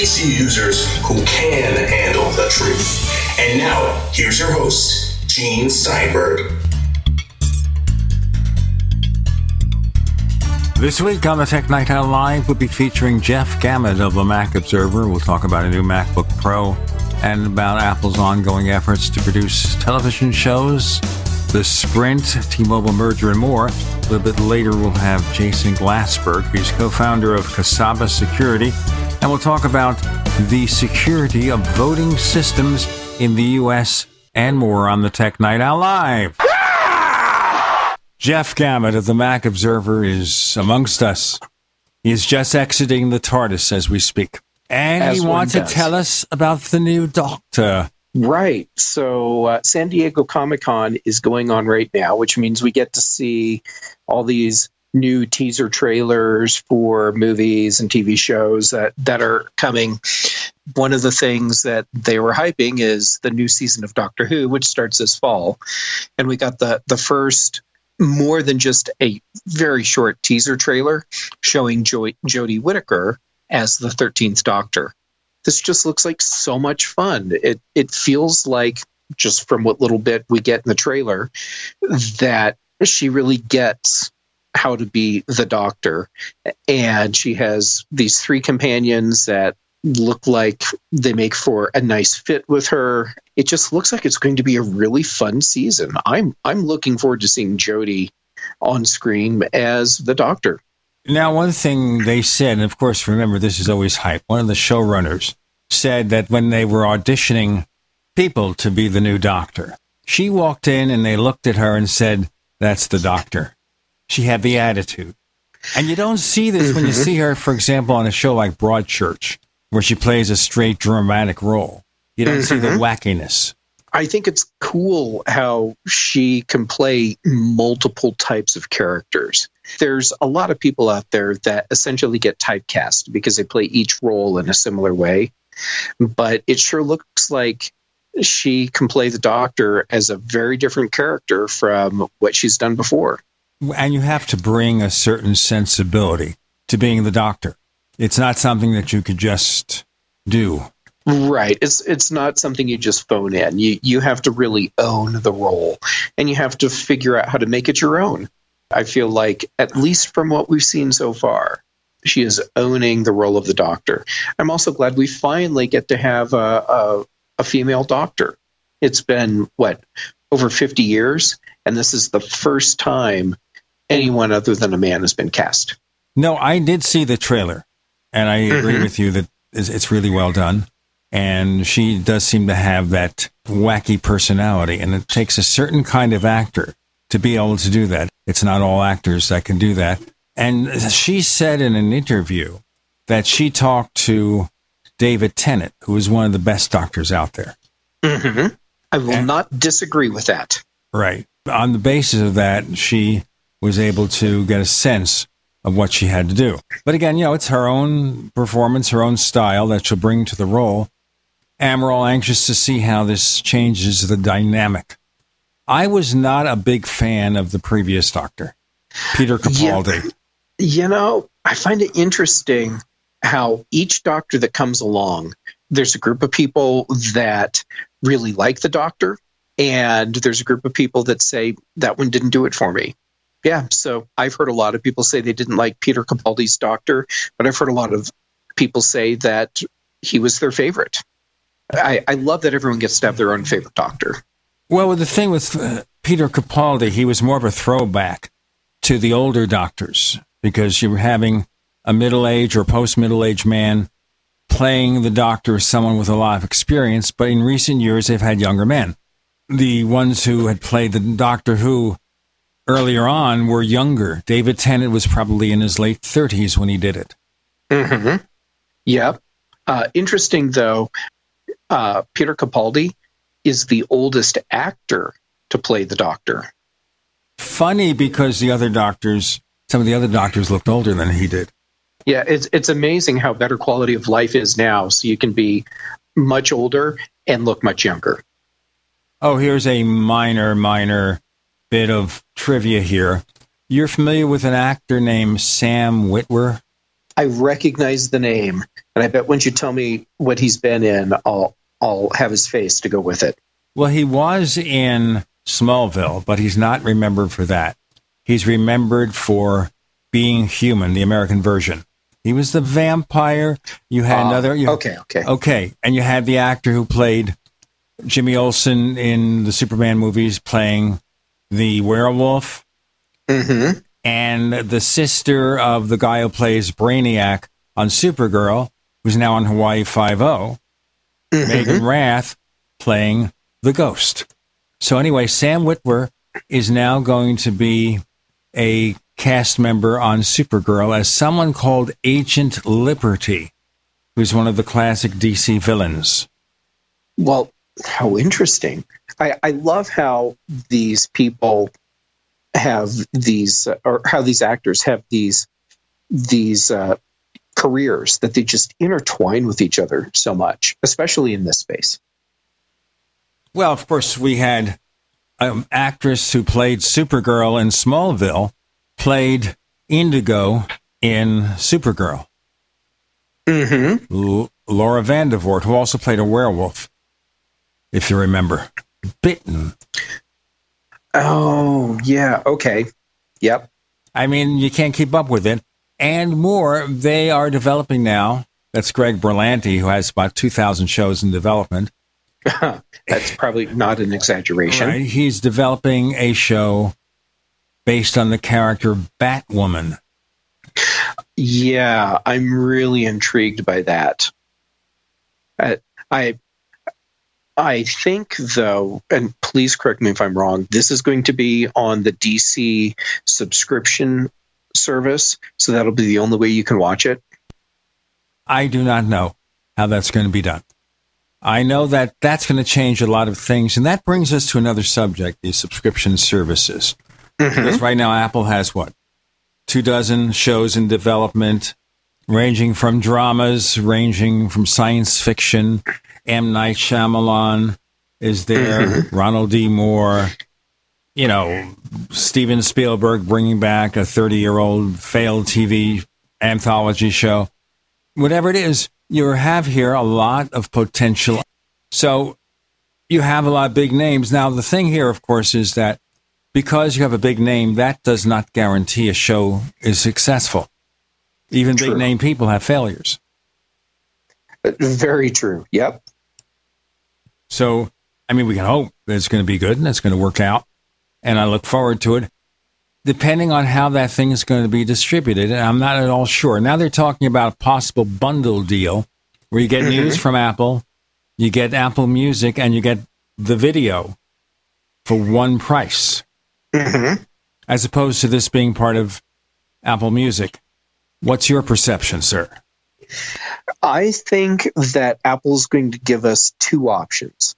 PC users who can handle the truth. And now, here's your host, Gene Steinberg. This week on the Tech Night Owl Live, we'll be featuring Jeff Gamet of the Mac Observer. We'll talk about a new MacBook Pro and about Apple's ongoing efforts to produce television shows, the Sprint, T-Mobile merger, and more. A little bit later, we'll have Jason Glassberg, who's co-founder of Casaba Security, and we'll talk about the security of voting systems in the U.S. and more on the Tech Night Owl Live. Jeff Gamet of the Mac Observer is amongst us. He is just exiting the TARDIS as we speak. And As he wants to tell us about the new Doctor. Right. So uh, San Diego Comic Con is going on right now, which means we get to see all these new teaser trailers for movies and TV shows that, that are coming. One of the things that they were hyping is the new season of Doctor Who, which starts this fall. And we got the, the first more than just a very short teaser trailer showing jo- Jodie Whittaker as the 13th Doctor this just looks like so much fun. It it feels like just from what little bit we get in the trailer that she really gets how to be the doctor and she has these three companions that look like they make for a nice fit with her. It just looks like it's going to be a really fun season. I'm I'm looking forward to seeing Jodie on screen as the doctor. Now, one thing they said, and of course, remember, this is always hype. One of the showrunners said that when they were auditioning people to be the new doctor, she walked in and they looked at her and said, That's the doctor. She had the attitude. And you don't see this when you mm-hmm. see her, for example, on a show like Broadchurch, where she plays a straight dramatic role. You don't see the mm-hmm. wackiness. I think it's cool how she can play multiple types of characters. There's a lot of people out there that essentially get typecast because they play each role in a similar way. But it sure looks like she can play the doctor as a very different character from what she's done before. And you have to bring a certain sensibility to being the doctor. It's not something that you could just do. Right. It's it's not something you just phone in. You you have to really own the role and you have to figure out how to make it your own. I feel like at least from what we've seen so far, she is owning the role of the doctor. I'm also glad we finally get to have a a, a female doctor. It's been what over 50 years and this is the first time anyone other than a man has been cast. No, I did see the trailer, and I agree Mhm. with you that it's really well done. And she does seem to have that wacky personality, and it takes a certain kind of actor to be able to do that. It's not all actors that can do that. And she said in an interview that she talked to David Tennant, who is one of the best doctors out there. I will Yeah. not disagree with that. Right. On the basis of that, she was able to get a sense of what she had to do. But again, you know, it's her own performance, her own style that she'll bring to the role. And we're all anxious to see how this changes the dynamic. I was not a big fan of the previous doctor, Peter Capaldi. You know, I find it interesting how each doctor that comes along, there's a group of people that really like the doctor, and there's a group of people that say that one didn't do it for me. Yeah, so I've heard a lot of people say they didn't like Peter Capaldi's doctor, but I've heard a lot of people say that he was their favorite. I, I love that everyone gets to have their own favorite doctor. Well, the thing with uh, Peter Capaldi, he was more of a throwback to the older doctors because you were having a middle age or post middle age man playing the doctor as someone with a lot of experience. But in recent years, they've had younger men. The ones who had played the Doctor Who earlier on were younger. David Tennant was probably in his late 30s when he did it. Mm-hmm. Yep. Uh, interesting though, uh, Peter Capaldi is the oldest actor to play the Doctor. Funny because the other doctors, some of the other doctors looked older than he did. Yeah, it's it's amazing how better quality of life is now. So you can be much older and look much younger. Oh, here's a minor, minor bit of trivia here. You're familiar with an actor named Sam Witwer? I recognize the name, and I bet once you tell me what he's been in, I'll I'll have his face to go with it. Well, he was in Smallville, but he's not remembered for that. He's remembered for being human, the American version. He was the vampire. You had Ah, another. You, okay, okay. Okay, and you had the actor who played Jimmy Olsen in the Superman movies, playing the werewolf, Mm-hmm. and the sister of the guy who plays Brainiac on Supergirl, who's now on Hawaii Five O. Meaghan Rath playing the ghost. So anyway, Sam Witwer is now going to be a cast member on Supergirl as someone called Agent Liberty, who's one of the classic DC villains. Well, how interesting. I, I love how these people have these, or how these actors have these these uh, careers that they just intertwine with each other so much, especially in this space. Well, of course, we had an actress who played Supergirl in Smallville, played Indigo in Supergirl. Mm-hmm. L- Laura Vandervoort, who also played a werewolf, if you remember. Bitten. Oh, yeah. Okay. Yep. I mean, you can't keep up with it. And more, they are developing now. That's Greg Berlanti, who has about 2,000 shows in development. That's probably not an exaggeration. Right? He's developing a show based on the character Batwoman. Yeah, I'm really intrigued by that. Uh, I I think though, and please correct me if I'm wrong, this is going to be on the DC subscription service, so that'll be the only way you can watch it. I do not know how that's going to be done. I know that that's going to change a lot of things. And that brings us to another subject the subscription services. Mm-hmm. Because right now, Apple has what? Two dozen shows in development, ranging from dramas, ranging from science fiction. M. Night Shyamalan is there, Ronald D. Moore, you know, Steven Spielberg bringing back a 30 year old failed TV anthology show whatever it is, you have here a lot of potential. So you have a lot of big names. Now, the thing here, of course, is that because you have a big name, that does not guarantee a show is successful. Even True. big name people have failures. Uh, Very true. Yep. So, I mean, we can hope that it's going to be good and it's going to work out. And I look forward to it. Depending on how that thing is going to be distributed, and I'm not at all sure. Now they're talking about a possible bundle deal where you get news from Apple, you get Apple Music, and you get the video for one price, Mhm. as opposed to this being part of Apple Music. What's your perception, sir? I think that Apple's going to give us two options.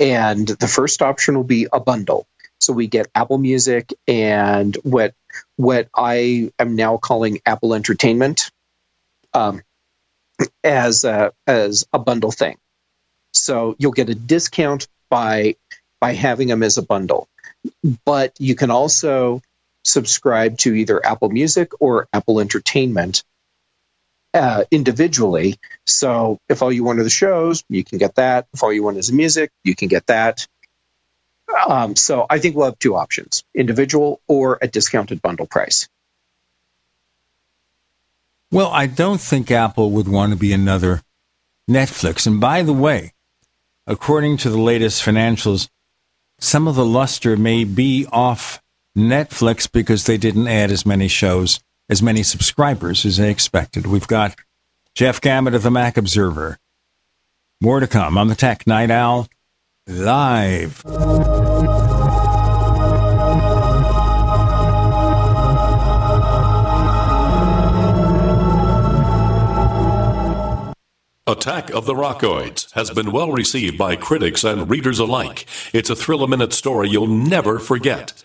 And the first option will be a bundle. So we get Apple Music and what what I am now calling Apple Entertainment um, as a, as a bundle thing. So you'll get a discount by by having them as a bundle. But you can also subscribe to either Apple Music or Apple Entertainment uh, individually. So if all you want are the shows, you can get that. If all you want is the music, you can get that. Um, so I think we'll have two options: individual or a discounted bundle price. Well, I don't think Apple would want to be another Netflix. And by the way, according to the latest financials, some of the luster may be off Netflix because they didn't add as many shows, as many subscribers as they expected. We've got Jeff Gamet of the Mac Observer. More to come on the Tech Night Owl live. Attack of the Rockoids has been well received by critics and readers alike. It's a thrill a minute story you'll never forget.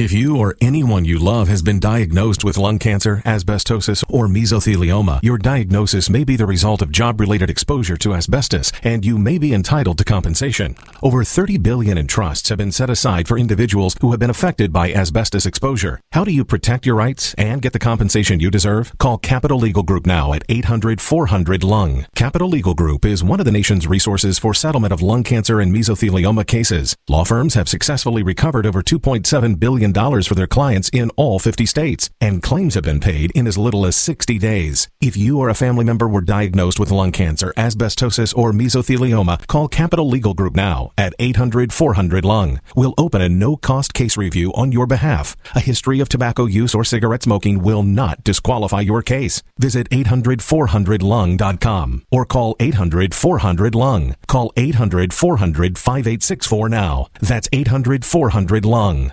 If you or anyone you love has been diagnosed with lung cancer, asbestosis, or mesothelioma, your diagnosis may be the result of job-related exposure to asbestos, and you may be entitled to compensation. Over 30 billion in trusts have been set aside for individuals who have been affected by asbestos exposure. How do you protect your rights and get the compensation you deserve? Call Capital Legal Group now at 800-400-LUNG. Capital Legal Group is one of the nation's resources for settlement of lung cancer and mesothelioma cases. Law firms have successfully recovered over 2.7 billion million for their clients in all 50 states, and claims have been paid in as little as 60 days. If you or a family member were diagnosed with lung cancer, asbestosis, or mesothelioma, call Capital Legal Group now at 800 400 Lung. We'll open a no cost case review on your behalf. A history of tobacco use or cigarette smoking will not disqualify your case. Visit 800 400 Lung.com or call 800 400 Lung. Call 800 400 5864 now. That's 800 400 Lung.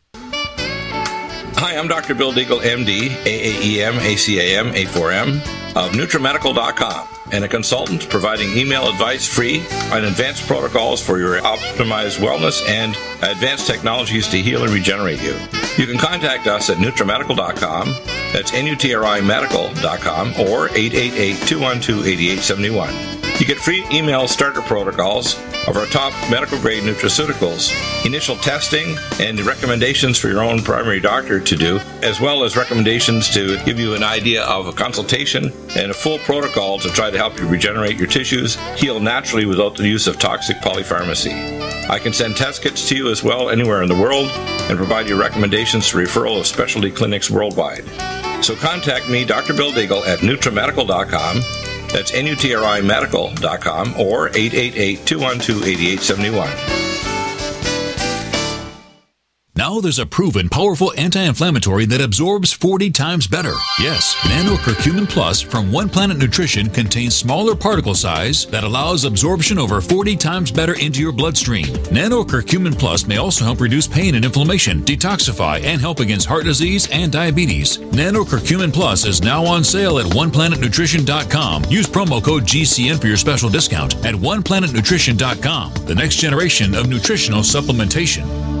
Hi, I'm Dr. Bill Deagle, MD, AAEM, ACAM, A4M of NutriMedical.com and a consultant providing email advice free on advanced protocols for your optimized wellness and advanced technologies to heal and regenerate you. You can contact us at NutriMedical.com, that's N-U-T-R-I Medical.com, or 888-212-8871. You get free email starter protocols of our top medical grade nutraceuticals, initial testing, and recommendations for your own primary doctor to do, as well as recommendations to give you an idea of a consultation and a full protocol to try to help you regenerate your tissues, heal naturally without the use of toxic polypharmacy. I can send test kits to you as well anywhere in the world and provide you recommendations to referral of specialty clinics worldwide. So contact me, Dr. Bill Deagle, at NutriMedical.com that's N-U-T-R-I Medical.com or 888 212 8871. Now there's a proven powerful anti-inflammatory that absorbs 40 times better. Yes, Nano Curcumin Plus from One Planet Nutrition contains smaller particle size that allows absorption over 40 times better into your bloodstream. Nano Curcumin Plus may also help reduce pain and inflammation, detoxify, and help against heart disease and diabetes. Nano Curcumin Plus is now on sale at OnePlanetNutrition.com. Use promo code GCN for your special discount at OnePlanetNutrition.com, the next generation of nutritional supplementation.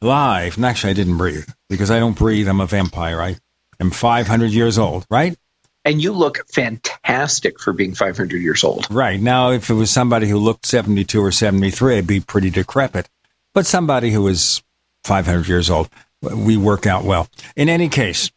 live. And actually, I didn't breathe because I don't breathe. I'm a vampire. I am 500 years old, right? And you look fantastic for being 500 years old. Right. Now, if it was somebody who looked 72 or 73, I'd be pretty decrepit. But somebody who is 500 years old, we work out well. In any case,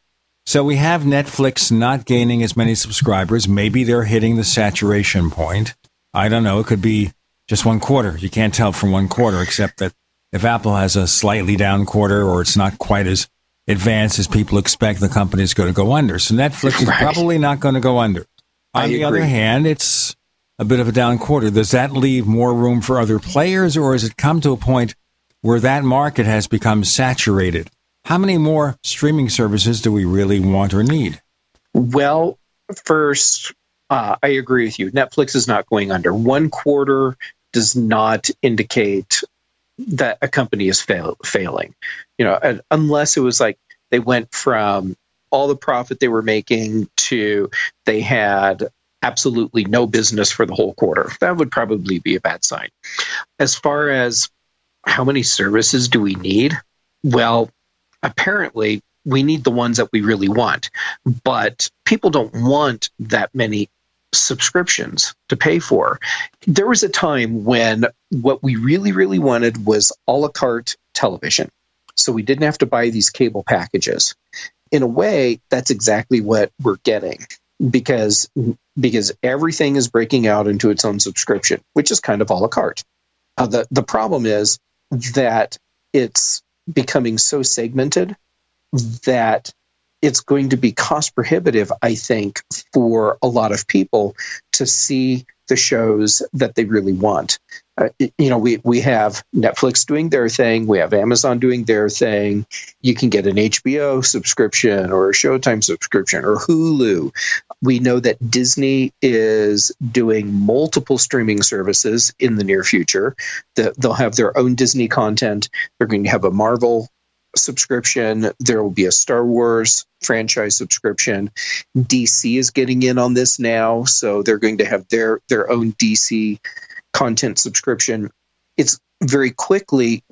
so we have Netflix not gaining as many subscribers. Maybe they're hitting the saturation point. I don't know. It could be just one quarter. You can't tell from one quarter, except that if Apple has a slightly down quarter or it's not quite as advanced as people expect, the company is going to go under. So Netflix is right. probably not going to go under. On I the agree. other hand, it's a bit of a down quarter. Does that leave more room for other players, or has it come to a point where that market has become saturated? How many more streaming services do we really want or need? Well, first, uh, I agree with you. Netflix is not going under. One quarter does not indicate that a company is fail- failing. You know, unless it was like they went from all the profit they were making to they had absolutely no business for the whole quarter. That would probably be a bad sign. As far as how many services do we need? Well, apparently we need the ones that we really want, but people don't want that many subscriptions to pay for. There was a time when what we really, really wanted was a la carte television. So we didn't have to buy these cable packages. In a way, that's exactly what we're getting because because everything is breaking out into its own subscription, which is kind of a la carte. Uh, the the problem is that it's becoming so segmented that it's going to be cost prohibitive, I think, for a lot of people to see the shows that they really want. Uh, you know, we, we have Netflix doing their thing, we have Amazon doing their thing. You can get an HBO subscription or a Showtime subscription or Hulu. We know that Disney is doing multiple streaming services in the near future. They'll have their own Disney content. They're going to have a Marvel subscription. There will be a Star Wars franchise subscription. DC is getting in on this now, so they're going to have their their own DC content subscription. It's very quickly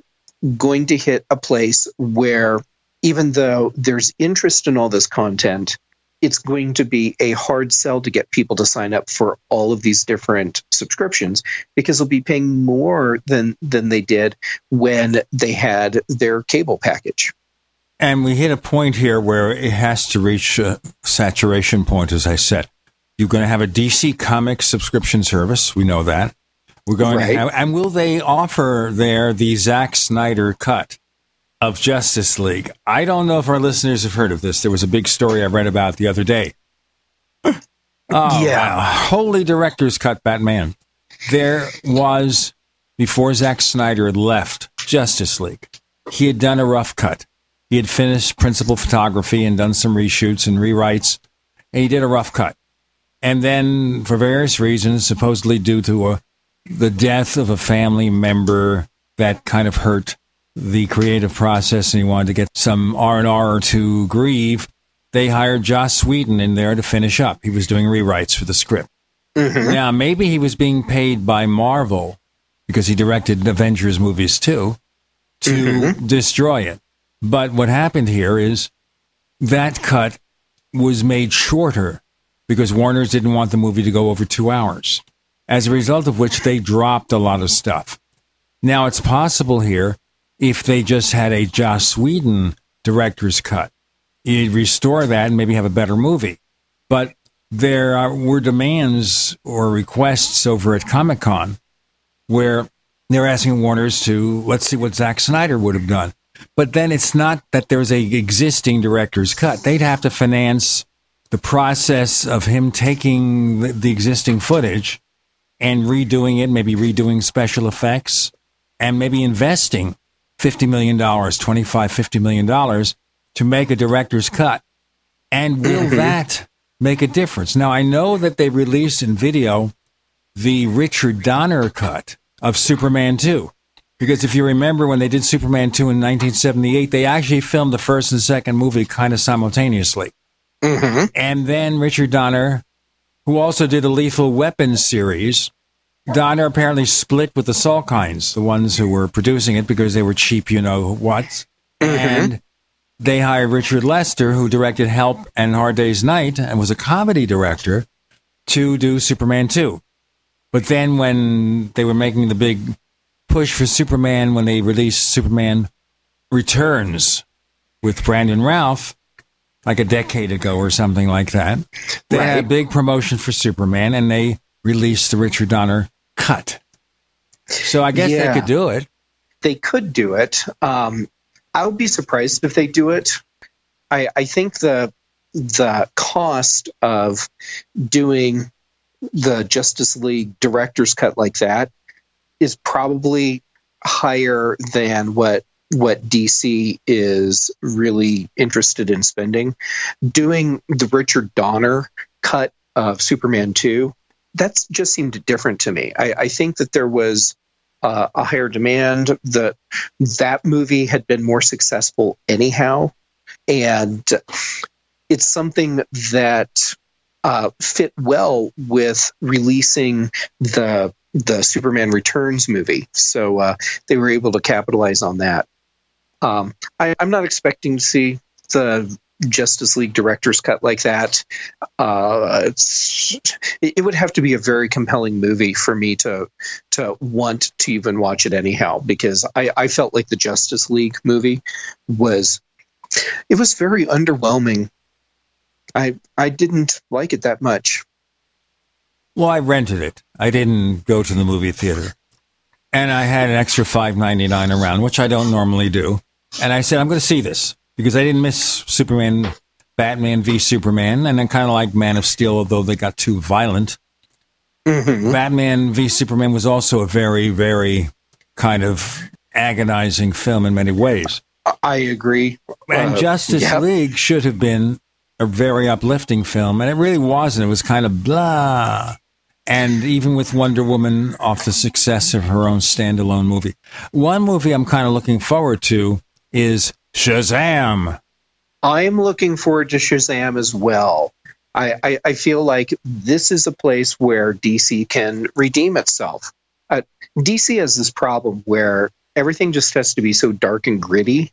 going to hit a place where even though there's interest in all this content, it's going to be a hard sell to get people to sign up for all of these different subscriptions because they'll be paying more than than they did when they had their cable package. And we hit a point here where it has to reach a saturation point, as I said. You're going to have a DC Comics subscription service. We know that. We're going right. to have, and will they offer there the Zack Snyder cut? Of Justice League. I don't know if our listeners have heard of this. There was a big story I read about the other day. Oh, yeah. Wow. Holy director's cut Batman. There was, before Zack Snyder had left Justice League, he had done a rough cut. He had finished principal photography and done some reshoots and rewrites, and he did a rough cut. And then, for various reasons, supposedly due to a, the death of a family member that kind of hurt the creative process and he wanted to get some R&R to grieve, they hired Joss Whedon in there to finish up. He was doing rewrites for the script. Mm-hmm. Now, maybe he was being paid by Marvel because he directed Avengers movies too to mm-hmm. destroy it. But what happened here is that cut was made shorter because Warner's didn't want the movie to go over two hours. As a result of which, they dropped a lot of stuff. Now, it's possible here if they just had a Joss Whedon director's cut. You'd restore that and maybe have a better movie. But there are, were demands or requests over at Comic Con where they're asking Warner's to let's see what Zack Snyder would have done. But then it's not that there's a existing director's cut. They'd have to finance the process of him taking the, the existing footage and redoing it, maybe redoing special effects and maybe investing $50 million, $25, $50 million to make a director's cut. And will mm-hmm. that make a difference? Now, I know that they released in video the Richard Donner cut of Superman 2. Because if you remember when they did Superman 2 in 1978, they actually filmed the first and second movie kind of simultaneously. Mm-hmm. And then Richard Donner, who also did a Lethal Weapons series, Donner apparently split with the Salkinds, the ones who were producing it because they were cheap, you know what. Mm-hmm. And they hired Richard Lester, who directed Help and Hard Day's Night and was a comedy director, to do Superman 2. But then when they were making the big push for Superman, when they released Superman Returns with Brandon Routh, like a decade ago or something like that, they right. had a big promotion for Superman and they released the Richard Donner cut. So I guess yeah, they could do it. They could do it. Um, I would be surprised if they do it. I, I think the the cost of doing the Justice League director's cut like that is probably higher than what what DC is really interested in spending. Doing the Richard Donner cut of Superman 2, that just seemed different to me. I, I think that there was uh, a higher demand. That that movie had been more successful anyhow, and it's something that uh, fit well with releasing the the Superman Returns movie. So uh, they were able to capitalize on that. Um, I, am not expecting to see the Justice League director's cut like that. Uh, it would have to be a very compelling movie for me to to want to even watch it anyhow, because I, I felt like the Justice League movie was it was very underwhelming. I I didn't like it that much. Well, I rented it. I didn't go to the movie theater, and I had an extra five ninety nine around, which I don't normally do. And I said, I'm going to see this because I didn't miss Superman, Batman v Superman, and then kind of like Man of Steel, although they got too violent. Mm-hmm. Batman v Superman was also a very, very kind of agonizing film in many ways. I agree. And uh, Justice yep. League should have been a very uplifting film, and it really wasn't. It was kind of blah. And even with Wonder Woman off the success of her own standalone movie. One movie I'm kind of looking forward to is Shazam. I'm looking forward to Shazam as well. I, I, I, feel like this is a place where DC can redeem itself. Uh, DC has this problem where everything just has to be so dark and gritty,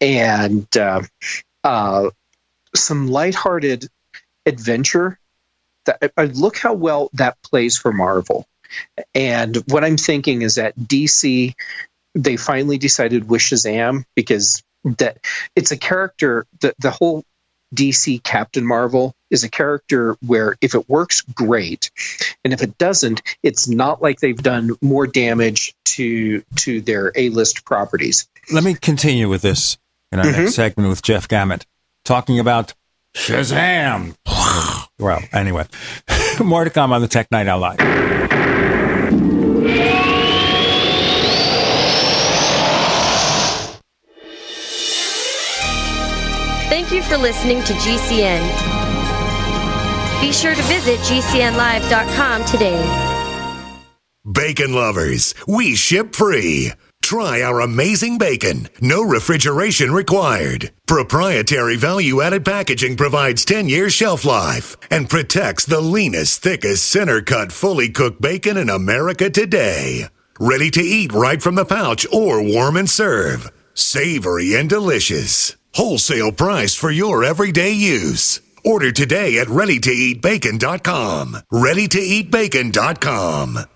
and uh, uh, some lighthearted adventure. That uh, look how well that plays for Marvel. And what I'm thinking is that DC, they finally decided with Shazam because that it's a character that the whole DC Captain Marvel is a character where if it works, great, and if it doesn't, it's not like they've done more damage to to their A list properties. Let me continue with this in our mm-hmm. next segment with Jeff Gamet talking about Shazam. well, anyway, more to come on the Tech Night Owl Live. Thank you for listening to GCN. Be sure to visit GCNlive.com today. Bacon lovers, we ship free. Try our amazing bacon. No refrigeration required. Proprietary value added packaging provides 10 years shelf life and protects the leanest, thickest, center cut, fully cooked bacon in America today. Ready to eat right from the pouch or warm and serve. Savory and delicious. Wholesale price for your everyday use. Order today at readytoeatbacon.com. Readytoeatbacon.com.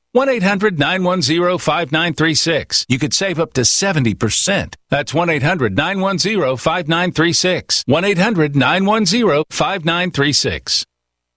1 800 910 5936. You could save up to 70%. That's 1 800 910 5936. 1 800 910 5936.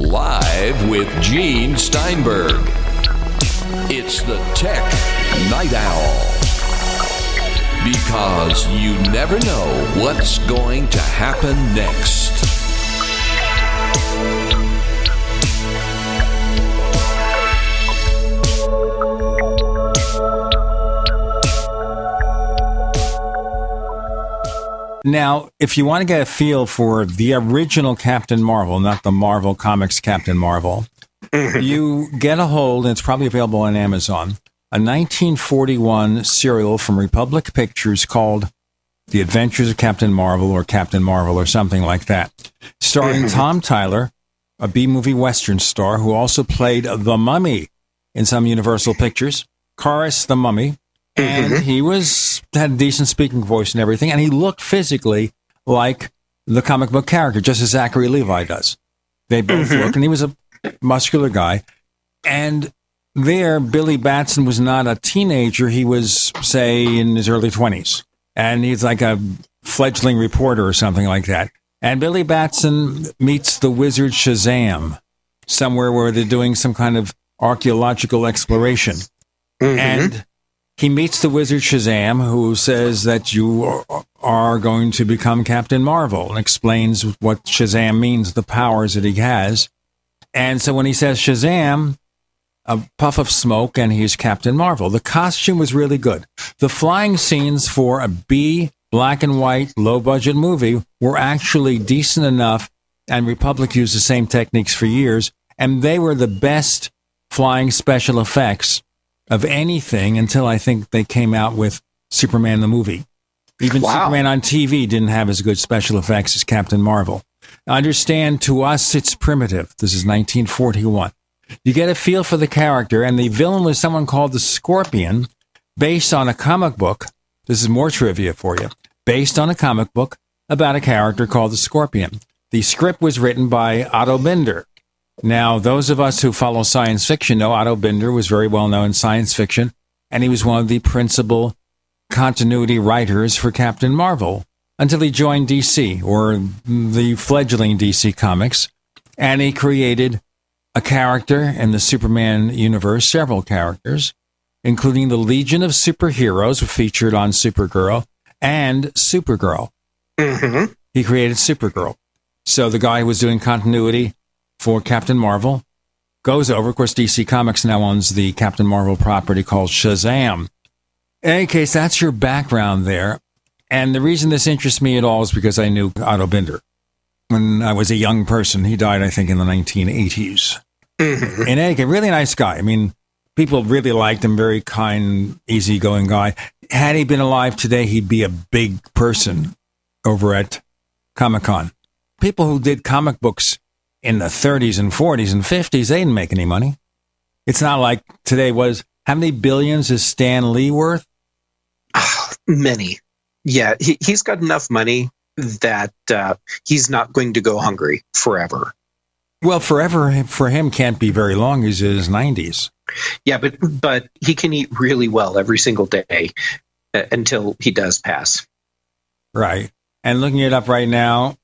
Live with Gene Steinberg. It's the Tech Night Owl. Because you never know what's going to happen next. Now, if you want to get a feel for the original Captain Marvel, not the Marvel Comics Captain Marvel, you get a hold, and it's probably available on Amazon, a 1941 serial from Republic Pictures called The Adventures of Captain Marvel or Captain Marvel or something like that, starring mm-hmm. Tom Tyler, a B movie Western star who also played the mummy in some Universal pictures, Kharis the Mummy, and mm-hmm. he was had a decent speaking voice and everything, and he looked physically like the comic book character, just as Zachary Levi does. They both mm-hmm. look, and he was a muscular guy. And there, Billy Batson was not a teenager; he was, say, in his early twenties, and he's like a fledgling reporter or something like that. And Billy Batson meets the wizard Shazam somewhere where they're doing some kind of archaeological exploration, mm-hmm. and he meets the wizard Shazam, who says that you are- going to become Captain Marvel and explains what Shazam means, the powers that he has. And so when he says Shazam, a puff of smoke, and he's Captain Marvel. The costume was really good. The flying scenes for a B black and white low budget movie were actually decent enough, and Republic used the same techniques for years, and they were the best flying special effects of anything until I think they came out with Superman the movie. Even Wow. Superman on TV didn't have as good special effects as Captain Marvel. Understand, to us, it's primitive. This is 1941. You get a feel for the character, and the villain was someone called the Scorpion, based on a comic book. This is more trivia for you. Based on a comic book about a character called the Scorpion. The script was written by Otto Binder. Now, those of us who follow science fiction know Otto Binder was very well known in science fiction, and he was one of the principal continuity writers for Captain Marvel until he joined DC or the fledgling DC Comics, and he created a character in the Superman universe, several characters, including the Legion of Superheroes featured on Supergirl and Supergirl. Mm-hmm. He created Supergirl. So the guy who was doing continuity for Captain Marvel goes over. Of course, DC Comics now owns the Captain Marvel property called Shazam. In any case, that's your background there. And the reason this interests me at all is because I knew Otto Binder when I was a young person. He died, I think, in the 1980s. Mm-hmm. In any case, really nice guy. I mean, people really liked him, very kind, easygoing guy. Had he been alive today, he'd be a big person over at Comic Con. People who did comic books in the 30s and 40s and 50s, they didn't make any money. It's not like today was How many billions is Stan Lee worth? Many. Yeah, he, he's got enough money that uh, he's not going to go hungry forever. Well, forever for him can't be very long. He's in his 90s. Yeah, but but he can eat really well every single day uh, until he does pass. Right. And looking it up right now,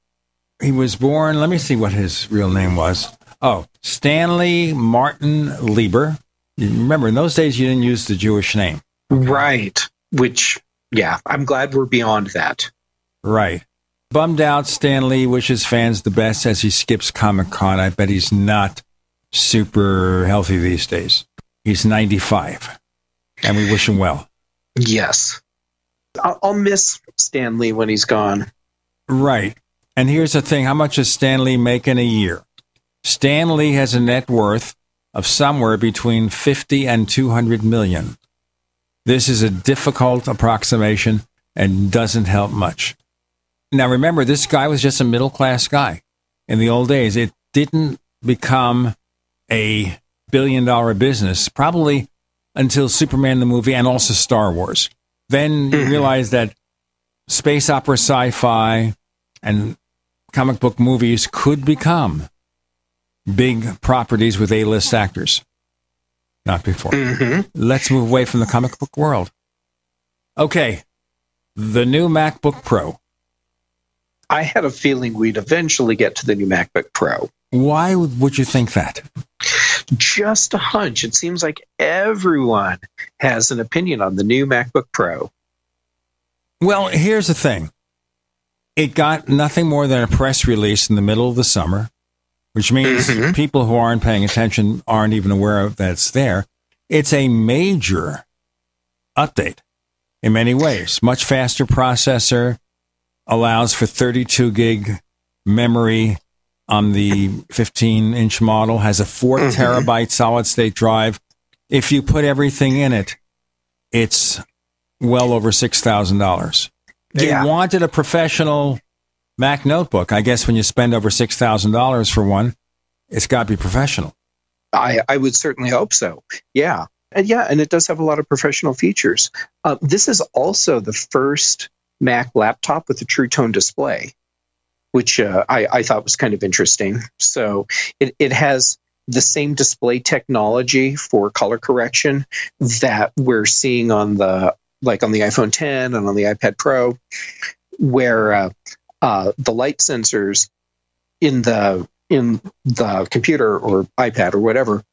he was born, let me see what his real name was. Oh, Stanley Martin Lieber. Remember, in those days, you didn't use the Jewish name. Right. Which, yeah, I'm glad we're beyond that. Right. Bummed out, Stan Lee wishes fans the best as he skips Comic Con. I bet he's not super healthy these days. He's 95, and we wish him well. Yes. I'll, I'll miss Stan Lee when he's gone. Right. And here's the thing how much does Stan Lee make in a year? Stan Lee has a net worth of somewhere between 50 and 200 million. This is a difficult approximation and doesn't help much. Now, remember, this guy was just a middle class guy. In the old days, it didn't become a billion dollar business, probably until Superman the movie and also Star Wars. Then you mm-hmm. realize that space opera, sci fi, and comic book movies could become big properties with A list actors. Not before. Mm-hmm. Let's move away from the comic book world. Okay. The new MacBook Pro. I had a feeling we'd eventually get to the new MacBook Pro. Why would you think that? Just a hunch. It seems like everyone has an opinion on the new MacBook Pro. Well, here's the thing it got nothing more than a press release in the middle of the summer, which means people who aren't paying attention aren't even aware of that it's there. It's a major update in many ways. Much faster processor, allows for 32 gig memory on the 15 inch model, has a 4 Mhm. terabyte solid state drive. If you put everything in it, it's well over $6,000. They Yeah. wanted a professional Mac notebook. I guess when you spend over $6,000 for one, it's got to be professional. I, I would certainly hope so. Yeah. And yeah, and it does have a lot of professional features. Uh, this is also the first Mac laptop with a True Tone display, which uh, I, I thought was kind of interesting. So it, it has the same display technology for color correction that we're seeing on the like on the iPhone 10 and on the iPad Pro, where uh, uh, the light sensors in the in the computer or iPad or whatever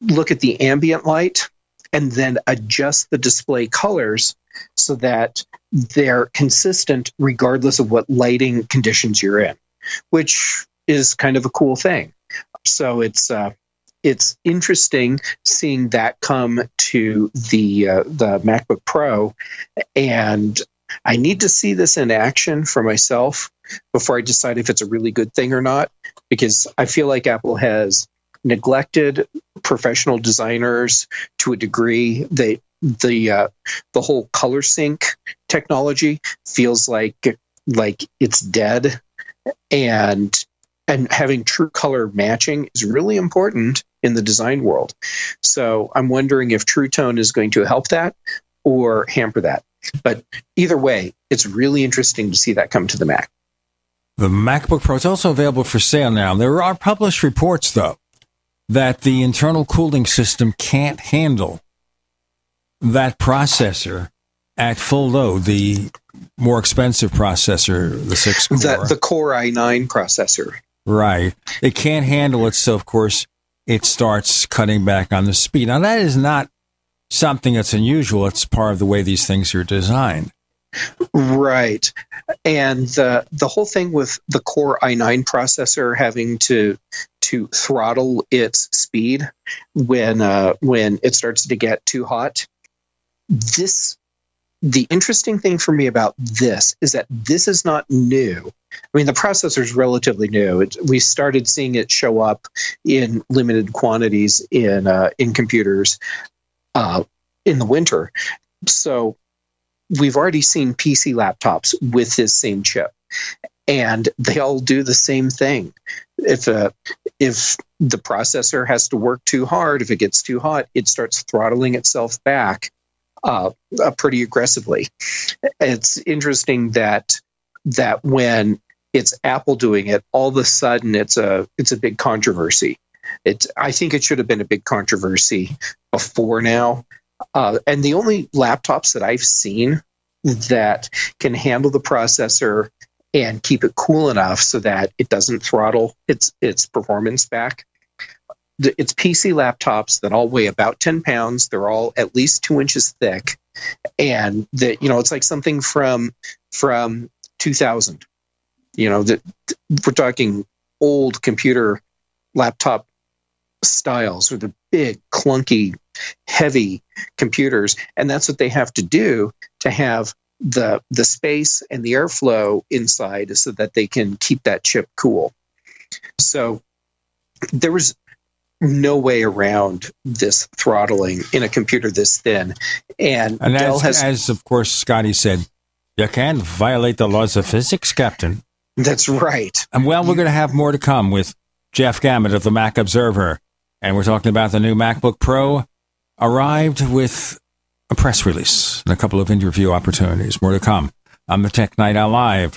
look at the ambient light and then adjust the display colors so that they're consistent regardless of what lighting conditions you're in, which is kind of a cool thing. So it's uh, it's interesting seeing that come to the uh, the MacBook Pro, and I need to see this in action for myself before I decide if it's a really good thing or not, because I feel like Apple has neglected professional designers to a degree. They the uh, the whole ColorSync technology feels like like it's dead, and and having true color matching is really important in the design world. So I'm wondering if True Tone is going to help that or hamper that. But either way, it's really interesting to see that come to the Mac. The MacBook Pro is also available for sale now. There are published reports, though, that the internal cooling system can't handle that processor at full load, the more expensive processor, the six core. The, the Core i9 processor. Right. It can't handle it, so of course it starts cutting back on the speed. Now that is not something that's unusual. It's part of the way these things are designed. Right. And the the whole thing with the Core i9 processor having to to throttle its speed when uh, when it starts to get too hot. This the interesting thing for me about this is that this is not new. I mean, the processor is relatively new. It, we started seeing it show up in limited quantities in uh, in computers uh, in the winter. So we've already seen PC laptops with this same chip, and they all do the same thing. If a if the processor has to work too hard, if it gets too hot, it starts throttling itself back uh, uh, pretty aggressively. It's interesting that that when it's Apple doing it, all of a sudden it's a it's a big controversy. It's I think it should have been a big controversy before now. Uh, and the only laptops that I've seen that can handle the processor and keep it cool enough so that it doesn't throttle its its performance back. It's PC laptops that all weigh about ten pounds. They're all at least two inches thick, and that you know it's like something from from 2000. You know that we're talking old computer laptop styles or the big clunky heavy computers and that's what they have to do to have the the space and the airflow inside so that they can keep that chip cool. So there was no way around this throttling in a computer this thin. And, and Dell as, has as of course Scotty said, you can't violate the laws of physics, Captain. That's right. And well, we're going to have more to come with Jeff Gamet of the Mac Observer. And we're talking about the new MacBook Pro arrived with a press release and a couple of interview opportunities. More to come on the Tech Night Owl Live.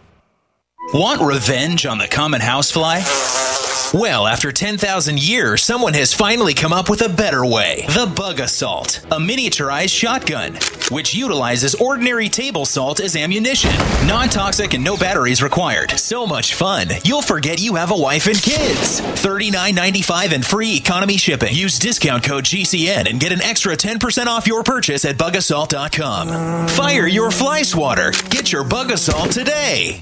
Want revenge on the common housefly? Well, after 10,000 years, someone has finally come up with a better way. The Bug Assault, a miniaturized shotgun, which utilizes ordinary table salt as ammunition. Non toxic and no batteries required. So much fun, you'll forget you have a wife and kids. $39.95 and free economy shipping. Use discount code GCN and get an extra 10% off your purchase at bugassault.com. Fire your fly swatter. Get your Bug Assault today.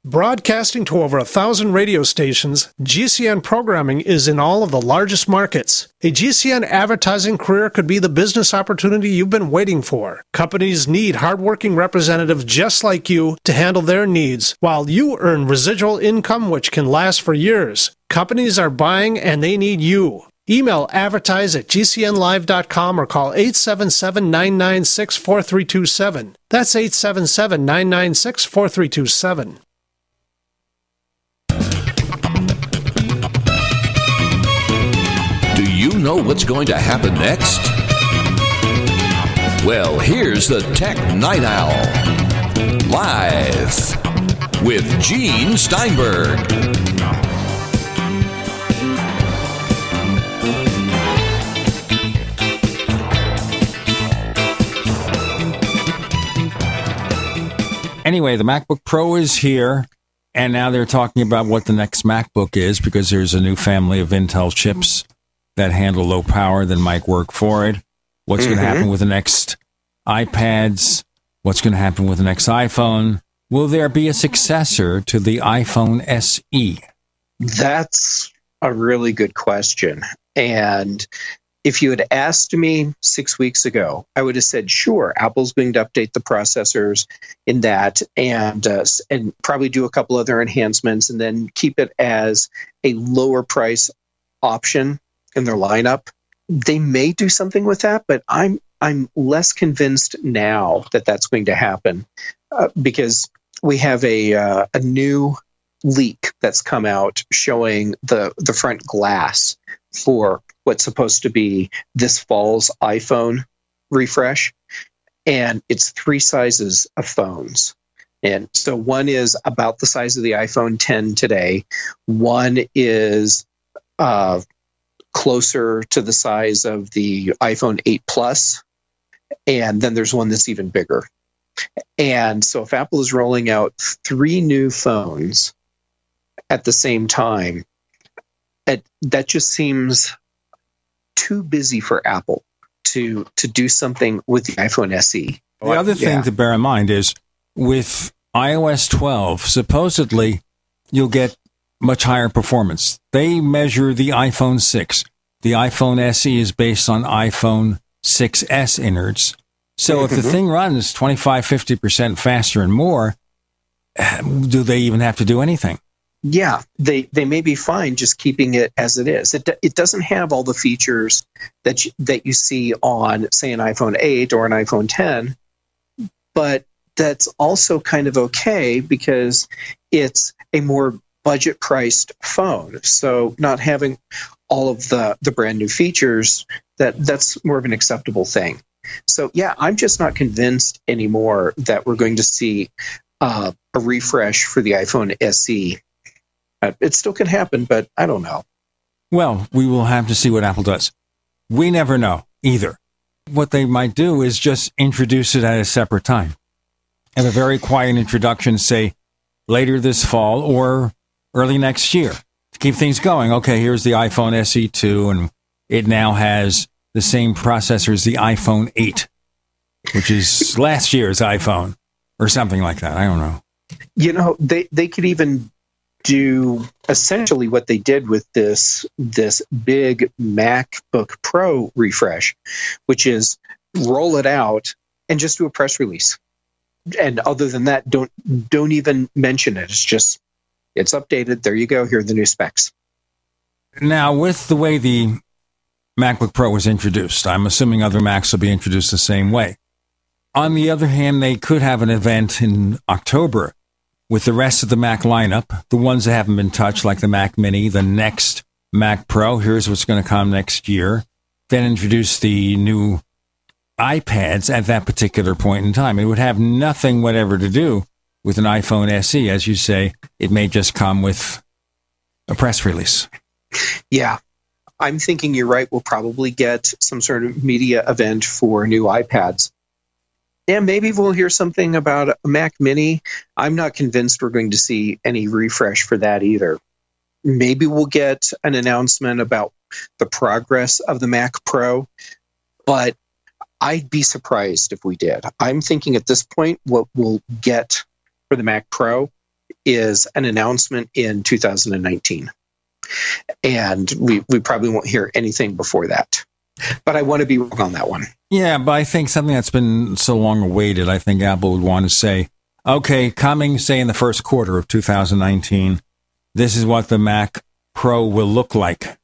Broadcasting to over a thousand radio stations, GCN programming is in all of the largest markets. A GCN advertising career could be the business opportunity you've been waiting for. Companies need hardworking representatives just like you to handle their needs, while you earn residual income which can last for years. Companies are buying and they need you. Email advertise at gcnlive.com or call 877 996 4327. That's 877 996 4327. Know what's going to happen next? Well, here's the Tech Night Owl. Live with Gene Steinberg. Anyway, the MacBook Pro is here, and now they're talking about what the next MacBook is because there's a new family of Intel chips that handle low power that might work for it. What's going to happen with the next iPads? What's going to happen with the next iPhone? Will there be a successor to the iPhone? SE? That's a really good question. And if you had asked me six weeks ago, I would have said, sure, Apple's going to update the processors in that and uh, and probably do a couple other enhancements and then keep it as a lower price option in their lineup. They may do something with that, but I'm I'm less convinced now that that's going to happen uh, because we have a uh, a new leak that's come out showing the the front glass for what's supposed to be this fall's iPhone refresh and it's three sizes of phones and so one is about the size of the iPhone 10 today one is uh, closer to the size of the iPhone 8 plus and then there's one that's even bigger and so if Apple is rolling out three new phones at the same time, it, that just seems too busy for Apple to to do something with the iPhone SE. The other thing Yeah. to bear in mind is with iOS 12, supposedly you'll get much higher performance. They measure the iPhone 6. The iPhone SE is based on iPhone 6S innards. So if the Mhm. thing runs 25, 50% faster and more, do they even have to do anything? yeah, they they may be fine just keeping it as it is. It it doesn't have all the features that you, that you see on say an iPhone 8 or an iPhone 10, but that's also kind of okay because it's a more budget priced phone. So not having all of the the brand new features that that's more of an acceptable thing. So yeah, I'm just not convinced anymore that we're going to see uh, a refresh for the iPhone SE. Uh, it still can happen, but I don't know. Well, we will have to see what Apple does. We never know either. What they might do is just introduce it at a separate time. Have a very quiet introduction, say later this fall or early next year to keep things going. Okay, here's the iPhone SE2, and it now has the same processor as the iPhone 8, which is last year's iPhone or something like that. I don't know. You know, they they could even do essentially what they did with this this big MacBook Pro refresh, which is roll it out and just do a press release. And other than that, don't don't even mention it. It's just it's updated. There you go. Here are the new specs. Now, with the way the MacBook Pro was introduced, I'm assuming other Macs will be introduced the same way. On the other hand, they could have an event in October with the rest of the Mac lineup, the ones that haven't been touched, like the Mac Mini, the next Mac Pro. Here's what's going to come next year. Then introduce the new iPads at that particular point in time. It would have nothing whatever to do with an iPhone SE, as you say, it may just come with a press release. Yeah. I'm thinking you're right. We'll probably get some sort of media event for new iPads. And maybe we'll hear something about a Mac Mini. I'm not convinced we're going to see any refresh for that either. Maybe we'll get an announcement about the progress of the Mac Pro, but I'd be surprised if we did. I'm thinking at this point, what we'll get for the Mac Pro is an announcement in 2019. And we, we probably won't hear anything before that. But I want to be wrong on that one. Yeah, but I think something that's been so long awaited, I think Apple would want to say, okay, coming, say, in the first quarter of 2019, this is what the Mac Pro will look like.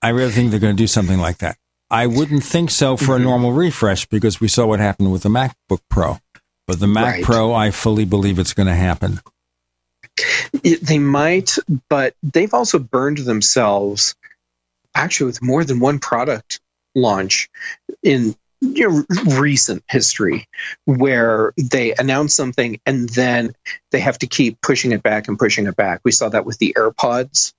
I really think they're going to do something like that. I wouldn't think so for a mm-hmm. normal refresh because we saw what happened with the MacBook Pro. But the Mac Right. Pro, I fully believe it's going to happen. It- they might, but they've also burned themselves actually with more than one product launch in you know, recent history where they announce something and then they have to keep pushing it back and pushing it back. We saw that with the AirPods.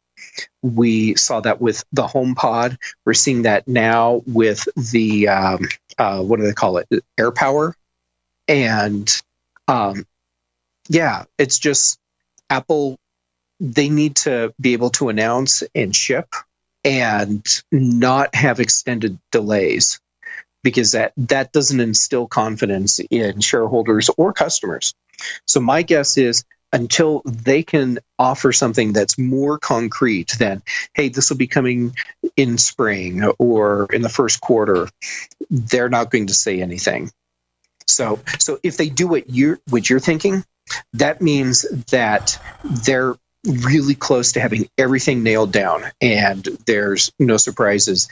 We saw that with the HomePod. We're seeing that now with the um, uh, what do they call it? AirPower. And um, yeah, it's just Apple. They need to be able to announce and ship and not have extended delays because that that doesn't instill confidence in shareholders or customers. So my guess is until they can offer something that's more concrete than hey this will be coming in spring or in the first quarter they're not going to say anything so so if they do what you're what you're thinking that means that they're really close to having everything nailed down and there's no surprises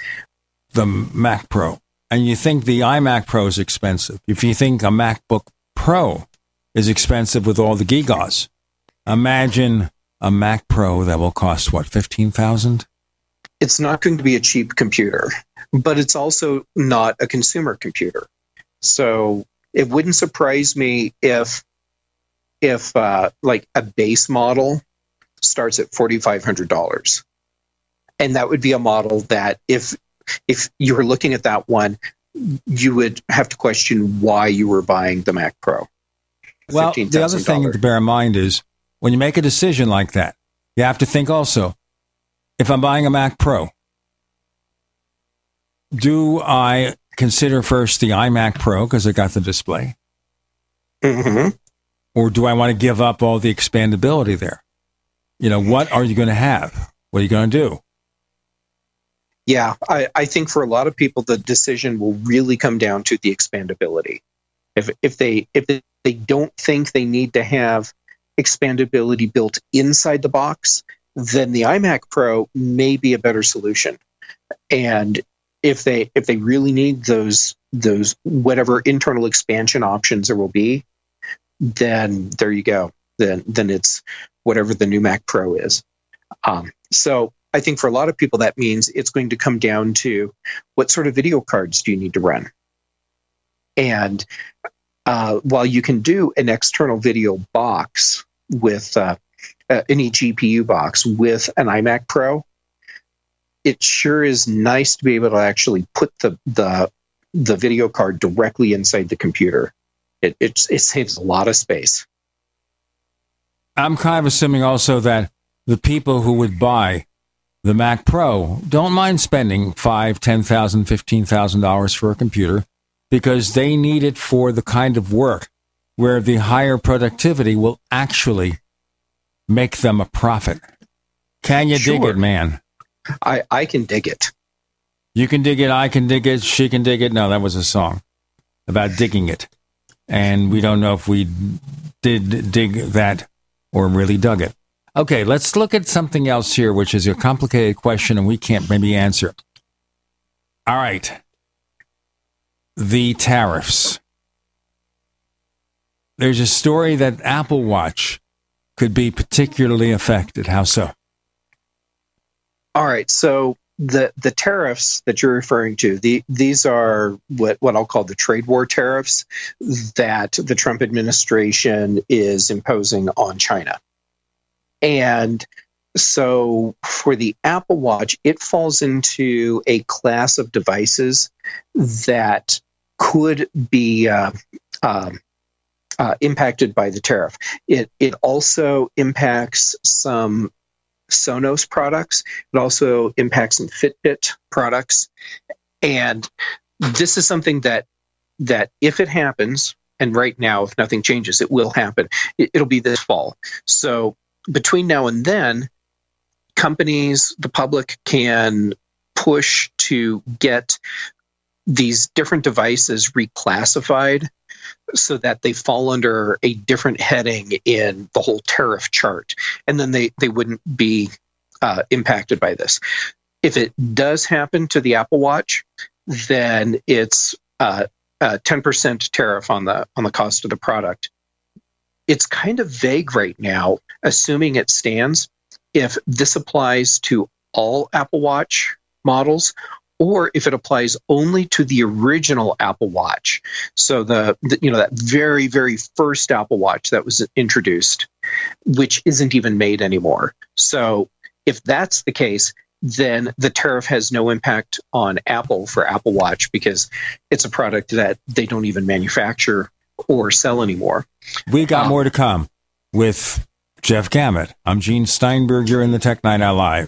The Mac Pro. And you think the iMac Pro is expensive. If you think a MacBook Pro is expensive with all the gigas, imagine a Mac Pro that will cost what, 15000 it's not going to be a cheap computer, but it's also not a consumer computer. So it wouldn't surprise me if if uh, like a base model starts at forty five hundred dollars, and that would be a model that if if you were looking at that one, you would have to question why you were buying the Mac Pro. Well, the other thing to bear in mind is when you make a decision like that, you have to think also if I'm buying a Mac Pro, do I consider first the iMac Pro because it got the display? Mm-hmm. Or do I want to give up all the expandability there? You know, what are you going to have? What are you going to do? Yeah, I, I think for a lot of people, the decision will really come down to the expandability. If if they if they, they don't think they need to have expandability built inside the box, then the iMac Pro may be a better solution. And if they if they really need those those whatever internal expansion options there will be, then there you go. Then then it's whatever the new Mac Pro is. Um, so I think for a lot of people that means it's going to come down to what sort of video cards do you need to run. And uh, while you can do an external video box with uh, uh, any GPU box with an iMac Pro, it sure is nice to be able to actually put the the the video card directly inside the computer. It it, it saves a lot of space. I'm kind of assuming also that the people who would buy the Mac Pro don't mind spending five, ten thousand, fifteen thousand dollars for a computer because they need it for the kind of work where the higher productivity will actually make them a profit. Can you dig it, man? I, I can dig it. You can dig it, I can dig it, she can dig it. No, that was a song about digging it. And we don't know if we did dig that or really dug it. Okay, let's look at something else here, which is a complicated question and we can't maybe answer. All right. The tariffs. There's a story that Apple Watch could be particularly affected. How so? All right. So the the tariffs that you're referring to, the, these are what, what I'll call the trade war tariffs that the Trump administration is imposing on China. And so for the Apple Watch, it falls into a class of devices that could be uh, um, uh, impacted by the tariff. It it also impacts some Sonos products. It also impacts some Fitbit products, and this is something that that if it happens, and right now, if nothing changes, it will happen. It, it'll be this fall. So between now and then, companies, the public can push to get these different devices reclassified so that they fall under a different heading in the whole tariff chart and then they, they wouldn't be uh, impacted by this. If it does happen to the apple watch then it's uh, a 10% tariff on the on the cost of the product. It's kind of vague right now assuming it stands if this applies to all Apple Watch models or if it applies only to the original Apple Watch. So the, the, you know that very very first Apple Watch that was introduced which isn't even made anymore. So if that's the case then the tariff has no impact on Apple for Apple Watch because it's a product that they don't even manufacture or sell anymore. We got um, more to come with Jeff Gamet. I'm Gene Steinberg. You're in the Tech Night Live.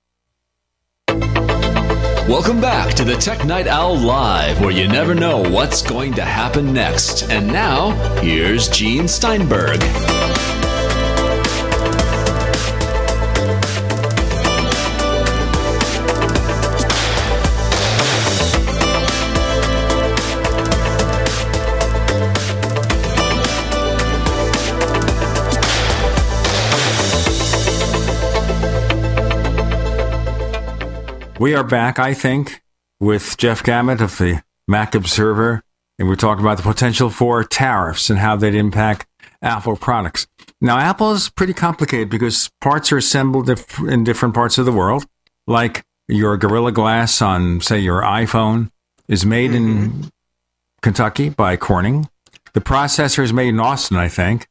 Welcome back to the Tech Night Owl Live, where you never know what's going to happen next. And now, here's Gene Steinberg. We are back, I think, with Jeff Gamet of the Mac Observer, and we're talking about the potential for tariffs and how they'd impact Apple products. Now, Apple is pretty complicated because parts are assembled in different parts of the world, like your Gorilla Glass on, say, your iPhone is made mm-hmm. in Kentucky by Corning. The processor is made in Austin, I think.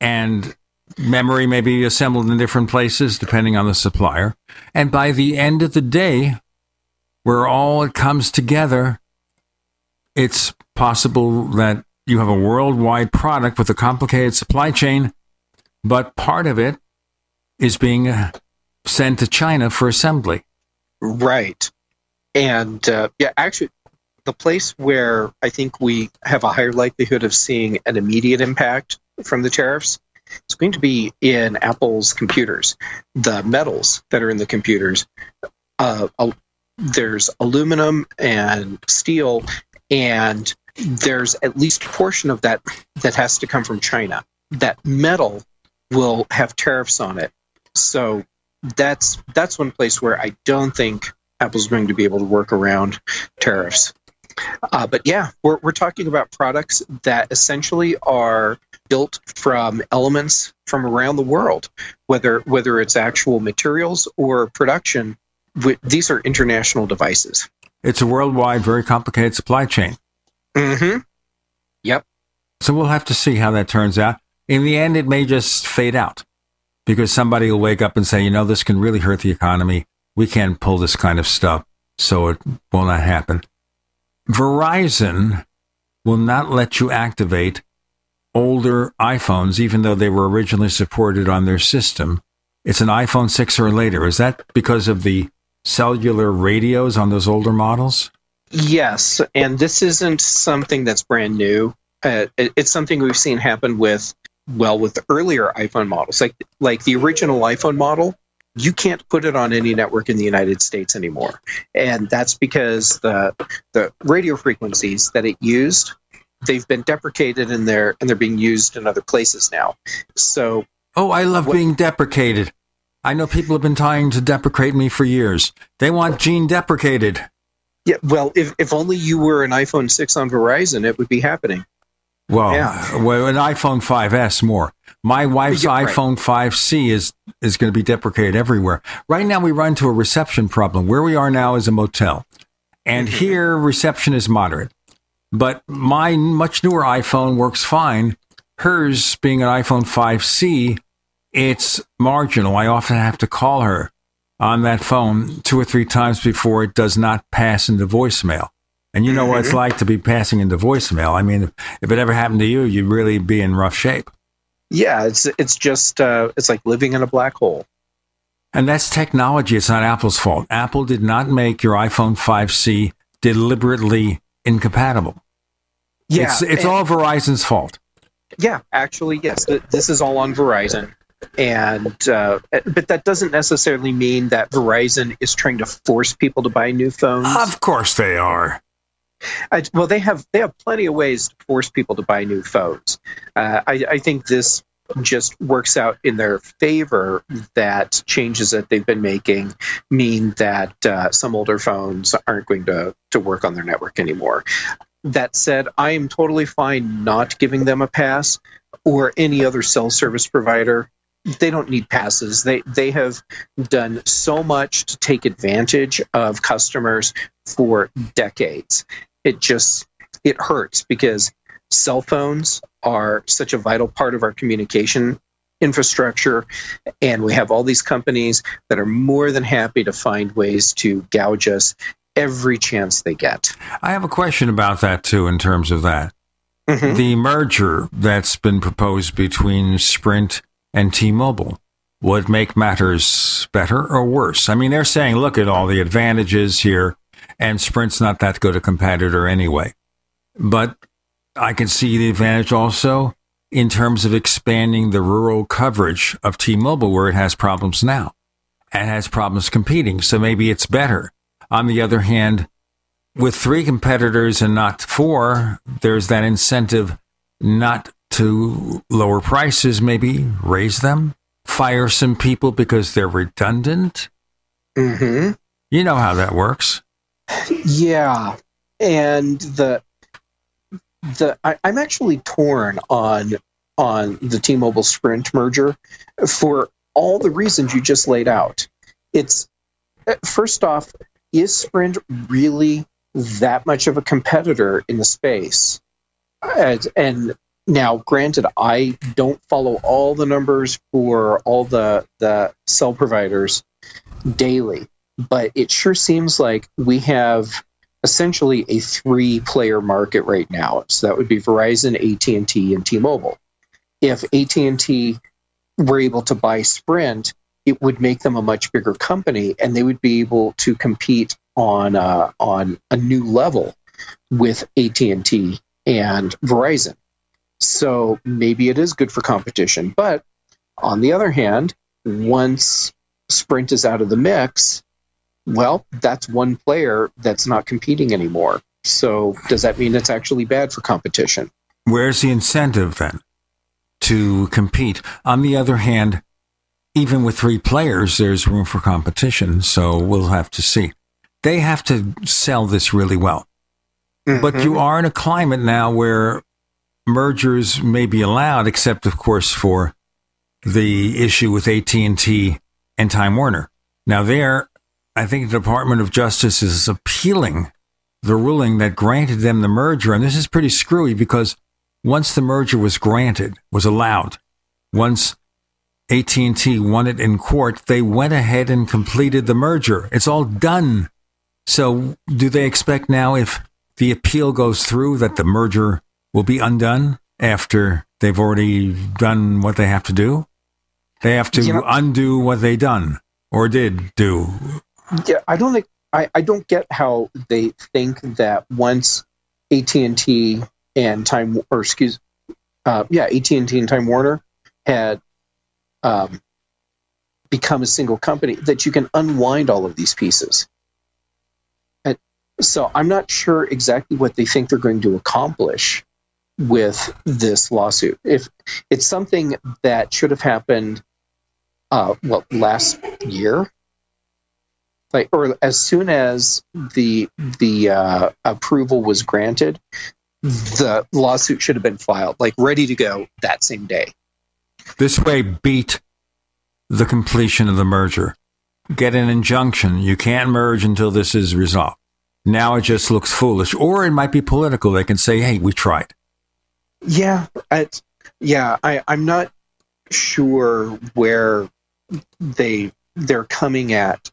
And Memory may be assembled in different places depending on the supplier. And by the end of the day, where all it comes together, it's possible that you have a worldwide product with a complicated supply chain, but part of it is being sent to China for assembly. Right. And uh, yeah, actually, the place where I think we have a higher likelihood of seeing an immediate impact from the tariffs is going to be in Apple's computers. The metals that are in the computers, uh, there's aluminum and steel, and there's at least a portion of that that has to come from China. That metal will have tariffs on it. So that's that's one place where I don't think Apple's going to be able to work around tariffs. Uh, but yeah, we're, we're talking about products that essentially are built from elements from around the world, whether whether it's actual materials or production. These are international devices. It's a worldwide, very complicated supply chain. Mm-hmm. Yep. So we'll have to see how that turns out. In the end, it may just fade out because somebody will wake up and say, you know, this can really hurt the economy. We can't pull this kind of stuff, so it will not happen. Verizon will not let you activate older iPhones, even though they were originally supported on their system. It's an iPhone 6 or later. Is that because of the cellular radios on those older models? Yes, and this isn't something that's brand new. Uh, it, it's something we've seen happen with well with the earlier iPhone models, like like the original iPhone model. You can't put it on any network in the United States anymore, and that's because the the radio frequencies that it used they've been deprecated and they're and they're being used in other places now. So oh, I love what, being deprecated. I know people have been trying to deprecate me for years. They want gene deprecated. Yeah, well, if if only you were an iPhone six on Verizon, it would be happening. Well, yeah. well, an iPhone 5S more. My wife's yeah, right. iPhone 5C is is going to be deprecated everywhere. Right now, we run into a reception problem. Where we are now is a motel, and mm-hmm. here reception is moderate. But my much newer iPhone works fine. Hers being an iPhone 5C, it's marginal. I often have to call her on that phone two or three times before it does not pass into voicemail. And you know mm-hmm. what it's mm-hmm. like to be passing into voicemail. I mean, if it ever happened to you, you'd really be in rough shape. Yeah, it's it's just uh, it's like living in a black hole. And that's technology. It's not Apple's fault. Apple did not make your iPhone 5C deliberately incompatible. Yeah, it's it's and, all Verizon's fault. Yeah, actually, yes. This is all on Verizon and uh, but that doesn't necessarily mean that Verizon is trying to force people to buy new phones. Of course, they are. I, well, they have they have plenty of ways to force people to buy new phones. Uh, I, I think this just works out in their favor that changes that they've been making mean that uh, some older phones aren't going to, to work on their network anymore. That said, I am totally fine not giving them a pass or any other cell service provider they don't need passes. They they have done so much to take advantage of customers for decades. It just it hurts because cell phones are such a vital part of our communication infrastructure and we have all these companies that are more than happy to find ways to gouge us every chance they get. I have a question about that too in terms of that. Mm-hmm. The merger that's been proposed between Sprint and T-Mobile would make matters better or worse? I mean, they're saying, look at all the advantages here, and Sprint's not that good a competitor anyway. But I can see the advantage also in terms of expanding the rural coverage of T-Mobile where it has problems now and has problems competing. So maybe it's better. On the other hand, with three competitors and not four, there's that incentive not to lower prices, maybe raise them, fire some people because they're redundant. Mm-hmm. You know how that works. Yeah, and the the I, I'm actually torn on on the T-Mobile Sprint merger for all the reasons you just laid out. It's eh, first off, is Sprint really that much of a competitor in the space? And, and now, granted, I don't follow all the numbers for all the the cell providers daily, but it sure seems like we have essentially a three player market right now. So that would be Verizon, AT&T and T-Mobile. If AT&T were able to buy Sprint, it would make them a much bigger company and they would be able to compete on uh, on a new level with AT&T and Verizon. So maybe it is good for competition. But on the other hand, once Sprint is out of the mix, well, that's one player that's not competing anymore. So does that mean it's actually bad for competition? Where's the incentive then to compete? On the other hand, even with three players, there's room for competition. So we'll have to see. They have to sell this really well. Mm-hmm. But you are in a climate now where mergers may be allowed, except of course for the issue with AT&T and Time Warner. Now there, I think the Department of Justice is appealing the ruling that granted them the merger. And this is pretty screwy because once the merger was granted, was allowed, once AT&T won it in court, they went ahead and completed the merger. It's all done. So do they expect now if the appeal goes through that the merger will be undone after they've already done what they have to do? They have to know, undo what they done or did do. Yeah, I don't think I, I don't get how they think that once AT and T and Time or excuse uh, yeah AT and T and Time Warner had um, become a single company that you can unwind all of these pieces. And so I'm not sure exactly what they think they're going to accomplish with this lawsuit. If it's something that should have happened, uh, well, last year, like or as soon as the the uh, approval was granted, the lawsuit should have been filed, like ready to go that same day. This way, beat the completion of the merger. Get an injunction. You can't merge until this is resolved. Now it just looks foolish, or it might be political. They can say, "Hey, we tried." Yeah, it's, yeah. I, I'm not sure where they they're coming at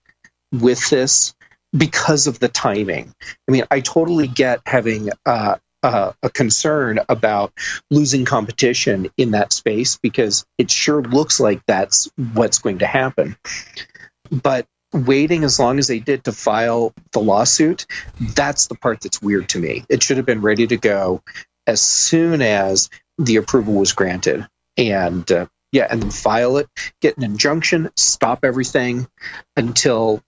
with this because of the timing. I mean, I totally get having uh, uh, a concern about losing competition in that space because it sure looks like that's what's going to happen. But waiting as long as they did to file the lawsuit, that's the part that's weird to me. It should have been ready to go as soon as the approval was granted. And uh, yeah, and then file it, get an injunction, stop everything until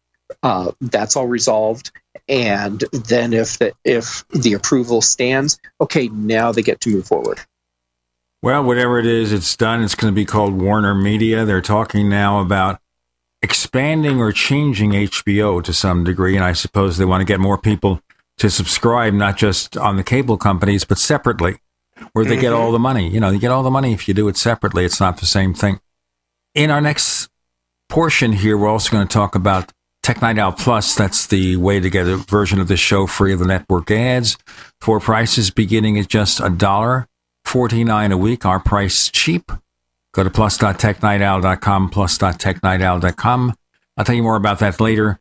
uh, that's all resolved. And then if the if the approval stands, okay, now they get to move forward. Well, whatever it is, it's done. It's going to be called Warner Media. They're talking now about expanding or changing HBO to some degree, and I suppose they want to get more people to subscribe, not just on the cable companies, but separately, where they mm-hmm. get all the money. You know, you get all the money if you do it separately. It's not the same thing. In our next portion here, we're also going to talk about Tech Night Owl Plus. That's the way to get a version of the show free of the network ads for prices beginning at just a dollar forty nine a week. Our price cheap. Go to plus.technightowl.com, plus.technightowl.com. I'll tell you more about that later.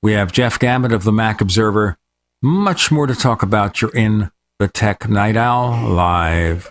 We have Jeff Gamet of the Mac Observer much more to talk about. You're in the Tech Night Owl live.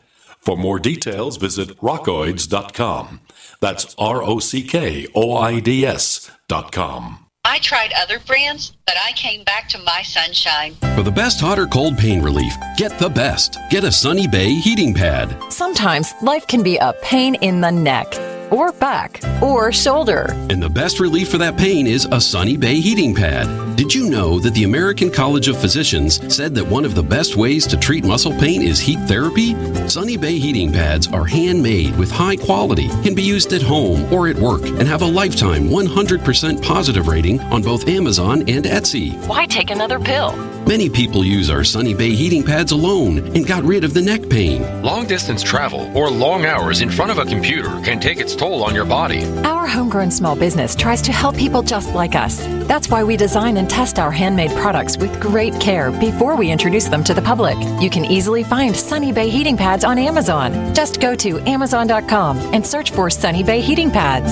For more details, visit rockoids.com. That's R O C K O I D S.com. I tried other brands, but I came back to my sunshine. For the best hot or cold pain relief, get the best. Get a Sunny Bay heating pad. Sometimes life can be a pain in the neck or back or shoulder. And the best relief for that pain is a Sunny Bay heating pad. Did you know that the American College of Physicians said that one of the best ways to treat muscle pain is heat therapy? Sunny Bay heating pads are handmade with high quality, can be used at home or at work, and have a lifetime 100% positive rating on both Amazon and Etsy. Why take another pill? Many people use our Sunny Bay heating pads alone and got rid of the neck pain. Long distance travel or long hours in front of a computer can take its toll on your body. Our homegrown small business tries to help people just like us. That's why we design and test our handmade products with great care before we introduce them to the public. You can easily find Sunny Bay heating pads on Amazon. Just go to amazon.com and search for Sunny Bay heating pads.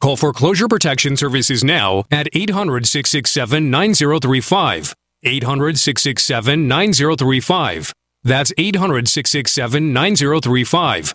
Call Foreclosure Protection Services now at 800 667 9035. 800 667 9035. That's 800 667 9035.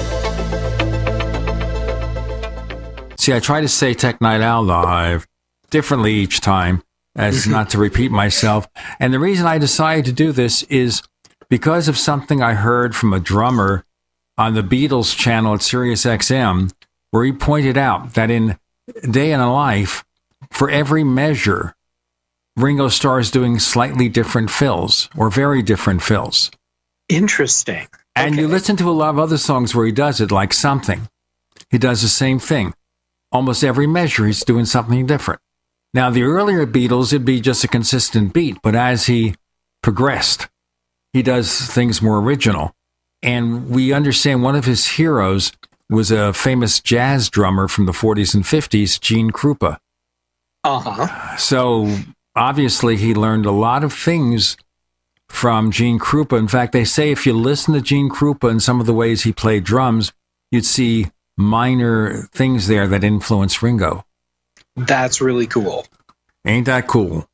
See, I try to say Tech Night Owl Live differently each time as mm-hmm. not to repeat myself. And the reason I decided to do this is because of something I heard from a drummer on the Beatles channel at Sirius XM, where he pointed out that in Day in a Life, for every measure, Ringo Starr is doing slightly different fills or very different fills. Interesting. And you listen to a lot of other songs where he does it, like something. He does the same thing. Almost every measure, he's doing something different. Now, the earlier Beatles, it'd be just a consistent beat, but as he progressed, he does things more original. And we understand one of his heroes was a famous jazz drummer from the 40s and 50s, Gene Krupa. Uh huh. So obviously, he learned a lot of things from Gene Krupa. In fact, they say if you listen to Gene Krupa and some of the ways he played drums, you'd see minor things there that influence Ringo. That's really cool. Ain't that cool?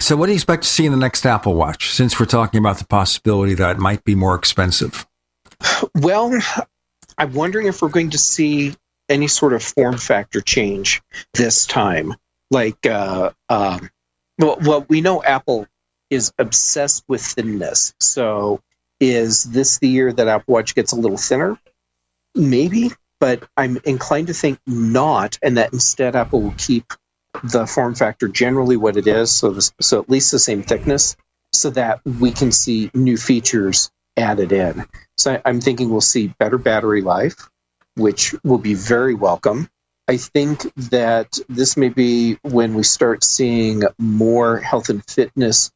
So, what do you expect to see in the next Apple Watch since we're talking about the possibility that it might be more expensive? Well, I'm wondering if we're going to see any sort of form factor change this time. Like, uh, um, Well, well, we know Apple is obsessed with thinness. So, is this the year that Apple Watch gets a little thinner? Maybe, but I'm inclined to think not, and that instead Apple will keep the form factor generally what it is, so so at least the same thickness, so that we can see new features added in. So I, I'm thinking we'll see better battery life, which will be very welcome. I think that this may be when we start seeing more health and fitness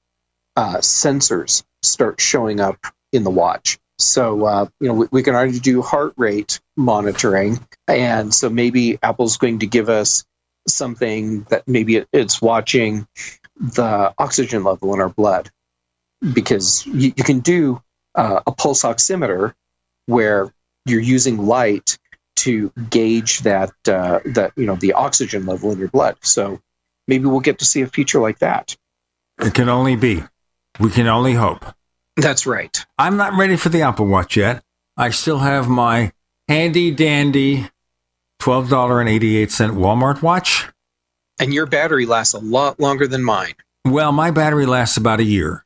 uh, sensors start showing up in the watch. So, uh, you know, we, we, can already do heart rate monitoring. And so maybe Apple's going to give us something that maybe it's watching the oxygen level in our blood. Because you, you can do uh, a pulse oximeter where you're using light to gauge that uh, that you know the oxygen level in your blood. So maybe we'll get to see a feature like that. It can only be. We can only hope. That's right. I'm not ready for the Apple Watch yet. I still have my handy dandy $12.88 Walmart watch. And your battery lasts a lot longer than mine. Well, my battery lasts about a year,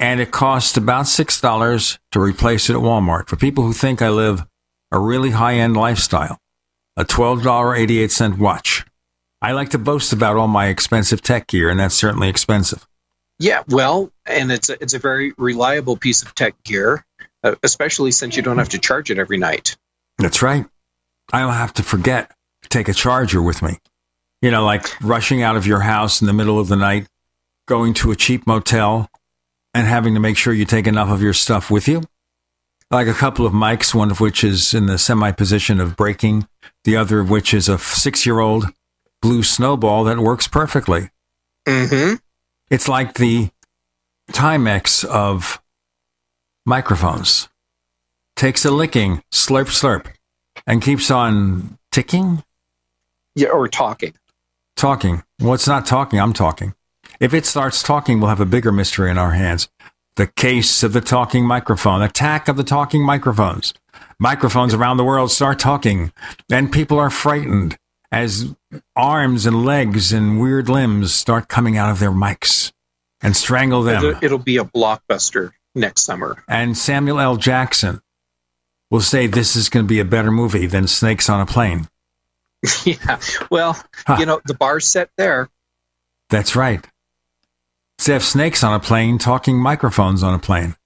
and it costs about $6 to replace it at Walmart. For people who think I live a really high end lifestyle, a $12.88 watch. I like to boast about all my expensive tech gear, and that's certainly expensive. Yeah, well, and it's a, it's a very reliable piece of tech gear, uh, especially since you don't have to charge it every night. That's right. I don't have to forget to take a charger with me. You know, like rushing out of your house in the middle of the night, going to a cheap motel, and having to make sure you take enough of your stuff with you. Like a couple of mics, one of which is in the semi position of breaking, the other of which is a six year old blue snowball that works perfectly. Mm-hmm. It's like the Timex of microphones. Takes a licking, slurp, slurp, and keeps on ticking? Yeah, or talking. Talking. Well, it's not talking, I'm talking. If it starts talking, we'll have a bigger mystery in our hands. The case of the talking microphone, attack of the talking microphones. Microphones around the world start talking, and people are frightened as arms and legs and weird limbs start coming out of their mics and strangle them. It'll, be a blockbuster next summer. And Samuel L. Jackson will say this is going to be a better movie than Snakes on a Plane. yeah. Well, huh. you know, the bar's set there. That's right. So have snakes on a plane talking microphones on a plane.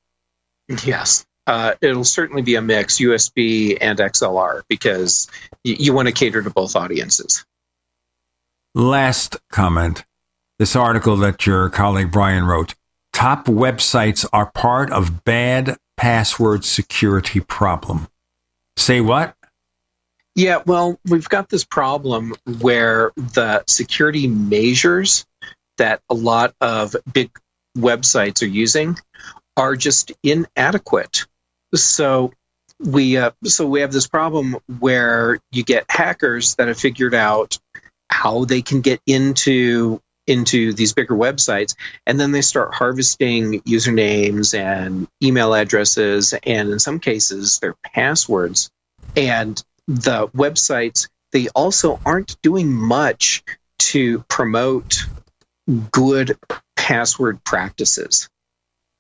Yes. Uh, it'll certainly be a mix, USB and XLR, because y- you want to cater to both audiences. Last comment. This article that your colleague Brian wrote. Top websites are part of bad password security problem. Say what? Yeah, well, we've got this problem where the security measures that a lot of big websites are using are just inadequate. So we uh, so we have this problem where you get hackers that have figured out how they can get into into these bigger websites and then they start harvesting usernames and email addresses and in some cases their passwords. And the websites they also aren't doing much to promote good password practices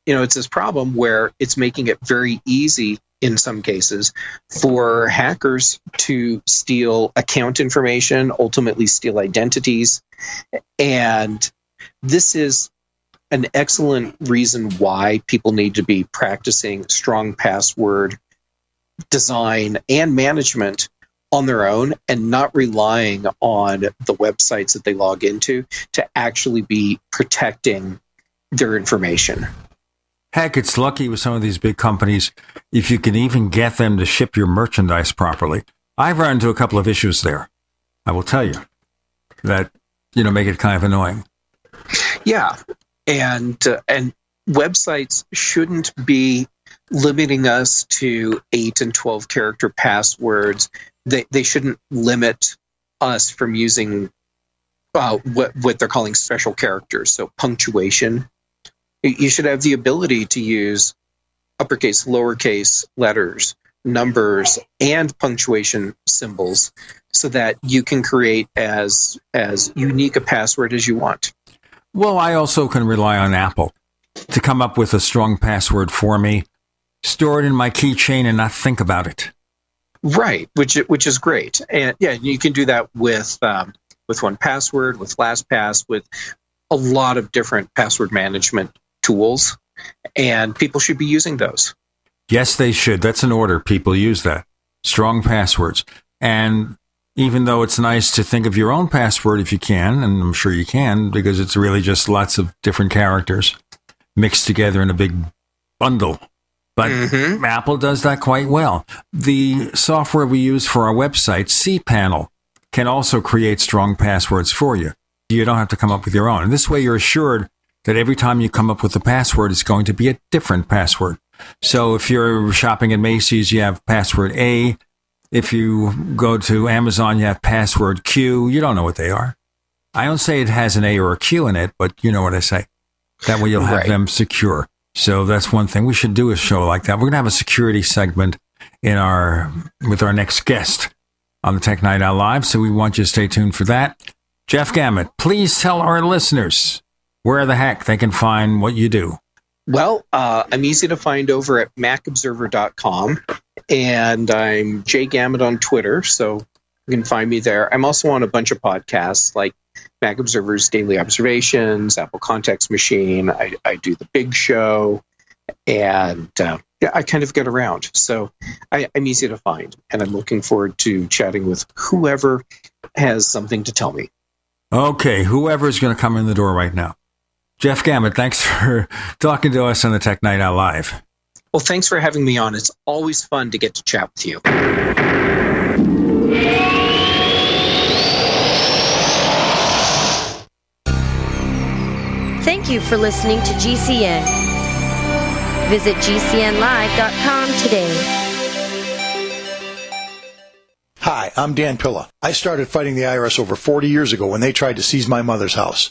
you know it's this problem where it's making it very easy in some cases for hackers to steal account information ultimately steal identities and this is an excellent reason why people need to be practicing strong password design and management on their own and not relying on the websites that they log into to actually be protecting their information. Heck, it's lucky with some of these big companies if you can even get them to ship your merchandise properly. I've run into a couple of issues there. I will tell you that you know make it kind of annoying. Yeah, and uh, and websites shouldn't be limiting us to eight and twelve character passwords. They they shouldn't limit us from using uh, what what they're calling special characters. So punctuation. You should have the ability to use uppercase, lowercase letters, numbers, and punctuation symbols so that you can create as as unique a password as you want. Well, I also can rely on Apple to come up with a strong password for me, store it in my keychain, and not think about it. Right, which which is great, and yeah, you can do that with um, with 1Password, with LastPass, with a lot of different password management tools, and people should be using those. Yes, they should. That's an order. People use that. Strong passwords. And even though it's nice to think of your own password if you can, and I'm sure you can, because it's really just lots of different characters mixed together in a big bundle. But mm-hmm. Apple does that quite well. The software we use for our website, cPanel, can also create strong passwords for you. You don't have to come up with your own. And this way you're assured that every time you come up with a password, it's going to be a different password. So if you're shopping at Macy's, you have password A. If you go to Amazon, you have password Q. You don't know what they are. I don't say it has an A or a Q in it, but you know what I say. That way you'll have right. them secure. So that's one thing we should do a show like that. We're going to have a security segment in our with our next guest on the Tech Night Owl Live. So we want you to stay tuned for that. Jeff Gamet, please tell our listeners where the heck they can find what you do. Well, uh, I'm easy to find over at macobserver.com, and I'm Jay Gamet on Twitter, so you can find me there. I'm also on a bunch of podcasts like Mac Observer's Daily Observations, Apple Context Machine. I, I do the Big Show, and uh, yeah, I kind of get around. So I, I'm easy to find, and I'm looking forward to chatting with whoever has something to tell me. Okay, whoever's going to come in the door right now. Jeff Gamet, thanks for talking to us on the Tech Night Owl Live. Well, thanks for having me on. It's always fun to get to chat with you. Thank you for listening to GCN. Visit GCNlive.com today. Hi, I'm Dan Pilla. I started fighting the IRS over 40 years ago when they tried to seize my mother's house.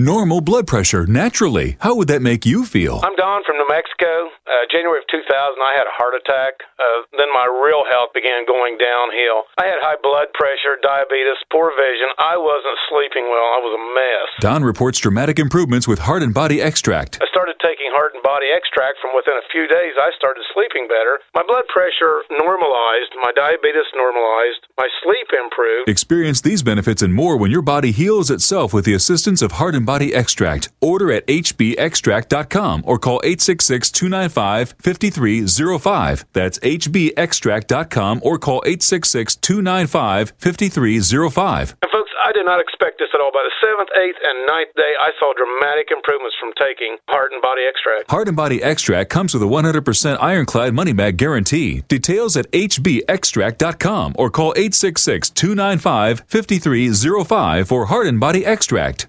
Normal blood pressure, naturally. How would that make you feel? I'm Don from New Mexico. Uh, January of 2000, I had a heart attack. Uh, then my real health began going downhill. I had high blood pressure, diabetes, poor vision. I wasn't sleeping well. I was a mess. Don reports dramatic improvements with Heart and Body Extract. I started taking Heart and Body Extract. From within a few days, I started sleeping better. My blood pressure normalized. My diabetes normalized. My sleep improved. Experience these benefits and more when your body heals itself with the assistance of Heart and Body Extract. Order at hbextract.com or call 866 295 5305. That's hbextract.com or call 866 295 5305. I did not expect this at all. By the seventh, eighth, and ninth day, I saw dramatic improvements from taking Heart and Body Extract. Heart and Body Extract comes with a 100% ironclad money back guarantee. Details at hbextract.com or call 866 295 5305 for Heart and Body Extract.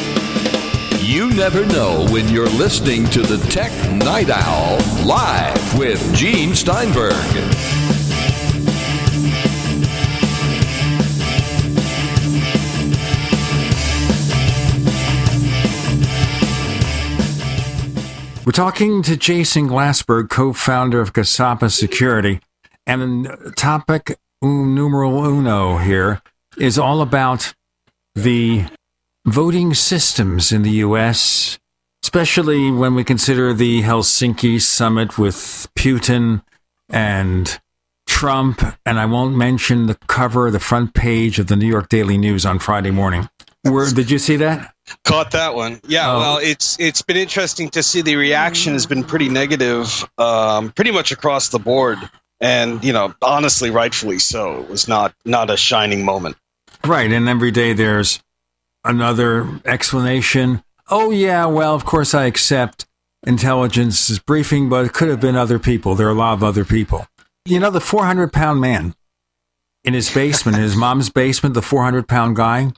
You never know when you're listening to the Tech Night Owl live with Gene Steinberg. We're talking to Jason Glassberg, co founder of Casaba Security. And topic numeral uno here is all about the voting systems in the U.S., especially when we consider the Helsinki summit with Putin and Trump. And I won't mention the cover, the front page of the New York Daily News on Friday morning. Where, did you see that? Caught that one. Yeah. Oh. Well, it's it's been interesting to see the reaction has been pretty negative, um, pretty much across the board, and you know, honestly, rightfully so. It was not not a shining moment. Right. And every day there's another explanation. Oh, yeah, well, of course I accept intelligence's briefing, but it could have been other people. There are a lot of other people. You know, the 400 pound man in his basement, in his mom's basement, the 400 pound guy,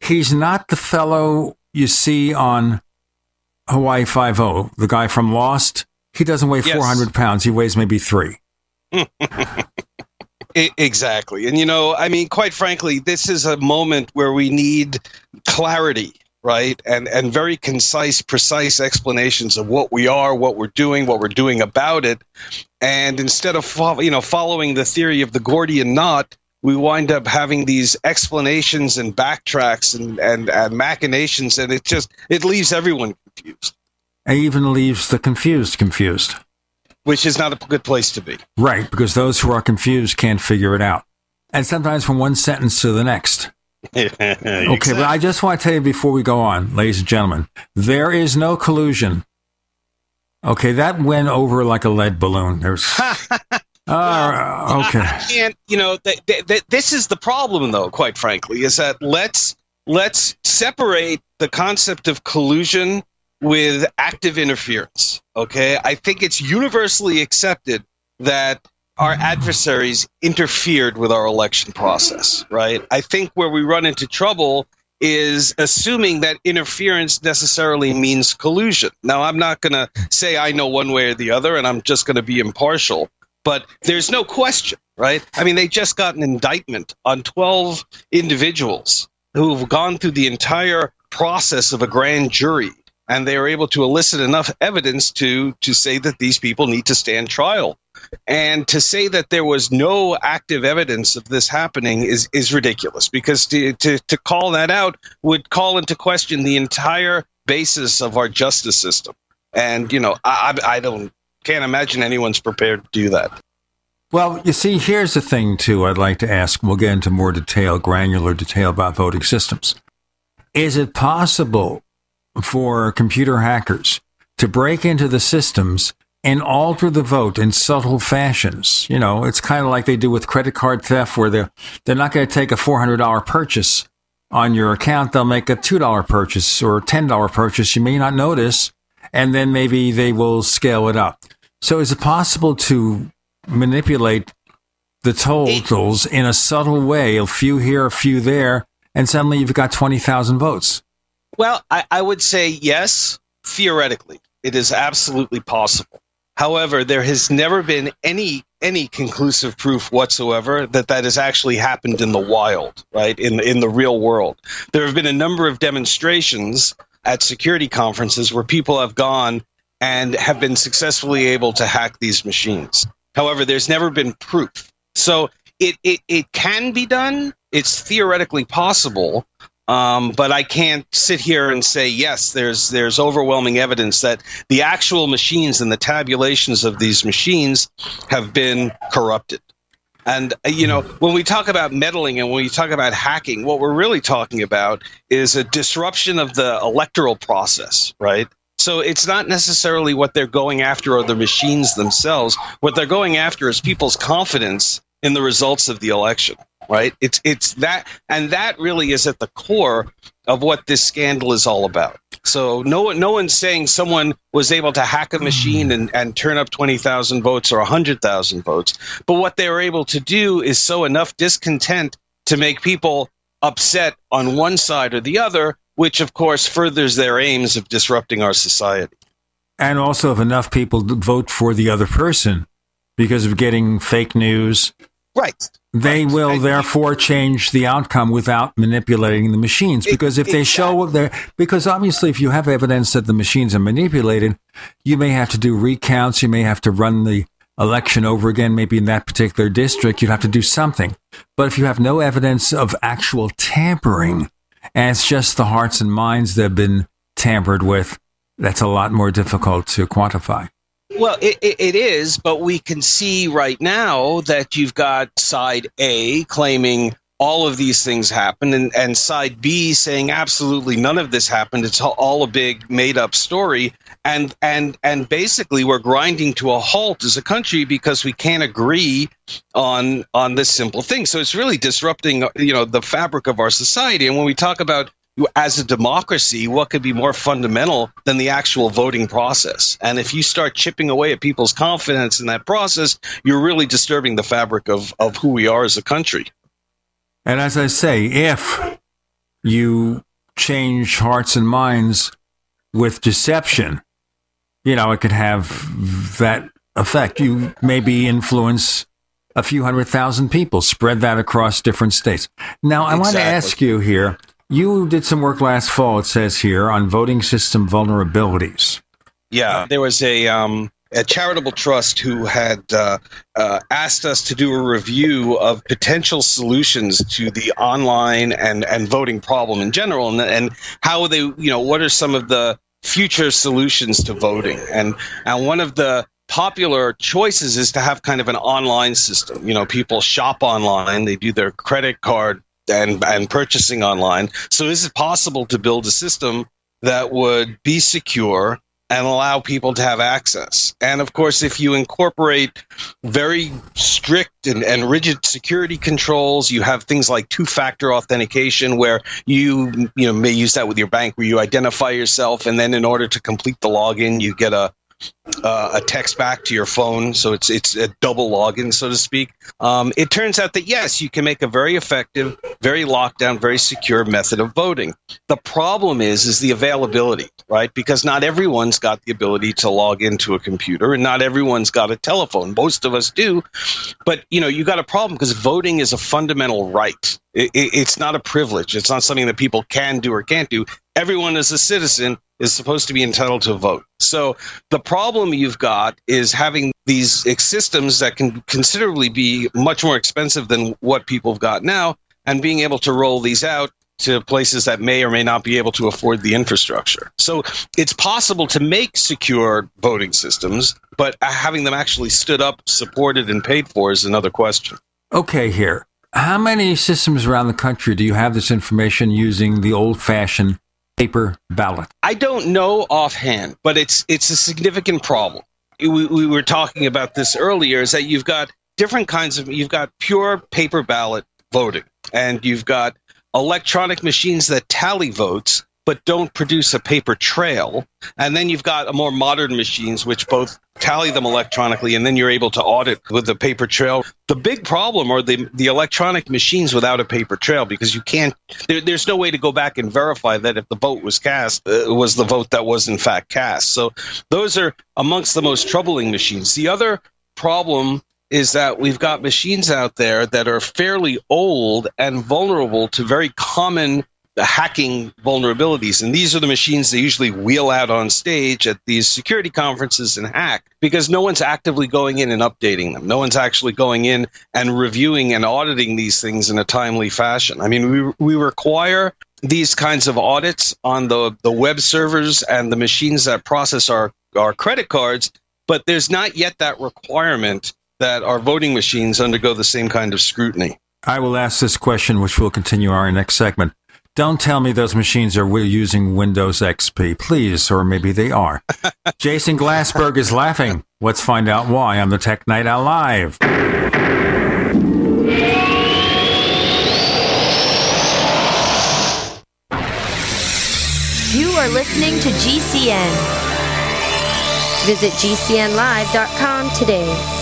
he's not the fellow you see on Hawaii 5 the guy from Lost. He doesn't weigh Yes. 400 pounds. He weighs maybe three. Exactly. And, you know, I mean, quite frankly, this is a moment where we need clarity, right? And, and very concise, precise explanations of what we are, what we're doing, what we're doing about it. And instead of, fo- you know, following the theory of the Gordian knot, we wind up having these explanations and backtracks and, and, and machinations. And it just, it leaves everyone confused, It even leaves the confused confused. Which is not a good place to be. Right, because those who are confused can't figure it out. And sometimes from one sentence to the next. Okay, but I just want to tell you before we go on, ladies and gentlemen, there is no collusion. Okay, that went over like a lead balloon. There's. Uh, okay. I can't, you know, th- th- th- this is the problem, though. Quite frankly, is that let's let's separate the concept of collusion with active interference. Okay, I think it's universally accepted that our adversaries interfered with our election process. Right. I think where we run into trouble is assuming that interference necessarily means collusion. Now, I'm not going to say I know one way or the other, and I'm just going to be impartial. But there's no question, right? I mean, they just got an indictment on 12 individuals who've gone through the entire process of a grand jury, and they are able to elicit enough evidence to to say that these people need to stand trial. And to say that there was no active evidence of this happening is is ridiculous because to to, to call that out would call into question the entire basis of our justice system. And you know, I I I don't can't imagine anyone's prepared to do that. Well, you see, here's the thing, too, I'd like to ask. We'll get into more detail, granular detail about voting systems. Is it possible for computer hackers to break into the systems and alter the vote in subtle fashions. You know, it's kind of like they do with credit card theft, where they're they're not going to take a four hundred dollar purchase on your account. They'll make a two dollar purchase or a ten dollar purchase. You may not notice, and then maybe they will scale it up. So, is it possible to manipulate the totals in a subtle way? A few here, a few there, and suddenly you've got twenty thousand votes. Well, I, I would say yes, theoretically. It is absolutely possible. However, there has never been any any conclusive proof whatsoever that that has actually happened in the wild, right? In in the real world. There have been a number of demonstrations at security conferences where people have gone and have been successfully able to hack these machines. However, there's never been proof. So it, it, it can be done. It's theoretically possible, um, but I can't sit here and say yes. There's there's overwhelming evidence that the actual machines and the tabulations of these machines have been corrupted. And uh, you know, when we talk about meddling and when we talk about hacking, what we're really talking about is a disruption of the electoral process, right? So it's not necessarily what they're going after or the machines themselves. What they're going after is people's confidence in the results of the election right? It's it's that, and that really is at the core of what this scandal is all about. So no one, no one's saying someone was able to hack a machine and, and turn up twenty thousand votes or hundred thousand votes, but what they were able to do is sow enough discontent to make people upset on one side or the other, which of course furthers their aims of disrupting our society. And also, if enough people vote for the other person because of getting fake news, right? They right. will therefore change the outcome without manipulating the machines. Because if they show their, because obviously if you have evidence that the machines are manipulated, you may have to do recounts. You may have to run the election over again, maybe in that particular district. You'd have to do something. But if you have no evidence of actual tampering, and it's just the hearts and minds that have been tampered with, that's a lot more difficult to quantify. Well, it, it, is, but we can see right now that you've got side A claiming all of these things happened, and, and side B saying absolutely none of this happened. It's all a big made up story. And, and, and basically, we're grinding to a halt as a country because we can't agree on, on this simple thing. So it's really disrupting you know, the fabric of our society. And when we talk about as a democracy, what could be more fundamental than the actual voting process? And if you start chipping away at people's confidence in that process, you're really disturbing the fabric of, of who we are as a country. And as I say, if you change hearts and minds with deception, you know, it could have that effect. You maybe influence a few hundred thousand people, spread that across different states. Now, I exactly. want to ask you here you did some work last fall, it says here, on voting system vulnerabilities. Yeah, there was a um, a charitable trust who had uh, uh, asked us to do a review of potential solutions to the online and, and voting problem in general, and, and how they, you know, what are some of the future solutions to voting, and and one of the popular choices is to have kind of an online system. You know, people shop online, they do their credit card and and purchasing online. So is it possible to build a system that would be secure and allow people to have access? And of course, if you incorporate very strict and, and rigid security controls, you have things like two-factor authentication where you you know may use that with your bank where you identify yourself and then in order to complete the login you get a uh, a text back to your phone, so it's it's a double login, so to speak. Um, it turns out that yes, you can make a very effective, very lockdown, very secure method of voting. The problem is is the availability, right? Because not everyone's got the ability to log into a computer, and not everyone's got a telephone. Most of us do, but you know you got a problem because voting is a fundamental right. It, it, it's not a privilege. It's not something that people can do or can't do. Everyone as a citizen is supposed to be entitled to vote. So the problem you've got is having these systems that can considerably be much more expensive than what people have got now, and being able to roll these out to places that may or may not be able to afford the infrastructure. So it's possible to make secure voting systems, but having them actually stood up, supported, and paid for is another question. Okay, here. How many systems around the country do you have this information using the old fashioned paper ballot? I don't know offhand, but it's it's a significant problem. we, we were talking about this earlier, is that you've got different kinds of you've got pure paper ballot voting, and you've got electronic machines that tally votes but don't produce a paper trail. And then you've got more modern machines which both tally them electronically and then you're able to audit with the paper trail. The big problem are the the electronic machines without a paper trail because you can't there, there's no way to go back and verify that if the vote was cast uh, was the vote that was in fact cast. So those are amongst the most troubling machines. The other problem is that we've got machines out there that are fairly old and vulnerable to very common hacking vulnerabilities. And these are the machines they usually wheel out on stage at these security conferences and hack because no one's actively going in and updating them. No one's actually going in and reviewing and auditing these things in a timely fashion. I mean, we, we require these kinds of audits on the, the web servers and the machines that process our, our credit cards, but there's not yet that requirement that our voting machines undergo the same kind of scrutiny. I will ask this question, which will continue our next segment. Don't tell me those machines are using Windows XP, please, or maybe they are. Jason Glassberg is laughing. Let's find out why on the Tech Night Owl Live. You are listening to GCN. Visit GCNlive.com today.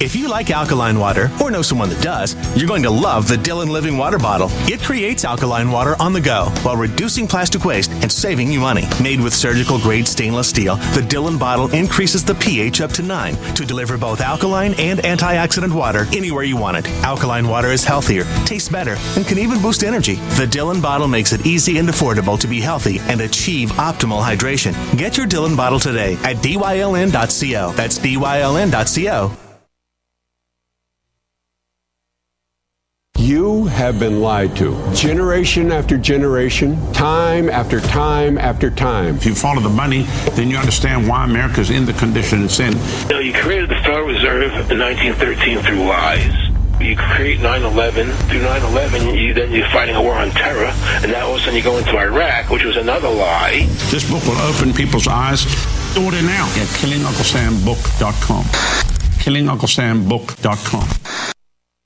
If you like alkaline water or know someone that does, you're going to love the DYLN Living Water Bottle. It creates alkaline water on the go while reducing plastic waste and saving you money. Made with surgical grade stainless steel, the DYLN bottle increases the pH up to 9 to deliver both alkaline and antioxidant water anywhere you want it. Alkaline water is healthier, tastes better, and can even boost energy. The DYLN bottle makes it easy and affordable to be healthy and achieve optimal hydration. Get your DYLN bottle today at dyln.co. That's dyln.co. You have been lied to generation after generation, time after time after time. If you follow the money, then you understand why America's in the condition it's in. You know, you created the Federal Reserve in 1913 through lies. You create 9/11 through 9/11. You, then you're fighting a war on terror, and now all of a sudden you go into Iraq, which was another lie. This book will open people's eyes. Order now at killingunclesambook.com. killingunclesambook.com.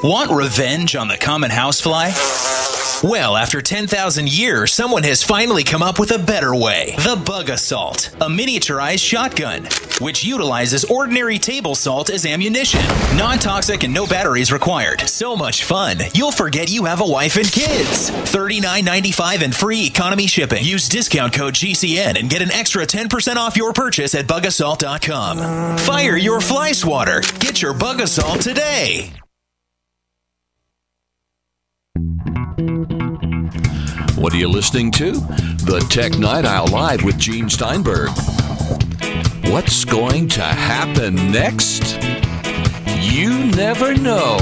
Want revenge on the common housefly? Well, after 10,000 years, someone has finally come up with a better way. The Bug Assault, a miniaturized shotgun, which utilizes ordinary table salt as ammunition. Non toxic and no batteries required. So much fun, you'll forget you have a wife and kids. $39.95 and free economy shipping. Use discount code GCN and get an extra 10% off your purchase at bugassault.com. Fire your fly swatter. Get your Bug Assault today. What are you listening to? The Tech Night Owl Live with Gene Steinberg. What's going to happen next? You never know.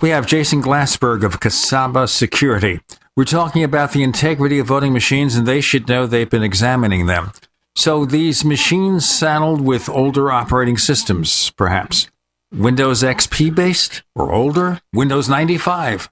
We have Jason Glassberg of Casaba Security. We're talking about the integrity of voting machines, and they should know they've been examining them. So these machines saddled with older operating systems, perhaps. Windows XP based or older? Windows 95.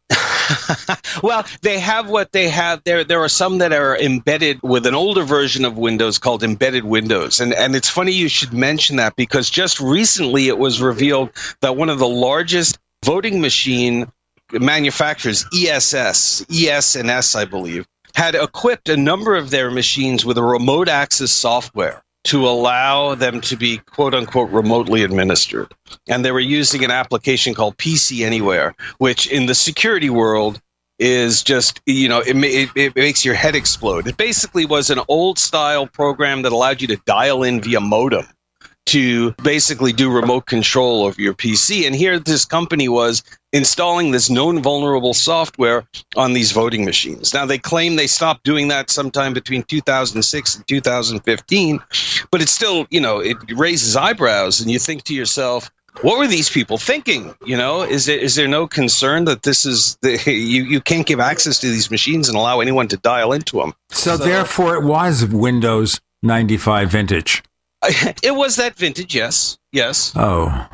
well, they have what they have. There, there are some that are embedded with an older version of Windows called embedded Windows, and and it's funny you should mention that because just recently it was revealed that one of the largest voting machine manufacturers, ESS, ES and S, I believe, had equipped a number of their machines with a remote access software to allow them to be quote unquote remotely administered. And they were using an application called PC Anywhere, which in the security world is just, you know, it, it, it makes your head explode. It basically was an old style program that allowed you to dial in via modem to basically do remote control of your PC. And here this company was installing this known vulnerable software on these voting machines. Now they claim they stopped doing that sometime between 2006 and 2015, but it's still, you know, it raises eyebrows and you think to yourself, what were these people thinking? You know, is there is there no concern that this is the, you you can't give access to these machines and allow anyone to dial into them? So, so therefore, it was Windows 95 vintage. It was that vintage, yes, yes. Oh,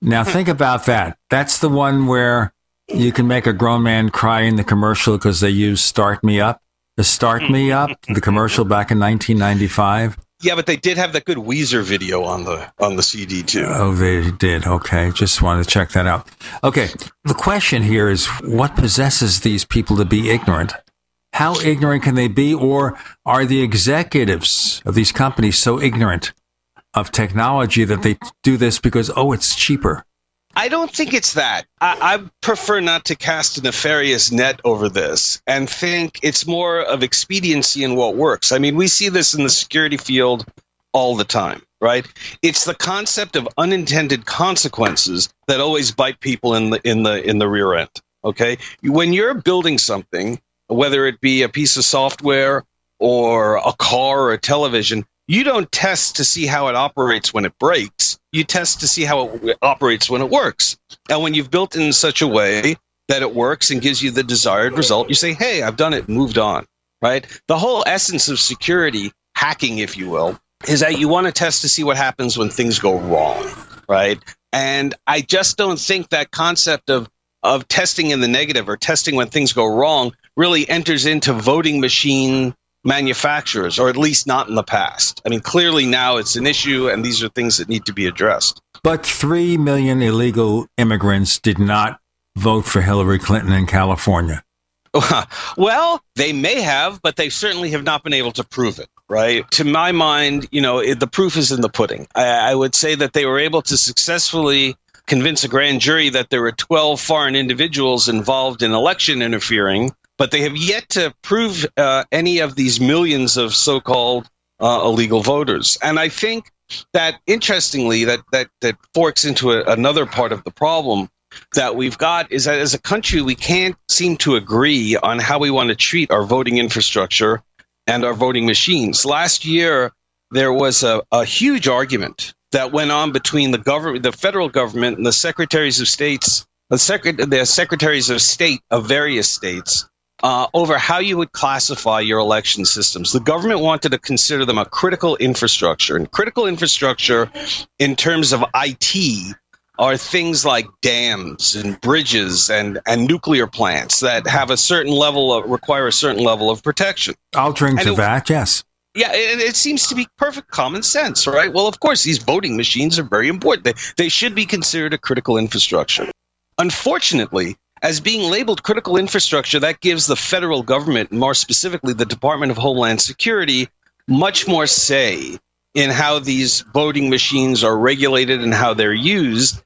now think hmm. about that. That's the one where you can make a grown man cry in the commercial because they use "Start Me Up." The "Start Me Up," the commercial back in 1995. Yeah, but they did have that good Weezer video on the on the CD too. Oh, they did. Okay, just wanted to check that out. Okay, the question here is what possesses these people to be ignorant? How ignorant can they be, or are the executives of these companies so ignorant of technology that they do this because oh it's cheaper I don't think it's that. I, I, prefer not to cast a nefarious net over this and think it's more of expediency in what works. I mean, we see this in the security field all the time, right? It's the concept of unintended consequences that always bite people in the in the in the rear end. Okay, when you're building something, whether it be a piece of software or a car or a television, you don't test to see how it operates when it breaks. You test to see how it operates when it works. And when you've built in such a way that it works and gives you the desired result, you say, hey, I've done it, moved on, right? The whole essence of security, hacking, if you will, is that you want to test to see what happens when things go wrong, right? And I just don't think that concept of of testing in the negative or testing when things go wrong really enters into voting machine manufacturers, or at least not in the past. I mean, clearly now it's an issue, and these are things that need to be addressed. But 3 million illegal immigrants did not vote for Hillary Clinton in California. well, they may have, but they certainly have not been able to prove it, right? To my mind, you know, it, the proof is in the pudding. I, I would say that they were able to successfully convince a grand jury that there were 12 foreign individuals involved in election interfering but they have yet to prove uh, any of these millions of so-called uh, illegal voters. And I think that interestingly, that that that forks into a, another part of the problem that we've got is that as a country we can't seem to agree on how we want to treat our voting infrastructure and our voting machines. Last year, there was a, a huge argument that went on between the government, the federal government, and the secretaries of states, the, secret, the secretaries of state of various states uh, over how you would classify your election systems. The government wanted to consider them a critical infrastructure, and critical infrastructure in terms of IT are things like dams and bridges and, and nuclear plants that have a certain level of require a certain level of protection. I'll And to it- that. Yes. Yeah, it, it seems to be perfect common sense, right? Well, of course, these voting machines are very important. They, they should be considered a critical infrastructure. Unfortunately, as being labeled critical infrastructure, that gives the federal government, more specifically the Department of Homeland Security, much more say in how these voting machines are regulated and how they're used.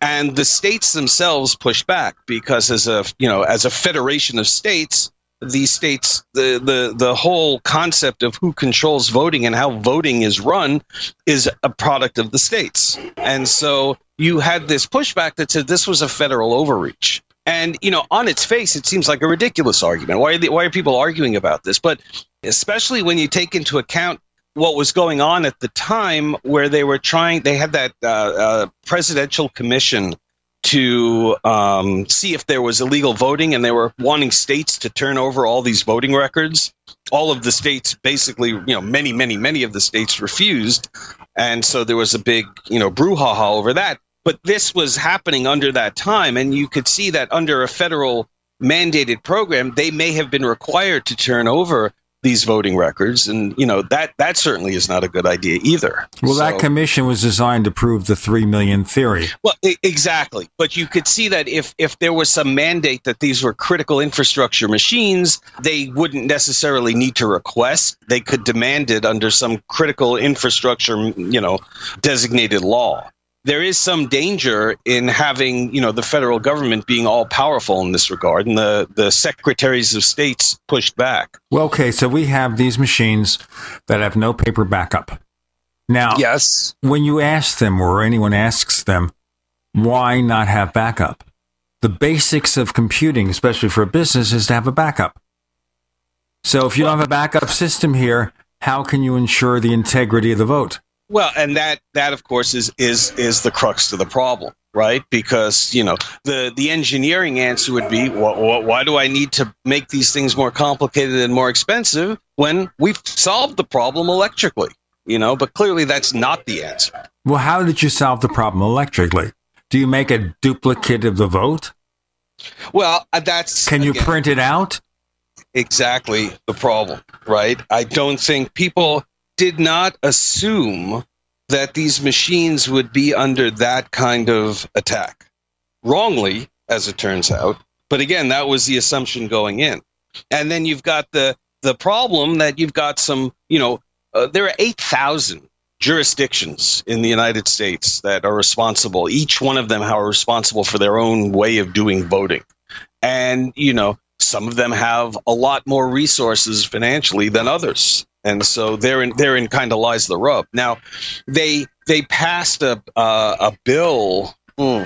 And the states themselves push back because as a you know as a federation of states these states the the the whole concept of who controls voting and how voting is run is a product of the states. And so you had this pushback that said this was a federal overreach and you know on its face it seems like a ridiculous argument. Why are, the, why are people arguing about this? But especially when you take into account what was going on at the time where they were trying they had that uh, uh, presidential commission to um, see if there was illegal voting and they were wanting states to turn over all these voting records. All of the states basically you know many many many of the states refused. And so there was a big you know brouhaha over that but this was happening under that time and you could see that under a federal mandated program they may have been required to turn over these voting records and you know that that certainly is not a good idea either Well, that commission was designed to prove the three million theory. well, e- exactly. But you could see that if if there was some mandate that these were critical infrastructure machines, they wouldn't necessarily need to request. They could demand it under some critical infrastructure, you know, designated law. There is some danger in having, you know, the federal government being all powerful in this regard, and the the secretaries of states pushed back. Well, okay, so we have these machines that have no paper backup. Now, yes, when you ask them or anyone asks them, why not have backup? The basics of computing, especially for a business, is to have a backup. So if you don't have a backup system here, how can you ensure the integrity of the vote? Well, and that that of course is is is the crux to the problem, right? Because you know the the engineering answer would be, wh- wh- why do I need to make these things more complicated and more expensive when we've solved the problem electrically? You know, but clearly that's not the answer. Well, how did you solve the problem electrically? Do you make a duplicate of the vote? Well, uh, that's Can you again, print it out? exactly the problem, right? I don't think people did not assume that these machines would be under that kind of attack. Wrongly, as it turns out. But again, that was the assumption going in. And then you've got the the problem that you've got some, you know, uh, there are 8,000 jurisdictions in the United States that are responsible. Each one of them are responsible for their own way of doing voting. And, you know, some of them have a lot more resources financially than others. And so therein, therein kind of lies the rub. Now, they they passed a uh, a bill hmm,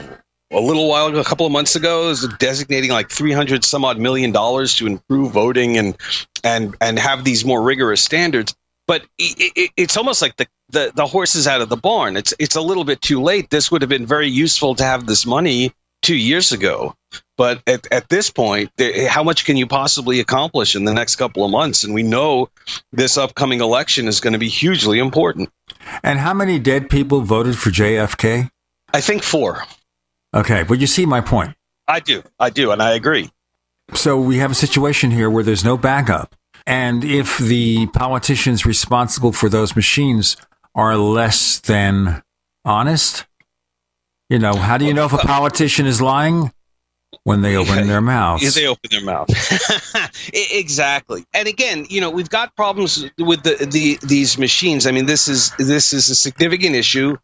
a little while ago, a couple of months ago, designating like three hundred some odd million dollars to improve voting and and and have these more rigorous standards. But i i it's almost like the, the the horse is out of the barn. It's it's a little bit too late. This would have been very useful to have this money two years ago. But at, at this point, how much can you possibly accomplish in the next couple of months? And we know this upcoming election is going to be hugely important. And how many dead people voted for JFK? I think four. Okay, but you see my point. I do. I do. And I agree. So we have a situation here where there's no backup. And if the politicians responsible for those machines are less than honest, you know, how do you know if a politician is lying? When they open their mouths. They open their mouth. Exactly. And again, you know, we've got problems with the, the these machines. I mean, this is this is a significant issue,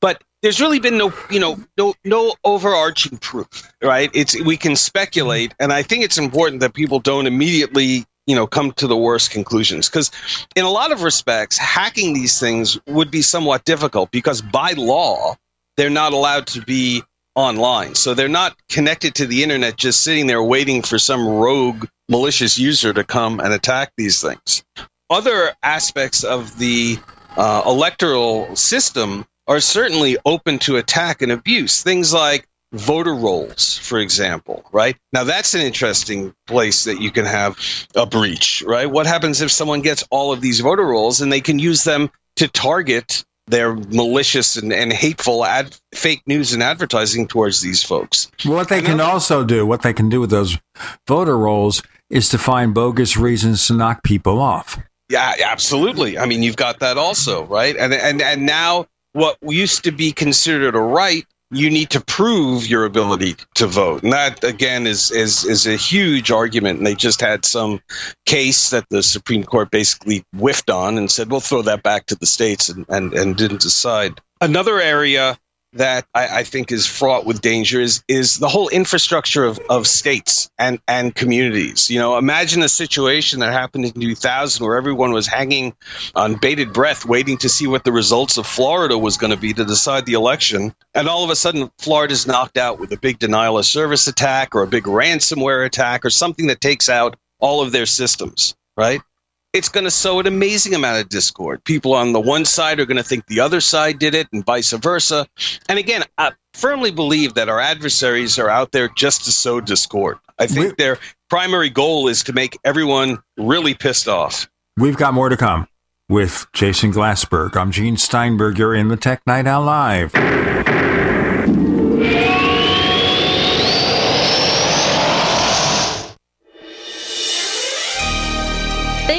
but there's really been no, you know, no no overarching proof, right? It's we can speculate, and I think it's important that people don't immediately, you know, come to the worst conclusions because in a lot of respects, hacking these things would be somewhat difficult because by law, they're not allowed to be online. So they're not connected to the internet, just sitting there waiting for some rogue malicious user to come and attack these things. other aspects of the uh, electoral system are certainly open to attack and abuse. Things like voter rolls, for example, right? Now, that's an interesting place that you can have a breach, right? What happens if someone gets all of these voter rolls and they can use them to target their malicious and, and hateful ad, fake news and advertising towards these folks? What they can also do, what they can do with those voter rolls, is to find bogus reasons to knock people off. Yeah, absolutely. I mean, you've got that also, right? And and and now what used to be considered a right you need to prove your ability to vote. And that again is is is a huge argument. And they just had some case that the supreme court basically whiffed on and said we'll throw that back to the states and and, and didn't decide. Another area that I, I, think is fraught with danger is, is the whole infrastructure of, of states and, and communities. You know, imagine a situation that happened in 2000 where everyone was hanging on bated breath, waiting to see what the results of Florida was going to be to decide the election. And all of a sudden, Florida's knocked out with a big denial of service attack or a big ransomware attack or something that takes out all of their systems, right? It's going to sow an amazing amount of discord. People on the one side are going to think the other side did it, and vice versa. And again, I firmly believe that our adversaries are out there just to sow discord. I think we their primary goal is to make everyone really pissed off. We've got more to come with Jason Glassberg. I'm Gene Steinberg. You're in the Tech Night Owl Live.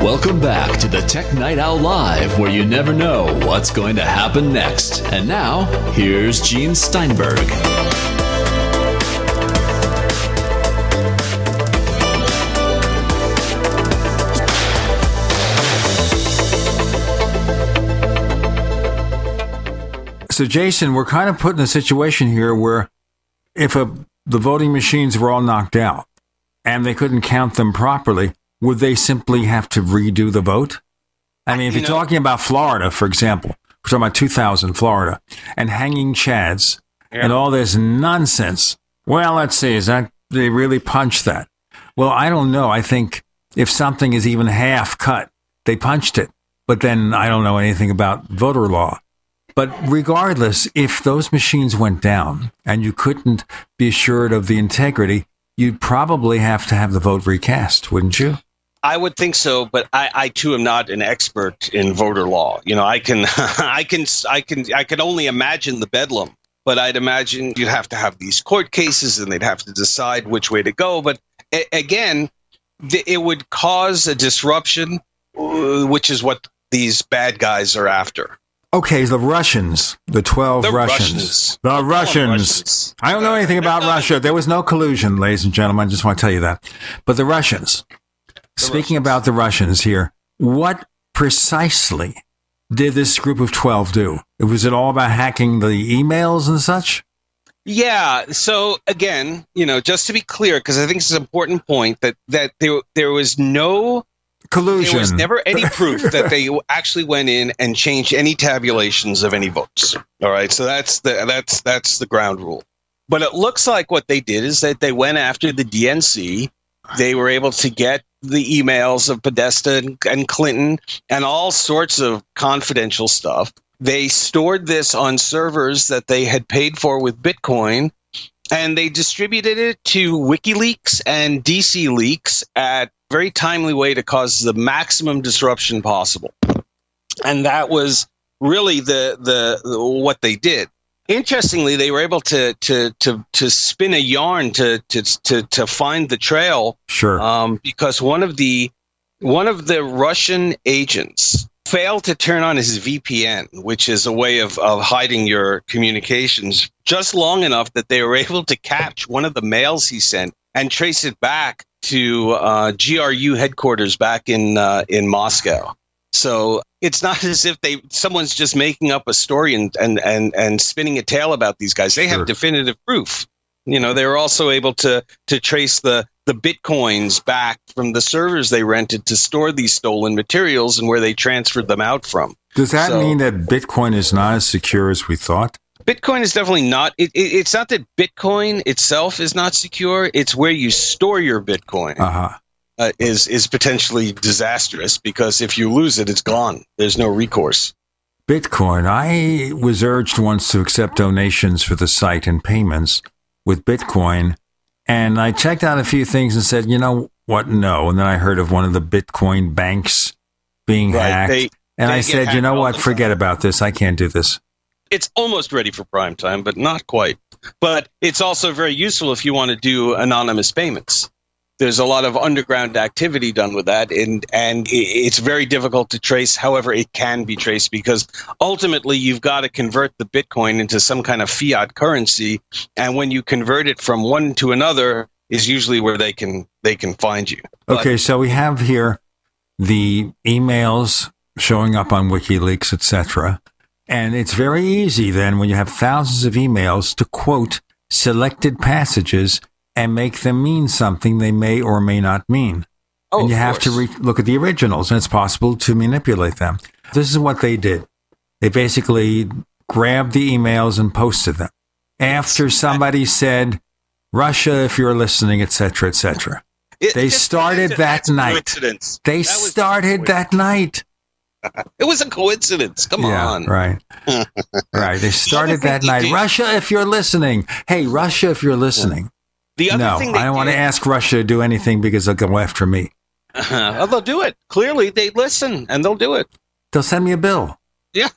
Welcome back to the Tech Night Owl Live, where you never know what's going to happen next. And now, here's Gene Steinberg. So, Jason, we're kind of put in a situation here where if a, the voting machines were all knocked out and they couldn't count them properly, would they simply have to redo the vote? I mean, if you are talking about Florida, for example, we're talking about 2000 Florida and hanging chads yeah. and all this nonsense. Well, let's see, is that they really punched that? Well, I don't know. I think if something is even half cut, they punched it. But then I don't know anything about voter law. But regardless, if those machines went down and you couldn't be assured of the integrity, you'd probably have to have the vote recast, wouldn't you? I would think so, but I, I too am not an expert in voter law. You know, I can, I can, I can, I can only imagine the bedlam. But I'd imagine you'd have to have these court cases, and they'd have to decide which way to go. But a- again, th- it would cause a disruption, uh, which is what these bad guys are after. Okay, the Russians, the 12 The Russians. Russians. The Russians. I don't know anything about Russia. There was no collusion, ladies and gentlemen. I just want to tell you that. But the Russians, speaking about the Russians here, what precisely did this group of 12 do? Was it all about hacking the emails and such? Yeah. So again, you know, just to be clear, because I think it's an important point that that there there was no collusion. There was never any proof that they actually went in and changed any tabulations of any votes. All right. So that's the that's that's the ground rule. But it looks like what they did is that they went after the DNC. They were able to get the emails of Podesta and, and Clinton and all sorts of confidential stuff. They stored this on servers that they had paid for with Bitcoin and they distributed it to WikiLeaks and DC Leaks at a very timely way to cause the maximum disruption possible. And that was really the, the, the what they did. Interestingly, they were able to to to to spin a yarn to to to, to find the trail. Sure. Um, because one of the one of the Russian agents failed to turn on his VPN, which is a way of, of hiding your communications, just long enough that they were able to catch one of the mails he sent and trace it back to uh, GRU headquarters back in uh, in Moscow. So it's not as if they someone's just making up a story and and and, and spinning a tale about these guys. They Sure. have definitive proof. You know, they were also able to to trace the the bitcoins back from the servers they rented to store these stolen materials and where they transferred them out from. Does that So- mean that Bitcoin is not as secure as we thought? Bitcoin is definitely not. It, it, it's not that Bitcoin itself is not secure. It's where you store your Bitcoin Uh-huh. Uh, is is potentially disastrous because if you lose it, it's gone. There's no recourse. Bitcoin. I was urged once to accept donations for the site and payments with Bitcoin. And I checked out a few things and said, you know what? No. And then I heard of one of the Bitcoin banks being Right, hacked. they- and they I said, you know what? Forget about this. I can't do this. It's almost ready for prime time, but not quite. But it's also very useful if you want to do anonymous payments. There's a lot of underground activity done with that, and and it's very difficult to trace. However, it can be traced because ultimately you've got to convert the Bitcoin into some kind of fiat currency, and when you convert it from one to another, is usually where they can they can find you. But- Okay, so we have here the emails showing up on WikiLeaks, etc. And it's very easy then when you have thousands of emails to quote selected passages and make them mean something they may or may not mean. Oh, and you have to re- look at the originals, and it's possible to manipulate them. This is what they did. They basically grabbed the emails and posted them after somebody said, "Russia, if you're listening," etc., etc. It- They started that night. They That started that night. It was a coincidence. Come yeah, on. right, right. They started that night. Russia, if you're listening, hey, Russia, if you're listening. The other no, thing I don't want to ask Russia to do anything because they'll go after me. well, oh, they'll do it. Clearly, they listen and they'll do it. They'll send me a bill. Yeah.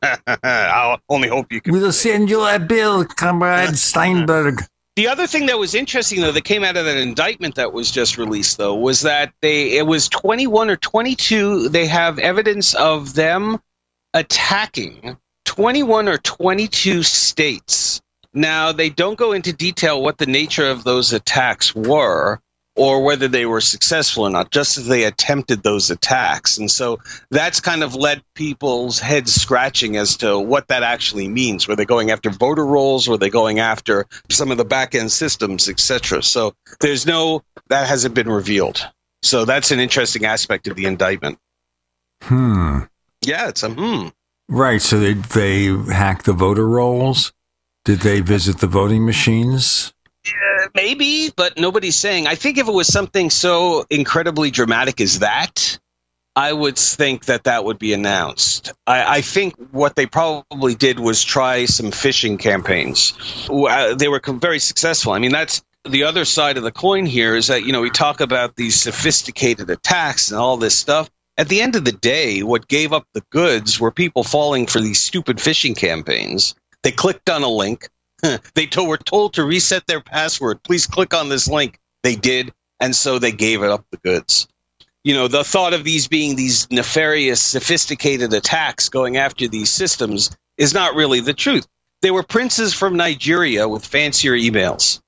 I'll only hope you can. We'll send you a bill, comrade Steinberg. The other thing that was interesting, though, that came out of that indictment that was just released, though, was that they it was 21 or 22. They have evidence of them attacking 21 or 22 states. Now they don't go into detail what the nature of those attacks were or whether they were successful or not, just as they attempted those attacks. And so that's kind of led people's heads scratching as to what that actually means. Were they going after voter rolls? Were they going after some of the back end systems, etc.? So there's no, that hasn't been revealed. So that's an interesting aspect of the indictment. Hmm. Yeah, it's a hmm. Right. So they they hacked the voter rolls. Did they visit the voting machines? Uh, maybe, but nobody's saying. I think if it was something so incredibly dramatic as that, I would think that that would be announced. I, I think what they probably did was try some phishing campaigns. Uh, They were very successful. I mean, that's the other side of the coin here is that you know we talk about these sophisticated attacks and all this stuff. At the end of the day, what gave up the goods were people falling for these stupid phishing campaigns. They clicked on a link. they to- were told to reset their password. Please click on this link. They did, and so they gave it up the goods. You know, the thought of these being these nefarious, sophisticated attacks going after these systems is not really the truth. They were princes from Nigeria with fancier emails.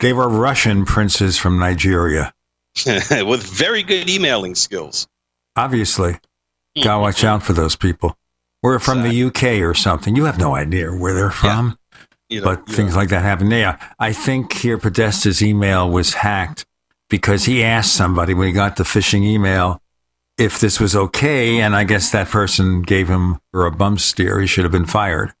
They were Russian princes from Nigeria. with very good emailing skills. Obviously. Hmm. Gotta watch out for those people. We're from the UK or something. You have no idea where they're from. You but things like that happen. Yeah. I think here Podesta's email was hacked because he asked somebody when he got the phishing email if this was okay. And I guess that person gave him or a bum steer. He should have been fired.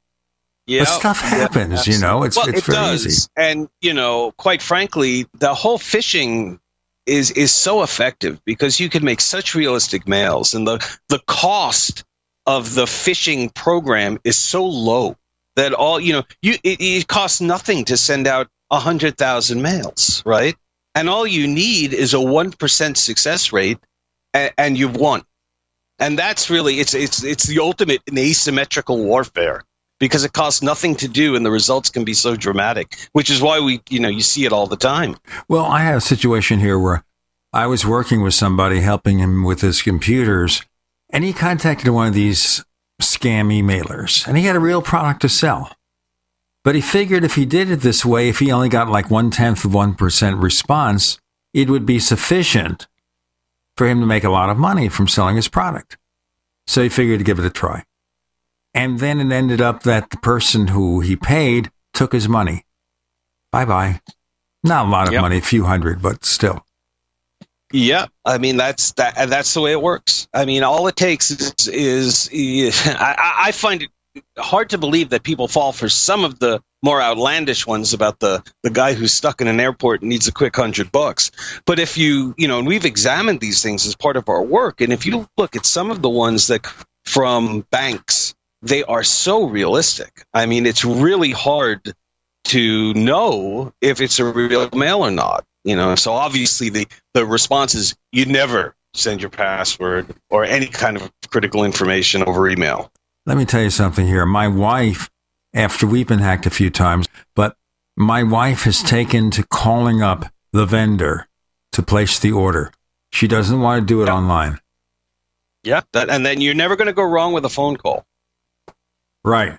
Yeah, But stuff yeah, happens, you know, it's- well, it's it very does. easy. And you know, quite frankly, the whole phishing is is so effective because you can make such realistic mails, and the the cost of the phishing program is so low that all you know, you it, it costs nothing to send out a hundred thousand mails, right? And all you need is a one percent success rate, and, and you've won. And that's really it's it's it's the ultimate in asymmetrical warfare because it costs nothing to do and the results can be so dramatic, which is why we you know you see it all the time. Well, I had a situation here where I was working with somebody helping him with his computers, and he contacted one of these scam emailers, and he had a real product to sell. But he figured if he did it this way, if he only got like one tenth of 1% response, it would be sufficient for him to make a lot of money from selling his product. So he figured to give it a try. And then it ended up that the person who he paid took his money. Bye bye. Not a lot of Yep. money, a few hundred, but still. Yeah, I mean that's that that's the way it works. I mean, all it takes is, is, is I, I- find it hard to believe that people fall for some of the more outlandish ones about the the guy who's stuck in an airport and needs a quick hundred bucks. But if you you know, and we've examined these things as part of our work, and if you look at some of the ones that from banks, they are so realistic. I mean, it's really hard to know if it's a real mail or not. You know, so obviously the the response is you never send your password or any kind of critical information over email. Let me tell you something here. My wife, after we've been hacked a few times, but my wife has taken to calling up the vendor to place the order. She doesn't want to do it online. Yeah, that, and then you're never going to go wrong with a phone call. Right.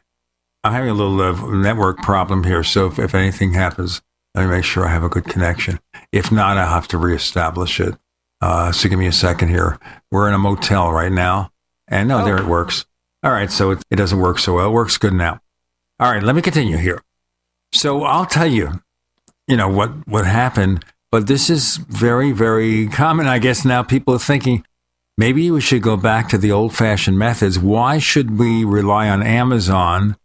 I'm having a little uh, network problem here, so if, if anything happens, let me make sure I have a good connection. If not, I'll have to reestablish it. Uh, so give me a second here. We're in a motel right now, and no, there it works. All right, so it, it doesn't work so well. It works good now. All right, let me continue here. So I'll tell you, you know what what happened, but this is very very common. I guess now people are thinking maybe we should go back to the old fashioned methods. Why should we rely on Amazon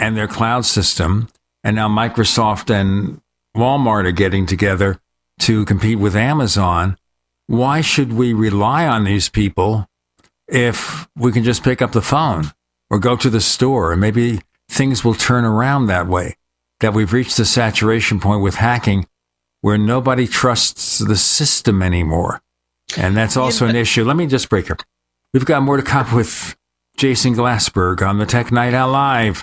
and their cloud system? And now Microsoft and Walmart are getting together to compete with Amazon. Why should we rely on these people if we can just pick up the phone or go to the store and maybe things will turn around that way? That we've reached the saturation point with hacking where nobody trusts the system anymore. And that's also an issue. Let me just break up. We've got more to come with Jason Glassberg on the Tech Night Owl Live.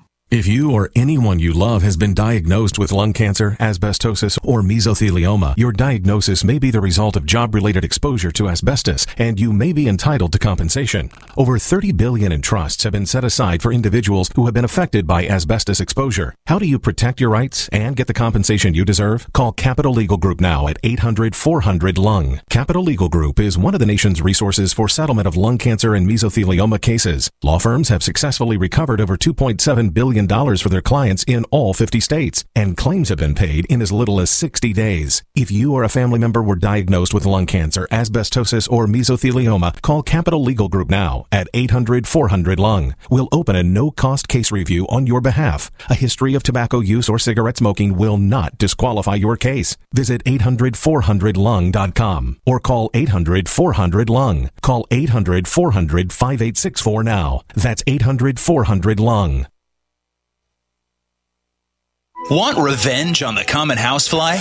If you or anyone you love has been diagnosed with lung cancer, asbestosis, or mesothelioma, your diagnosis may be the result of job-related exposure to asbestos, and you may be entitled to compensation. Over 30 billion in trusts have been set aside for individuals who have been affected by asbestos exposure. How do you protect your rights and get the compensation you deserve? Call Capital Legal Group now at 800-400-LUNG. Capital Legal Group is one of the nation's resources for settlement of lung cancer and mesothelioma cases. Law firms have successfully recovered over 2.7 billion dollars for their clients in all 50 states, and claims have been paid in as little as 60 days. If you or a family member were diagnosed with lung cancer, asbestosis, or mesothelioma, call Capital Legal Group now at 800-400-LUNG. We'll open a no-cost case review on your behalf. A history of tobacco use or cigarette smoking will not disqualify your case. Visit 800-400-LUNG.com or call 800-400-LUNG. Call 800-400-5864 now. That's 800-400-LUNG. Want revenge on the common housefly?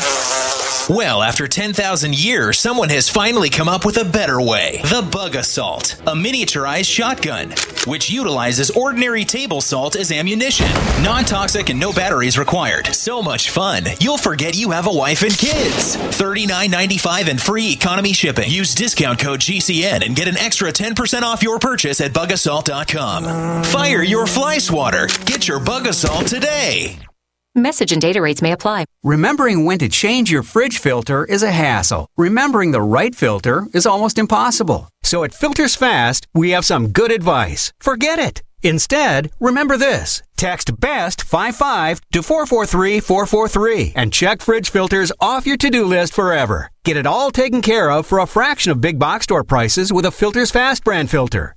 Well, after 10,000 years, someone has finally come up with a better way. The Bug Assault, a miniaturized shotgun, which utilizes ordinary table salt as ammunition. Non toxic and no batteries required. So much fun, you'll forget you have a wife and kids. $39.95 and free economy shipping. Use discount code GCN and get an extra 10% off your purchase at bugassault.com. Fire your fly swatter. Get your Bug Assault today. Message and data rates may apply. Remembering when to change your fridge filter is a hassle. Remembering the right filter is almost impossible. So at Filters Fast, we have some good advice. Forget it. Instead, remember this. Text BEST 55 to 443 443 and check fridge filters off your to-do list forever. Get it all taken care of for a fraction of big box store prices with a Filters Fast brand filter.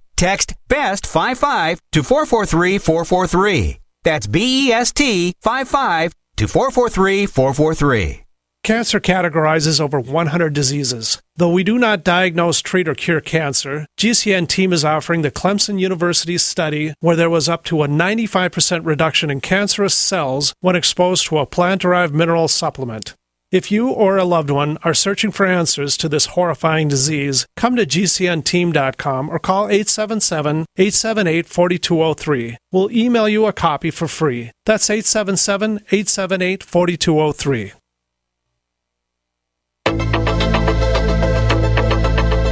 Text BEST55 to 443 443. That's B E S T 55 to 443 443. Cancer categorizes over 100 diseases. Though we do not diagnose, treat, or cure cancer, GCN team is offering the Clemson University study where there was up to a 95% reduction in cancerous cells when exposed to a plant derived mineral supplement. If you or a loved one are searching for answers to this horrifying disease, come to GCNteam.com or call 877 878 4203. We'll email you a copy for free. That's 877 878 4203.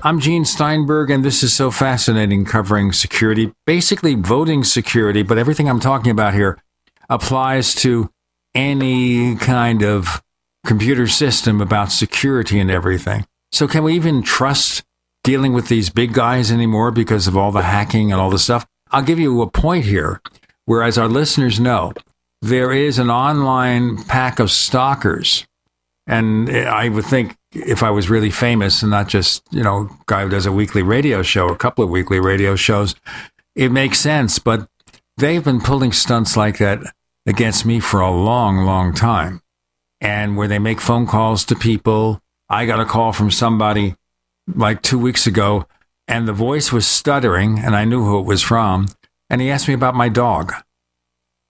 I'm Gene Steinberg, and this is so fascinating covering security, basically voting security, but everything I'm talking about here applies to any kind of computer system about security and everything. So, can we even trust dealing with these big guys anymore because of all the hacking and all the stuff? I'll give you a point here, whereas our listeners know there is an online pack of stalkers. And I would think if I was really famous and not just, you know, guy who does a weekly radio show, a couple of weekly radio shows, it makes sense. But they've been pulling stunts like that against me for a long, long time. And where they make phone calls to people, I got a call from somebody like two weeks ago, and the voice was stuttering, and I knew who it was from. And he asked me about my dog.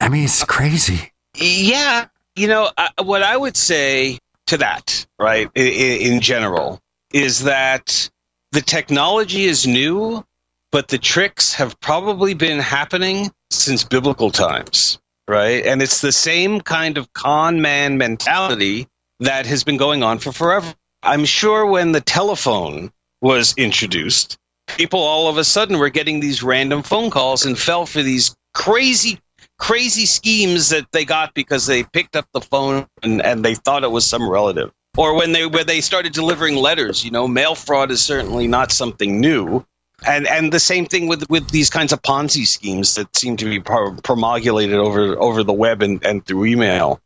I mean, it's crazy. Yeah. You know, I, what I would say to that, right, in, in general, is that the technology is new, but the tricks have probably been happening since biblical times, right? And it's the same kind of con man mentality that has been going on for forever. I'm sure when the telephone was introduced, people all of a sudden were getting these random phone calls and fell for these crazy crazy schemes that they got because they picked up the phone and, and they thought it was some relative or when they where they started delivering letters you know mail fraud is certainly not something new and and the same thing with with these kinds of Ponzi schemes that seem to be promulgated over over the web and, and through email.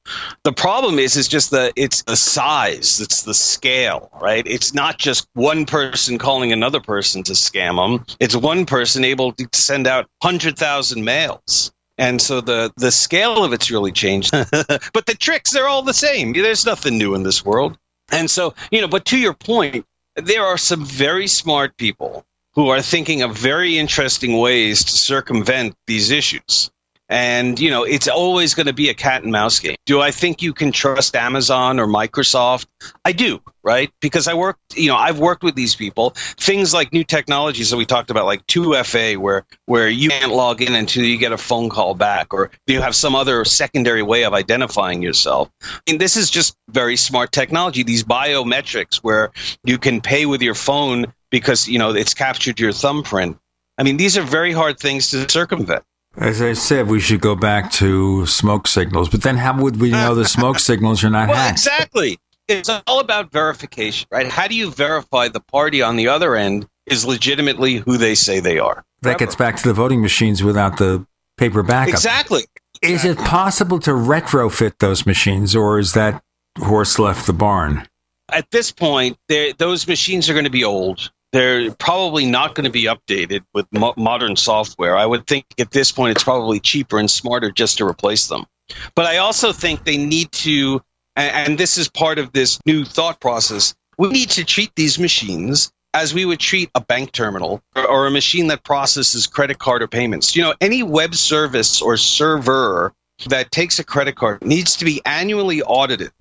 The problem is is just the it's the size, it's the scale, right? It's not just one person calling another person to scam them. It's one person able to send out hundred thousand mails. And so the the scale of it's really changed, but the tricks they're all the same. There's nothing new in this world. And so you know, but to your point, there are some very smart people who are thinking of very interesting ways to circumvent these issues. And, you know, it's always going to be a cat and mouse game. Do I think you can trust Amazon or Microsoft? I do, right? Because I work, you know, I've worked with these people. Things like new technologies that we talked about, like 2FA, where, where you can't log in until you get a phone call back, or you have some other secondary way of identifying yourself. And this is just very smart technology. These biometrics where you can pay with your phone because you know it's captured your thumbprint. I mean, these are very hard things to circumvent. As I said, we should go back to smoke signals. But then, how would we know the smoke signals are not well, hacked? Exactly. It's all about verification, right? How do you verify the party on the other end is legitimately who they say they are? That gets back to the voting machines without the paper backup. Exactly. Is it possible to retrofit those machines, or is that horse left the barn? At this point, those machines are going to be old they're probably not going to be updated with mo- modern software. I would think at this point it's probably cheaper and smarter just to replace them. But I also think they need to, and, and this is part of this new thought process, we need to treat these machines as we would treat a bank terminal or, or a machine that processes credit card or payments. You know, any web service or server that takes a credit card needs to be annually audited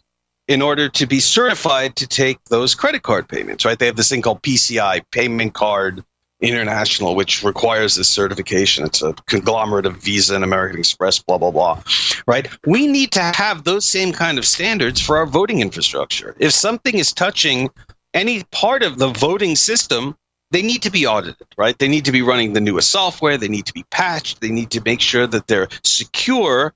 in order to be certified to take those credit card payments, right? They have this thing called PCI, Payment Card International, which requires this certification. It's a conglomerate of Visa and American Express, blah, blah, blah, right? We need to have those same kind of standards for our voting infrastructure. If something is touching any part of the voting system, they need to be audited, right? They need to be running the newest software. They need to be patched. They need to make sure that they're secure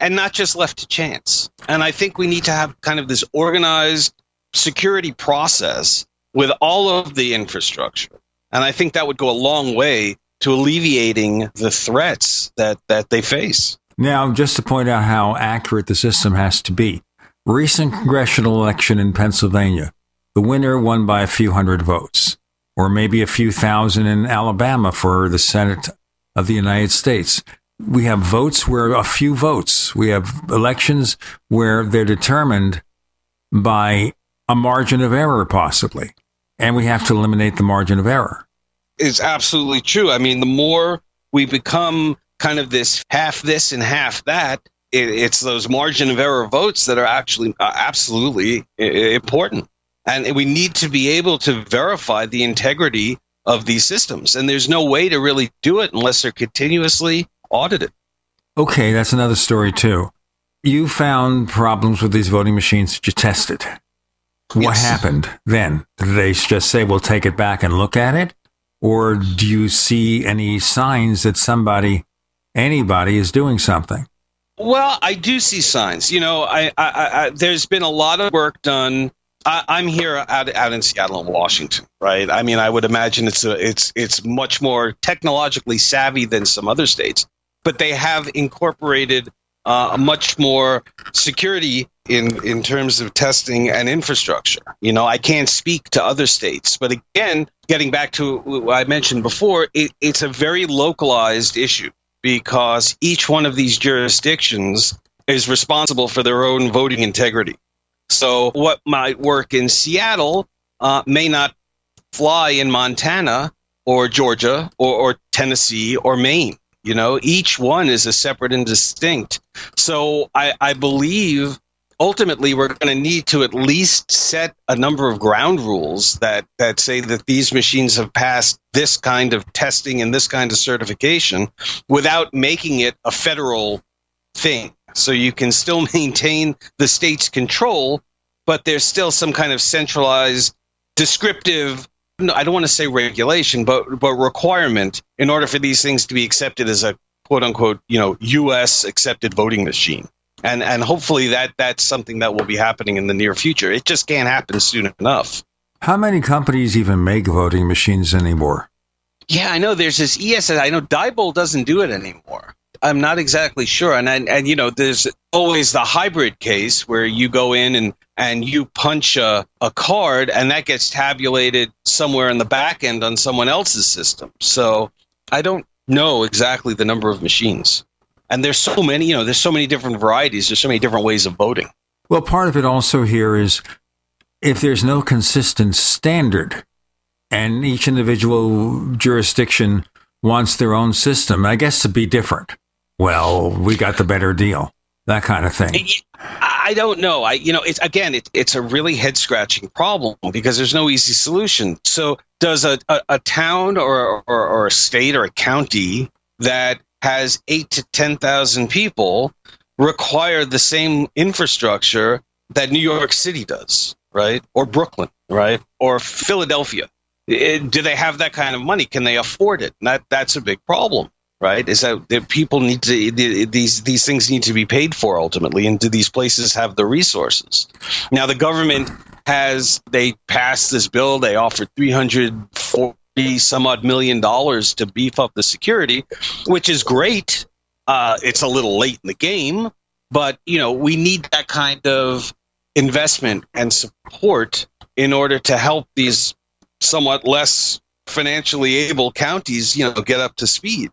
and not just left to chance. And I think we need to have kind of this organized security process with all of the infrastructure. And I think that would go a long way to alleviating the threats that, that they face. Now, just to point out how accurate the system has to be, recent congressional election in Pennsylvania, the winner won by a few hundred votes, or maybe a few thousand in Alabama for the Senate of the United States we have votes where a few votes. We have elections where they're determined by a margin of error, possibly. And we have to eliminate the margin of error. It's absolutely true. I mean, the more we become kind of this half this and half that, it, it's those margin of error votes that are actually uh, absolutely important. And we need to be able to verify the integrity of these systems. And there's no way to really do it unless they're continuously audited. Okay, that's another story too. You found problems with these voting machines that you tested. What yes. happened then? Did they just say, we'll take it back and look at it? Or do you see any signs that somebody, anybody is doing something? Well, I do see signs. You know, I, I, I there's been a lot of work done. I, am here out, out in Seattle and Washington, right? I mean, I would imagine it's a, it's it's much more technologically savvy than some other states but they have incorporated uh, much more security in in terms of testing and infrastructure. You know, I can't speak to other states, but again, getting back to what I mentioned before, it, it's a very localized issue because each one of these jurisdictions is responsible for their own voting integrity. So, what might work in Seattle uh, may not fly in Montana or Georgia or, or Tennessee or Maine. You know, each one is a separate and distinct. So I, I believe ultimately we're going to need to at least set a number of ground rules that, that say that these machines have passed this kind of testing and this kind of certification without making it a federal thing. So you can still maintain the state's control, but there's still some kind of centralized descriptive I don't want to say regulation, but but requirement in order for these things to be accepted as a quote unquote, you know, U.S. accepted voting machine. And and hopefully that that's something that will be happening in the near future. It just can't happen soon enough. How many companies even make voting machines anymore? Yeah, I know. There's this ESS. I know Diebold doesn't do it anymore. I'm not exactly sure. And, and and you know, there's always the hybrid case where you go in and and you punch a, a card and that gets tabulated somewhere in the back end on someone else's system. So I don't know exactly the number of machines. And there's so many, you know, there's so many different varieties. There's so many different ways of voting. Well, part of it also here is if there's no consistent standard and each individual jurisdiction wants their own system, I guess to be different. Well, we got the better deal. That kind of thing. I don't know. I, you know, it's again, it, it's a really head scratching problem because there's no easy solution. So, does a, a, a town or, or, or a state or a county that has eight to 10,000 people require the same infrastructure that New York City does, right? Or Brooklyn, right? Or Philadelphia. It, do they have that kind of money? Can they afford it? that, that's a big problem, right? Is that, that people need to, these, these things need to be paid for ultimately. And do these places have the resources? Now, the government has, they passed this bill, they offered 340 some odd million dollars to beef up the security, which is great. Uh, it's a little late in the game, but you know we need that kind of investment and support in order to help these somewhat less financially able counties, you know, get up to speed.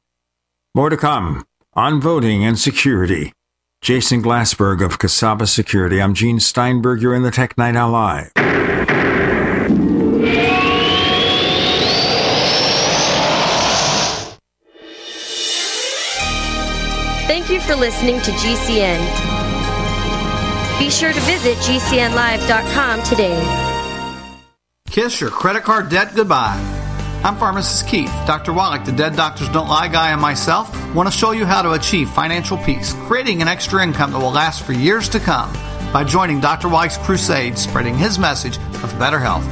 More to come on voting and security. Jason Glassberg of Casaba Security. I'm Gene Steinberg. You're in the Tech Night Owl Live. Thank you for listening to GCN. Be sure to visit GCNlive.com today. Kiss your credit card debt goodbye. I'm Pharmacist Keith. Dr. Wallach, the Dead Doctors Don't Lie guy, and myself want to show you how to achieve financial peace, creating an extra income that will last for years to come by joining Dr. Wallach's crusade, spreading his message of better health.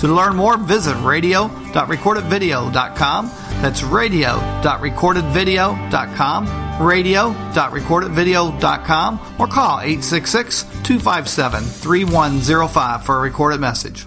To learn more, visit radio.recordedvideo.com. That's radio.recordedvideo.com radio.recordedvideo.com or call 866 257 3105 for a recorded message.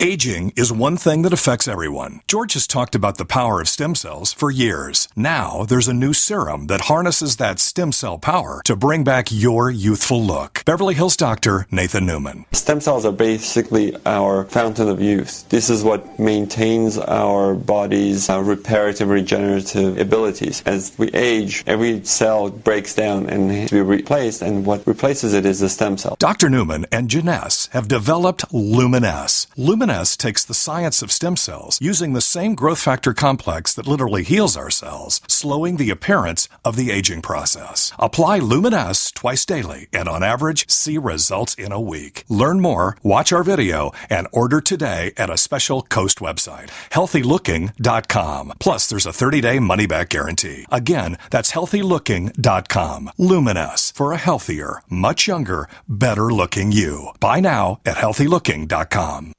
Aging is one thing that affects everyone. George has talked about the power of stem cells for years. Now there's a new serum that harnesses that stem cell power to bring back your youthful look. Beverly Hills doctor Nathan Newman. Stem cells are basically our fountain of youth. This is what maintains our body's uh, reparative regenerative abilities. As we age, every cell breaks down and needs to be replaced, and what replaces it is the stem cell. Dr. Newman and Jeunesse have developed Luminesce. Luminesce takes the science of stem cells using the same growth factor complex that literally heals our cells, slowing the appearance of the aging process. Apply Luminesce twice daily and on average see results in a week. Learn more, watch our video, and order today at a special Coast website, healthylooking.com. Plus, there's a 30 day money back guarantee. Again, that's healthylooking.com. Luminesce for a healthier, much younger, better looking you. Buy now at healthylooking.com.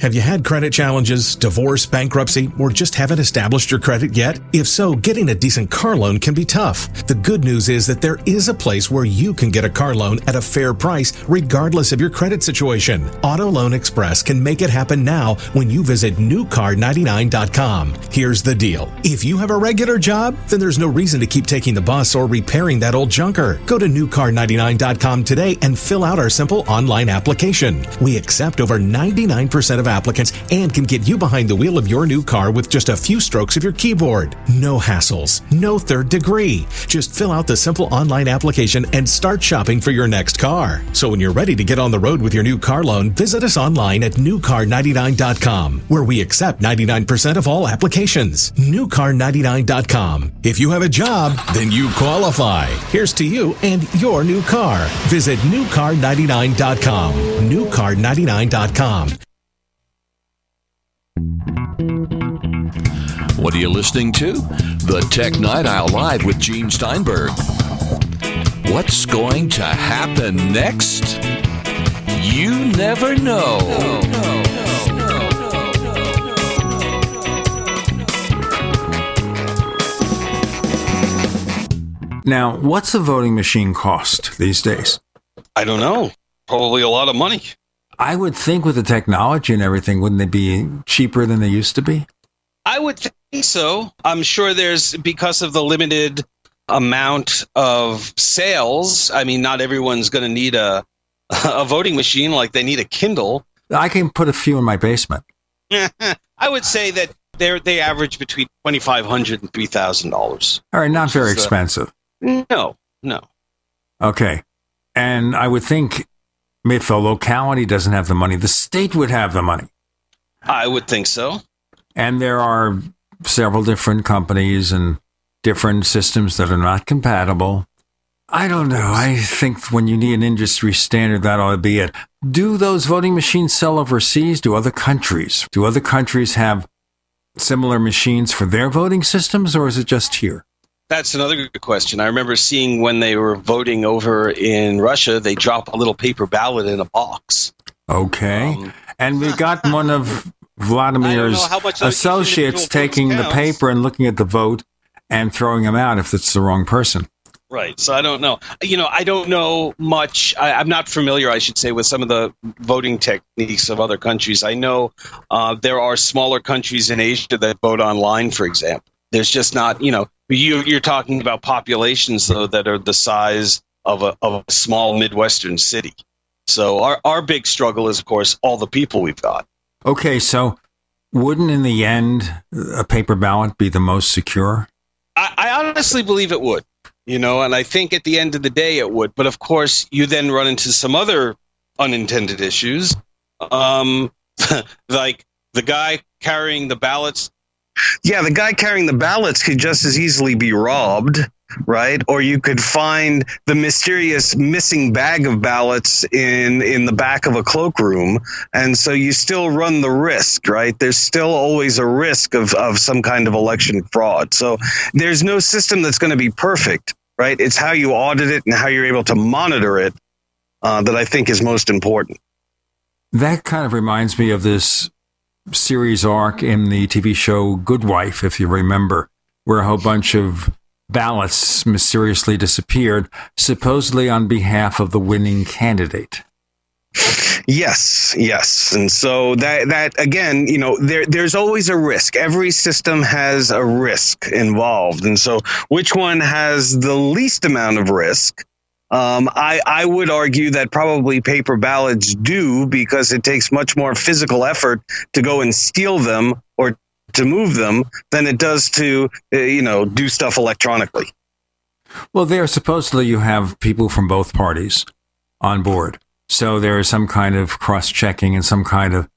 Have you had credit challenges, divorce, bankruptcy, or just haven't established your credit yet? If so, getting a decent car loan can be tough. The good news is that there is a place where you can get a car loan at a fair price, regardless of your credit situation. Auto Loan Express can make it happen now when you visit newcar99.com. Here's the deal if you have a regular job, then there's no reason to keep taking the bus or repairing that old junker. Go to newcar99.com today and fill out our simple online application. We accept over 99% of applicants and can get you behind the wheel of your new car with just a few strokes of your keyboard. No hassles, no third degree. Just fill out the simple online application and start shopping for your next car. So when you're ready to get on the road with your new car loan, visit us online at newcar99.com, where we accept 99% of all applications. Newcar99.com. If you have a job, then you qualify. Here's to you and your new car. Visit newcar99.com. Newcar99.com. What are you listening to? The Tech Night Owl Live with Gene Steinberg. What's going to happen next? You never know. Now, what's a voting machine cost these days? I don't know. Probably a lot of money. I would think with the technology and everything, wouldn't they be cheaper than they used to be? I would think so. I'm sure there's because of the limited amount of sales. I mean, not everyone's going to need a a voting machine like they need a Kindle. I can put a few in my basement. I would say that they they average between twenty five hundred and three thousand dollars. All right, not very expensive. No, no. Okay. And I would think if a locality doesn't have the money, the state would have the money. I would think so. And there are several different companies and different systems that are not compatible. I don't know. I think when you need an industry standard, that ought to be it. Do those voting machines sell overseas? Do other countries? Do other countries have similar machines for their voting systems, or is it just here? That's another good question. I remember seeing when they were voting over in Russia, they drop a little paper ballot in a box. Okay. and we got one of Vladimir's how much those associates taking the paper and looking at the vote and throwing them out if it's the wrong person. Right. So I don't know. You know, I don't know much. I, I'm not familiar, I should say, with some of the voting techniques of other countries. I know uh, there are smaller countries in Asia that vote online, for example. There's just not, you know, you, you're talking about populations, though, that are the size of a, of a small Midwestern city. So our, our big struggle is, of course, all the people we've got. Okay, so wouldn't in the end a paper ballot be the most secure? I, I honestly believe it would, you know, and I think at the end of the day it would. But of course, you then run into some other unintended issues, um, like the guy carrying the ballots. Yeah, the guy carrying the ballots could just as easily be robbed, right? Or you could find the mysterious missing bag of ballots in in the back of a cloakroom, and so you still run the risk, right? There's still always a risk of of some kind of election fraud. So there's no system that's going to be perfect, right? It's how you audit it and how you're able to monitor it uh, that I think is most important. That kind of reminds me of this series arc in the TV show Good Wife, if you remember, where a whole bunch of ballots mysteriously disappeared, supposedly on behalf of the winning candidate. Yes, yes. And so that that again, you know, there there's always a risk. Every system has a risk involved. And so which one has the least amount of risk? Um, I, I would argue that probably paper ballots do because it takes much more physical effort to go and steal them or to move them than it does to, uh, you know, do stuff electronically. Well, there supposedly you have people from both parties on board. So there is some kind of cross checking and some kind of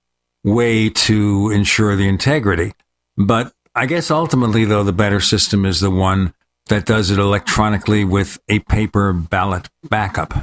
way to ensure the integrity. But I guess ultimately, though, the better system is the one that does it electronically with a paper ballot backup.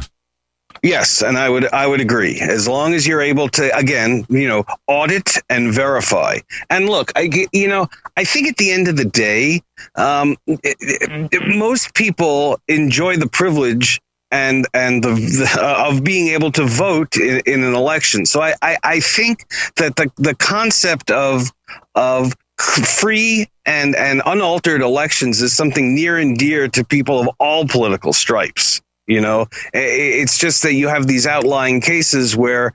Yes, and I would I would agree. As long as you're able to again, you know, audit and verify. And look, I you know, I think at the end of the day, um, it, it- most people enjoy the privilege and and the, the of being able to vote in, in an election. So I, I I think that the the concept of of free and and unaltered elections is something near and dear to people of all political stripes. You know, it's just that you have these outlying cases where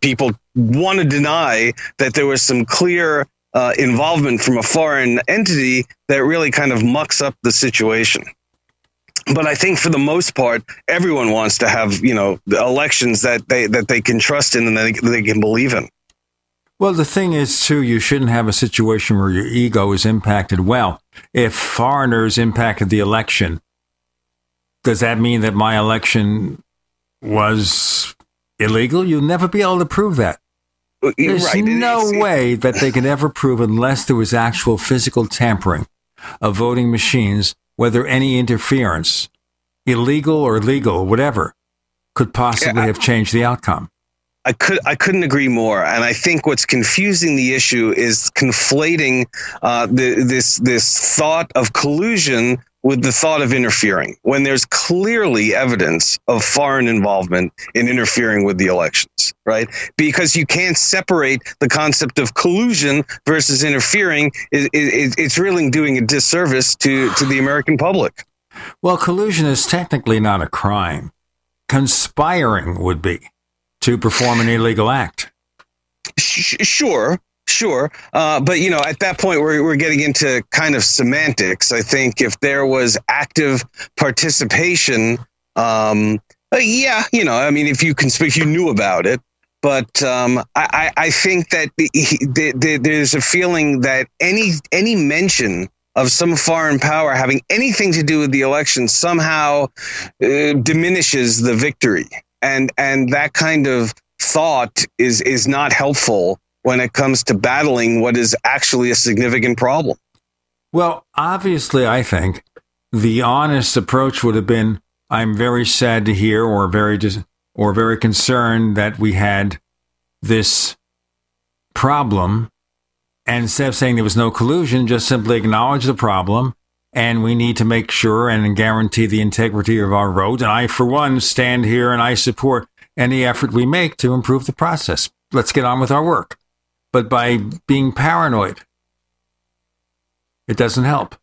people want to deny that there was some clear uh, involvement from a foreign entity that really kind of mucks up the situation. But I think for the most part, everyone wants to have you know elections that they that they can trust in and that they, they can believe in. Well, the thing is, too, you shouldn't have a situation where your ego is impacted. Well, if foreigners impacted the election, does that mean that my election was illegal? You'll never be able to prove that. There's right, no way that they can ever prove unless there was actual physical tampering of voting machines, whether any interference, illegal or legal, whatever, could possibly have changed the outcome. I could I couldn't agree more, and I think what's confusing the issue is conflating uh, the, this this thought of collusion with the thought of interfering when there's clearly evidence of foreign involvement in interfering with the elections, right? Because you can't separate the concept of collusion versus interfering. It, it, it's really doing a disservice to to the American public. Well, collusion is technically not a crime. Conspiring would be to perform an illegal act. Sure sure. Uh, but you know at that point we're, we're getting into kind of semantics. I think if there was active participation um, uh, yeah you know i mean if you can speak you knew about it. But um, I, I I think that the, the, the, there's a feeling that any any mention of some foreign power having anything to do with the election somehow uh, diminishes the victory, and and that kind of thought is is not helpful when it comes to battling what is actually a significant problem. Well, obviously, I think the honest approach would have been I'm very sad to hear or very dis- or very concerned that we had this problem and instead of saying there was no collusion just simply acknowledge the problem and we need to make sure and guarantee the integrity of our roads. And I for one stand here and I support any effort we make to improve the process. Let's get on with our work. But by being paranoid it doesn't help.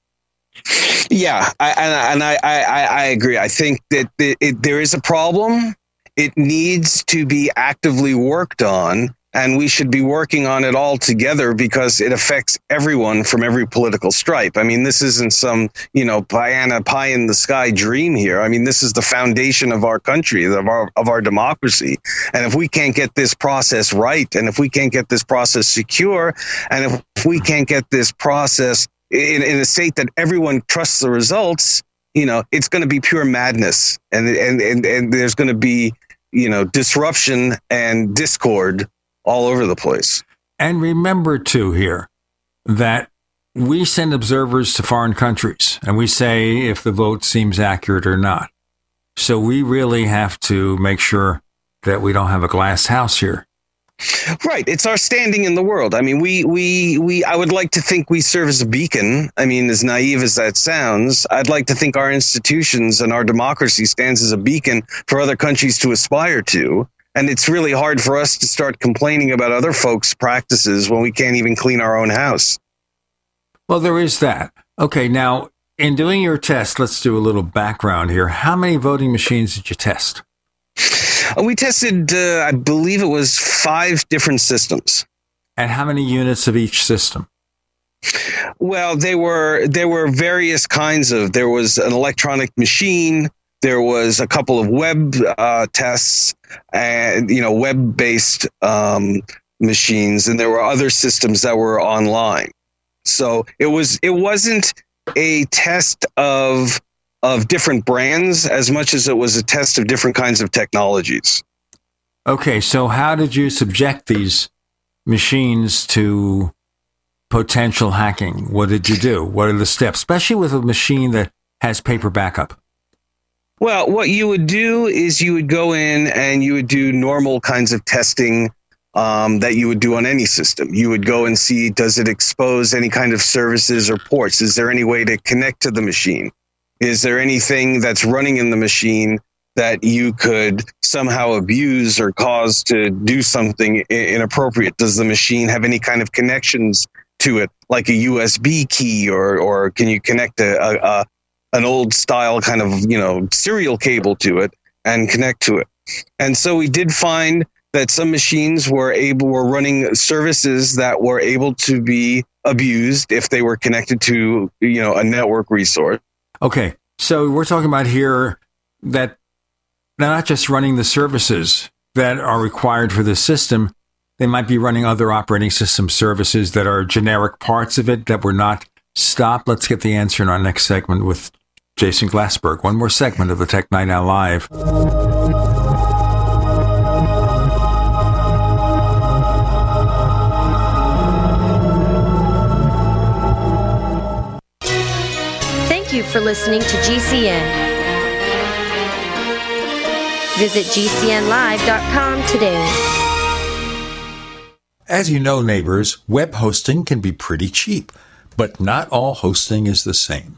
Yeah, I, and, I, I, I agree. I think that it, there is a problem. It needs to be actively worked on, and we should be working on it all together because it affects everyone from every political stripe. I mean, this isn't some you know piana pie in the sky dream here. I mean, this is the foundation of our country, of our of our democracy. And if we can't get this process right, and if we can't get this process secure, and if, we can't get this process in, in a state that everyone trusts the results, you know, it's going to be pure madness, and and and, and there's going to be you know disruption and discord all over the place. And remember, too, here that we send observers to foreign countries and we say if the vote seems accurate or not. So we really have to make sure that we don't have a glass house here. Right, it's our standing in the world. I mean, we we we. I would like to think we serve as a beacon. I mean, as naive as that sounds, I'd like to think our institutions and our democracy stands as a beacon for other countries to aspire to. And it's really hard for us to start complaining about other folks' practices when we can't even clean our own house. Well, there is that. Okay, now in doing your test, let's do a little background here. How many voting machines did you test? Uh, We tested, uh, I believe it was five different systems. And how many units of each system? Well, they were there were various kinds of. There was an electronic machine. There was a couple of web uh, tests, and you know, web based um, machines, and there were other systems that were online. So it was it wasn't a test of of different brands as much as it was a test of different kinds of technologies. Okay, so how did you subject these machines to potential hacking? What did you do? What are the steps, especially with a machine that has paper backup? Well, what you would do is you would go in and you would do normal kinds of testing um, that you would do on any system. You would go and see does it expose any kind of services or ports? Is there any way to connect to the machine? Is there anything that's running in the machine that you could somehow abuse or cause to do something inappropriate? Does the machine have any kind of connections to it, like a USB key, or or can you connect a, a, an old style kind of you know serial cable to it and connect to it? And so we did find that some machines were able were running services that were able to be abused if they were connected to you know a network resource. Okay, so we're talking about here that they're not just running the services that are required for the system, they might be running other operating system services that are generic parts of it that were not stopped. Let's get the answer in our next segment with Jason Glassberg. One more segment of the Tech Night Owl Live. Thank you for listening to GCN. Visit GCNlive.com today. As you know, neighbors, web hosting can be pretty cheap, but not all hosting is the same.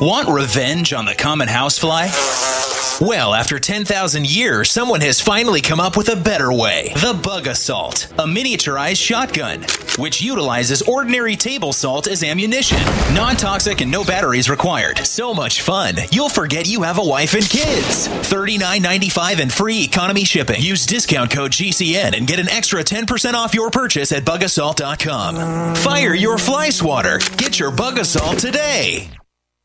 Want revenge on the common housefly? Well, after 10,000 years, someone has finally come up with a better way. The Bug-A-Salt, a miniaturized shotgun, which utilizes ordinary table salt as ammunition. Non toxic and no batteries required. So much fun, you'll forget you have a wife and kids. $39.95 and free economy shipping. Use discount code GCN and get an extra 10% off your purchase at bugasalt.com. Fire your fly swatter. Get your Bug-A-Salt today.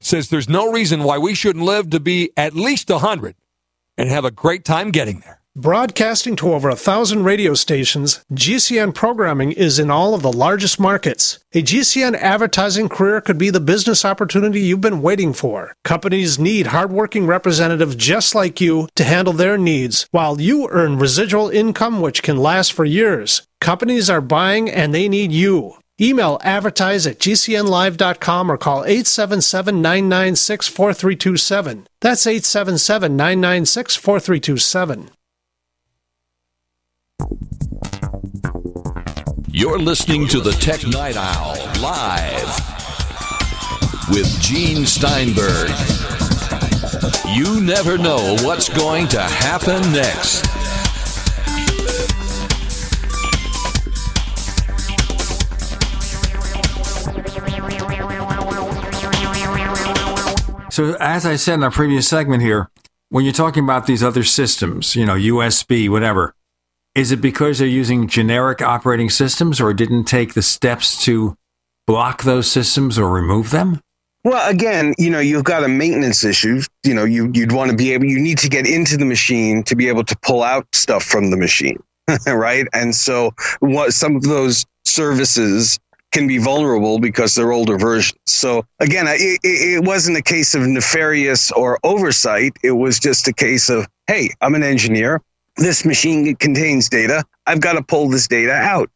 says there's no reason why we shouldn't live to be at least 100 and have a great time getting there. Broadcasting to over a thousand radio stations, GCN programming is in all of the largest markets. A GCN advertising career could be the business opportunity you've been waiting for. Companies need hardworking representatives just like you to handle their needs, while you earn residual income which can last for years. Companies are buying and they need you. Email advertise at gcnlive.com or call 877 996 4327. That's 877 996 4327. You're listening to the Tech Night Owl live with Gene Steinberg. You never know what's going to happen next. So, as I said in our previous segment here, when you're talking about these other systems, you know, USB, whatever, is it because they're using generic operating systems or didn't take the steps to block those systems or remove them? Well, again, you know, you've got a maintenance issue. You know, you, you'd want to be able, you need to get into the machine to be able to pull out stuff from the machine, right? And so, what some of those services can be vulnerable because they're older versions. So again, it, it, wasn't a case of nefarious or oversight. It was just a case of, hey, I'm an engineer. This machine contains data. I've got to pull this data out.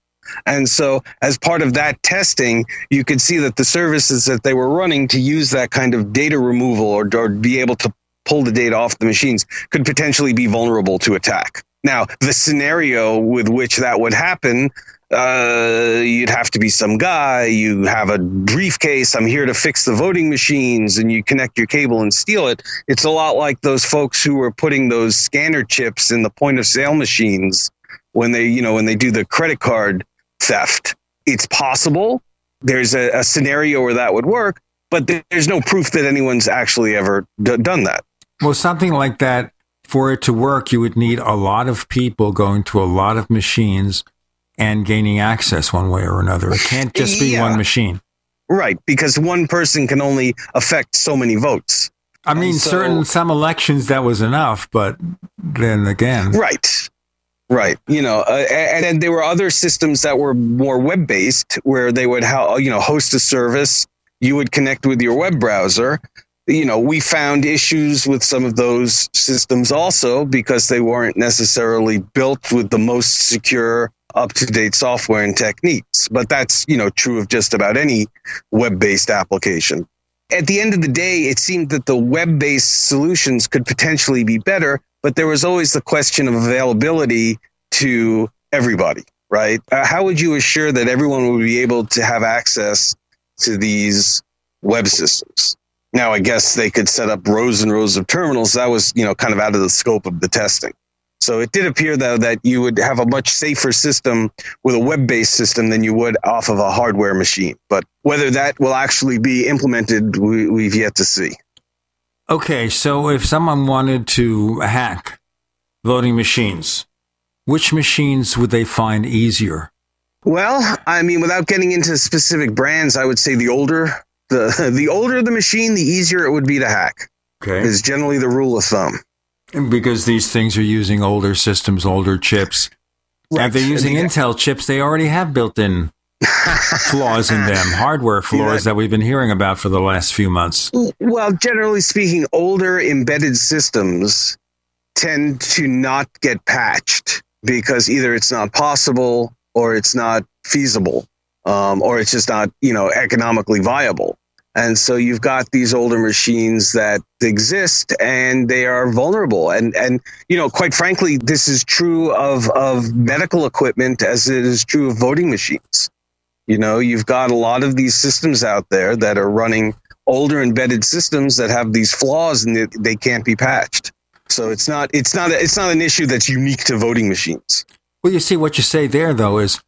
And so, as part of that testing, you could see that the services that they were running to use that kind of data removal or, or be able to pull the data off the machines could potentially be vulnerable to attack. Now, the scenario with which that would happen uh, you'd have to be some guy. You have a briefcase. I'm here to fix the voting machines, and you connect your cable and steal it. It's a lot like those folks who were putting those scanner chips in the point of sale machines when they, you know, when they do the credit card theft. It's possible. There's a, a scenario where that would work, but there's no proof that anyone's actually ever d- done that. Well, something like that, for it to work, you would need a lot of people going to a lot of machines and gaining access one way or another. It can't just be yeah. one machine. Right, because one person can only affect so many votes. I mean, so, certain some elections that was enough, but then again, right, right. You know, uh, and then there were other systems that were more web based, where they would ha- you know host a service. You would connect with your web browser. You know, we found issues with some of those systems also because they weren't necessarily built with the most secure up to date software and techniques. But that's, you know, true of just about any web based application. At the end of the day, it seemed that the web based solutions could potentially be better, but there was always the question of availability to everybody, right? Uh, how would you assure that everyone would be able to have access to these web systems? Now, I guess they could set up rows and rows of terminals. That was, you know, kind of out of the scope of the testing. So it did appear though that you would have a much safer system with a web-based system than you would off of a hardware machine. But whether that will actually be implemented, we, we've yet to see. Okay, so if someone wanted to hack voting machines, which machines would they find easier? Well, I mean, without getting into specific brands, I would say the older the the older the machine, the easier it would be to hack. Okay, is generally the rule of thumb because these things are using older systems, older chips. Right. If they're using Intel chips, they already have built-in flaws in them, hardware flaws yeah. that we've been hearing about for the last few months. Well, generally speaking, older embedded systems tend to not get patched because either it's not possible or it's not feasible um, or it's just not you know economically viable. And so you've got these older machines that exist and they are vulnerable. And, and, you know, quite frankly, this is true of, of medical equipment as it is true of voting machines. You know, you've got a lot of these systems out there that are running older embedded systems that have these flaws and they, can't be patched. So it's not, it's not, it's not an issue that's unique to voting machines. Well, you see, what you say there, though, is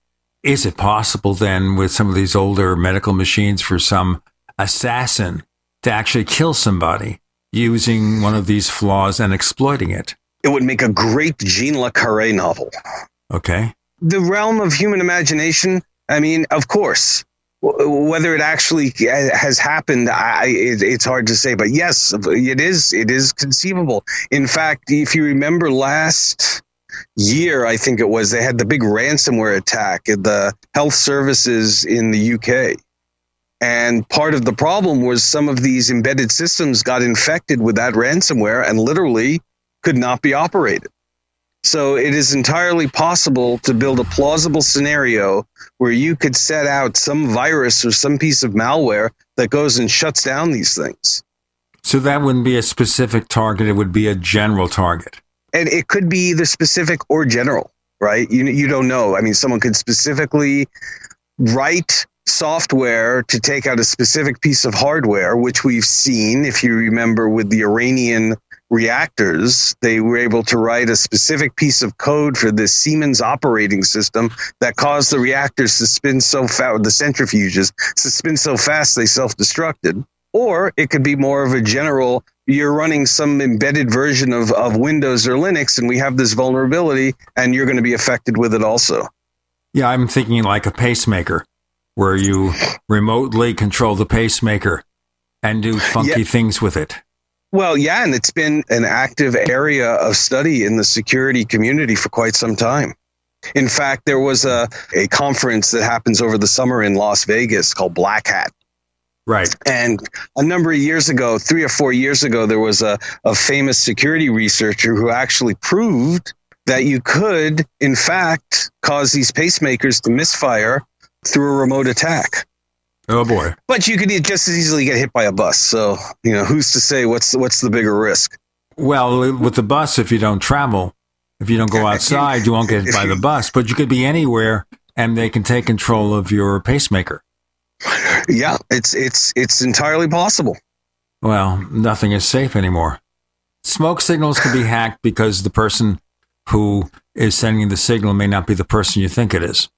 is it possible then with some of these older medical machines for some assassin to actually kill somebody using one of these flaws and exploiting it. It would make a great Jean Le Carre novel. Okay. The realm of human imagination, I mean, of course, whether it actually uh, has happened, I, it, it's hard to say. But yes, it is. It is conceivable. In fact, if you remember last year, I think it was, they had the big ransomware attack at the health services in the UK. And part of the problem was some of these embedded systems got infected with that ransomware and literally could not be operated. So it is entirely possible to build a plausible scenario where you could set out some virus or some piece of malware that goes and shuts down these things. So that wouldn't be a specific target, it would be a general target. And it could be either specific or general, right? You you don't know. I mean, someone could specifically write software to take out a specific piece of hardware, which we've seen, if you remember, with the Iranian reactors, they were able to write a specific piece of code for the Siemens operating system that caused the reactors to spin so fast, the centrifuges to spin so fast they self destructed. Or it could be more of a general, you're running some embedded version of, of Windows or Linux, and we have this vulnerability, and you're going to be affected with it also. Yeah, I'm thinking like a pacemaker where you remotely control the pacemaker and do funky yeah. things with it. Well, yeah, and it's been an active area of study in the security community for quite some time. In fact, there was a, a conference that happens over the summer in Las Vegas called Black Hat. Right. And a number of years ago, three or four years ago, there was a, a famous security researcher who actually proved that you could, in fact, cause these pacemakers to misfire through a remote attack. Oh boy! But you could just as easily get hit by a bus. So you know, who's to say what's what's the bigger risk? Well, with the bus, if you don't travel, if you don't go outside, you won't get hit by the bus. But you could be anywhere, and they can take control of your pacemaker. Yeah, it's it's it's entirely possible. Well, nothing is safe anymore. Smoke signals can be hacked because the person who is sending the signal may not be the person you think it is.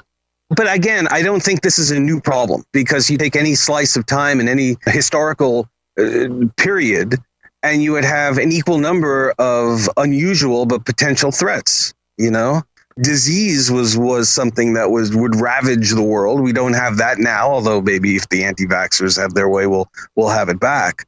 But again, I don't think this is a new problem because you take any slice of time in any historical uh, period and you would have an equal number of unusual but potential threats, you know? Disease was was something that was would ravage the world. We don't have that now, although maybe if the anti-vaxxers have their way, we'll we'll have it back.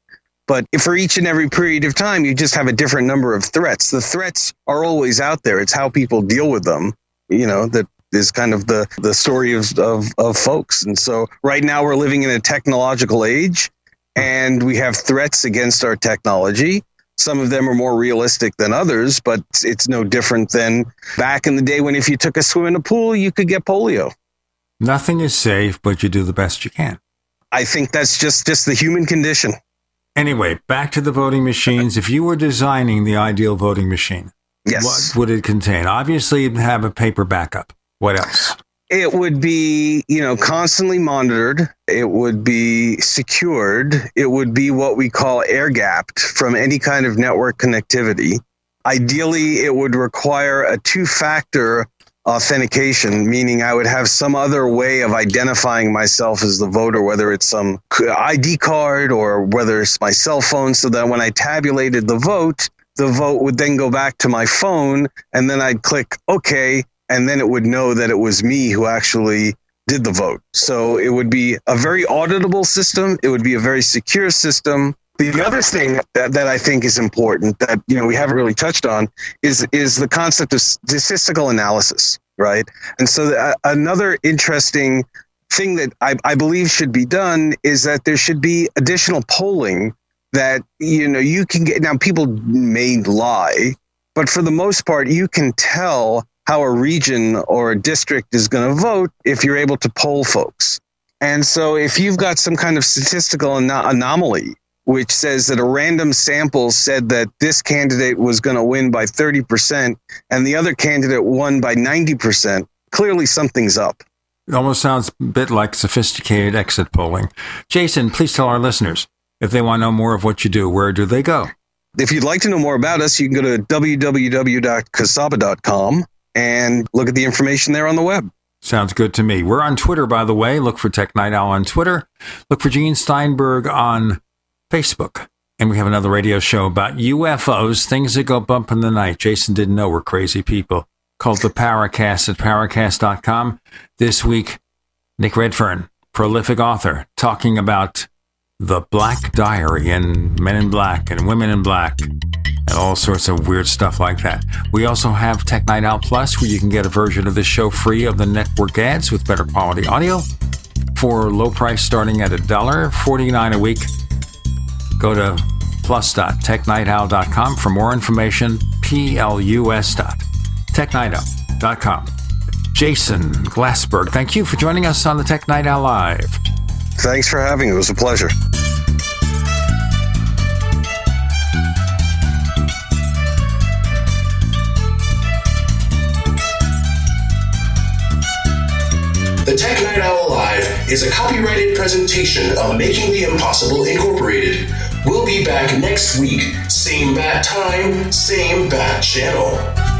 But for each and every period of time, you just have a different number of threats. The threats are always out there. It's how people deal with them, you know, that is kind of the, the story of, of, of folks. And so right now we're living in a technological age and we have threats against our technology. Some of them are more realistic than others, but it's no different than back in the day when if you took a swim in a pool, you could get polio. Nothing is safe, but you do the best you can. I think that's just, just the human condition. Anyway, back to the voting machines. If you were designing the ideal voting machine, yes. what would it contain? Obviously, it'd have a paper backup. What else? It would be, you know, constantly monitored. It would be secured. It would be what we call air gapped from any kind of network connectivity. Ideally, it would require a two factor authentication, meaning I would have some other way of identifying myself as the voter, whether it's some ID card or whether it's my cell phone, so that when I tabulated the vote, the vote would then go back to my phone and then I'd click OK and then it would know that it was me who actually did the vote. So it would be a very auditable system. It would be a very secure system. The other thing that, that I think is important that you know we haven't really touched on is is the concept of statistical analysis, right? And so the, uh, another interesting thing that I, I believe should be done is that there should be additional polling that you know you can get. Now people may lie, but for the most part, you can tell how a region or a district is going to vote if you're able to poll folks. And so if you've got some kind of statistical an- anomaly, which says that a random sample said that this candidate was going to win by 30% and the other candidate won by 90%, clearly something's up. It almost sounds a bit like sophisticated exit polling. Jason, please tell our listeners if they want to know more of what you do, where do they go? If you'd like to know more about us, you can go to www.casaba.com and look at the information there on the web. Sounds good to me. We're on Twitter, by the way. Look for Tech Night Owl on Twitter. Look for Gene Steinberg on Facebook. And we have another radio show about UFOs, things that go bump in the night. Jason didn't know we're crazy people. Called the Paracast at paracast.com. This week, Nick Redfern prolific author, talking about the Black Diary and Men in Black and Women in Black and all sorts of weird stuff like that. We also have Tech Night Owl Plus, where you can get a version of this show free of the network ads with better quality audio for low price starting at $1.49 a week. Go to plus.technightowl.com for more information. plus.technightowl.com. Jason Glassberg, thank you for joining us on the Tech Night Owl Live. Thanks for having me. It was a pleasure. Is a copyrighted presentation of Making the Impossible Incorporated. We'll be back next week, same bat time, same bat channel.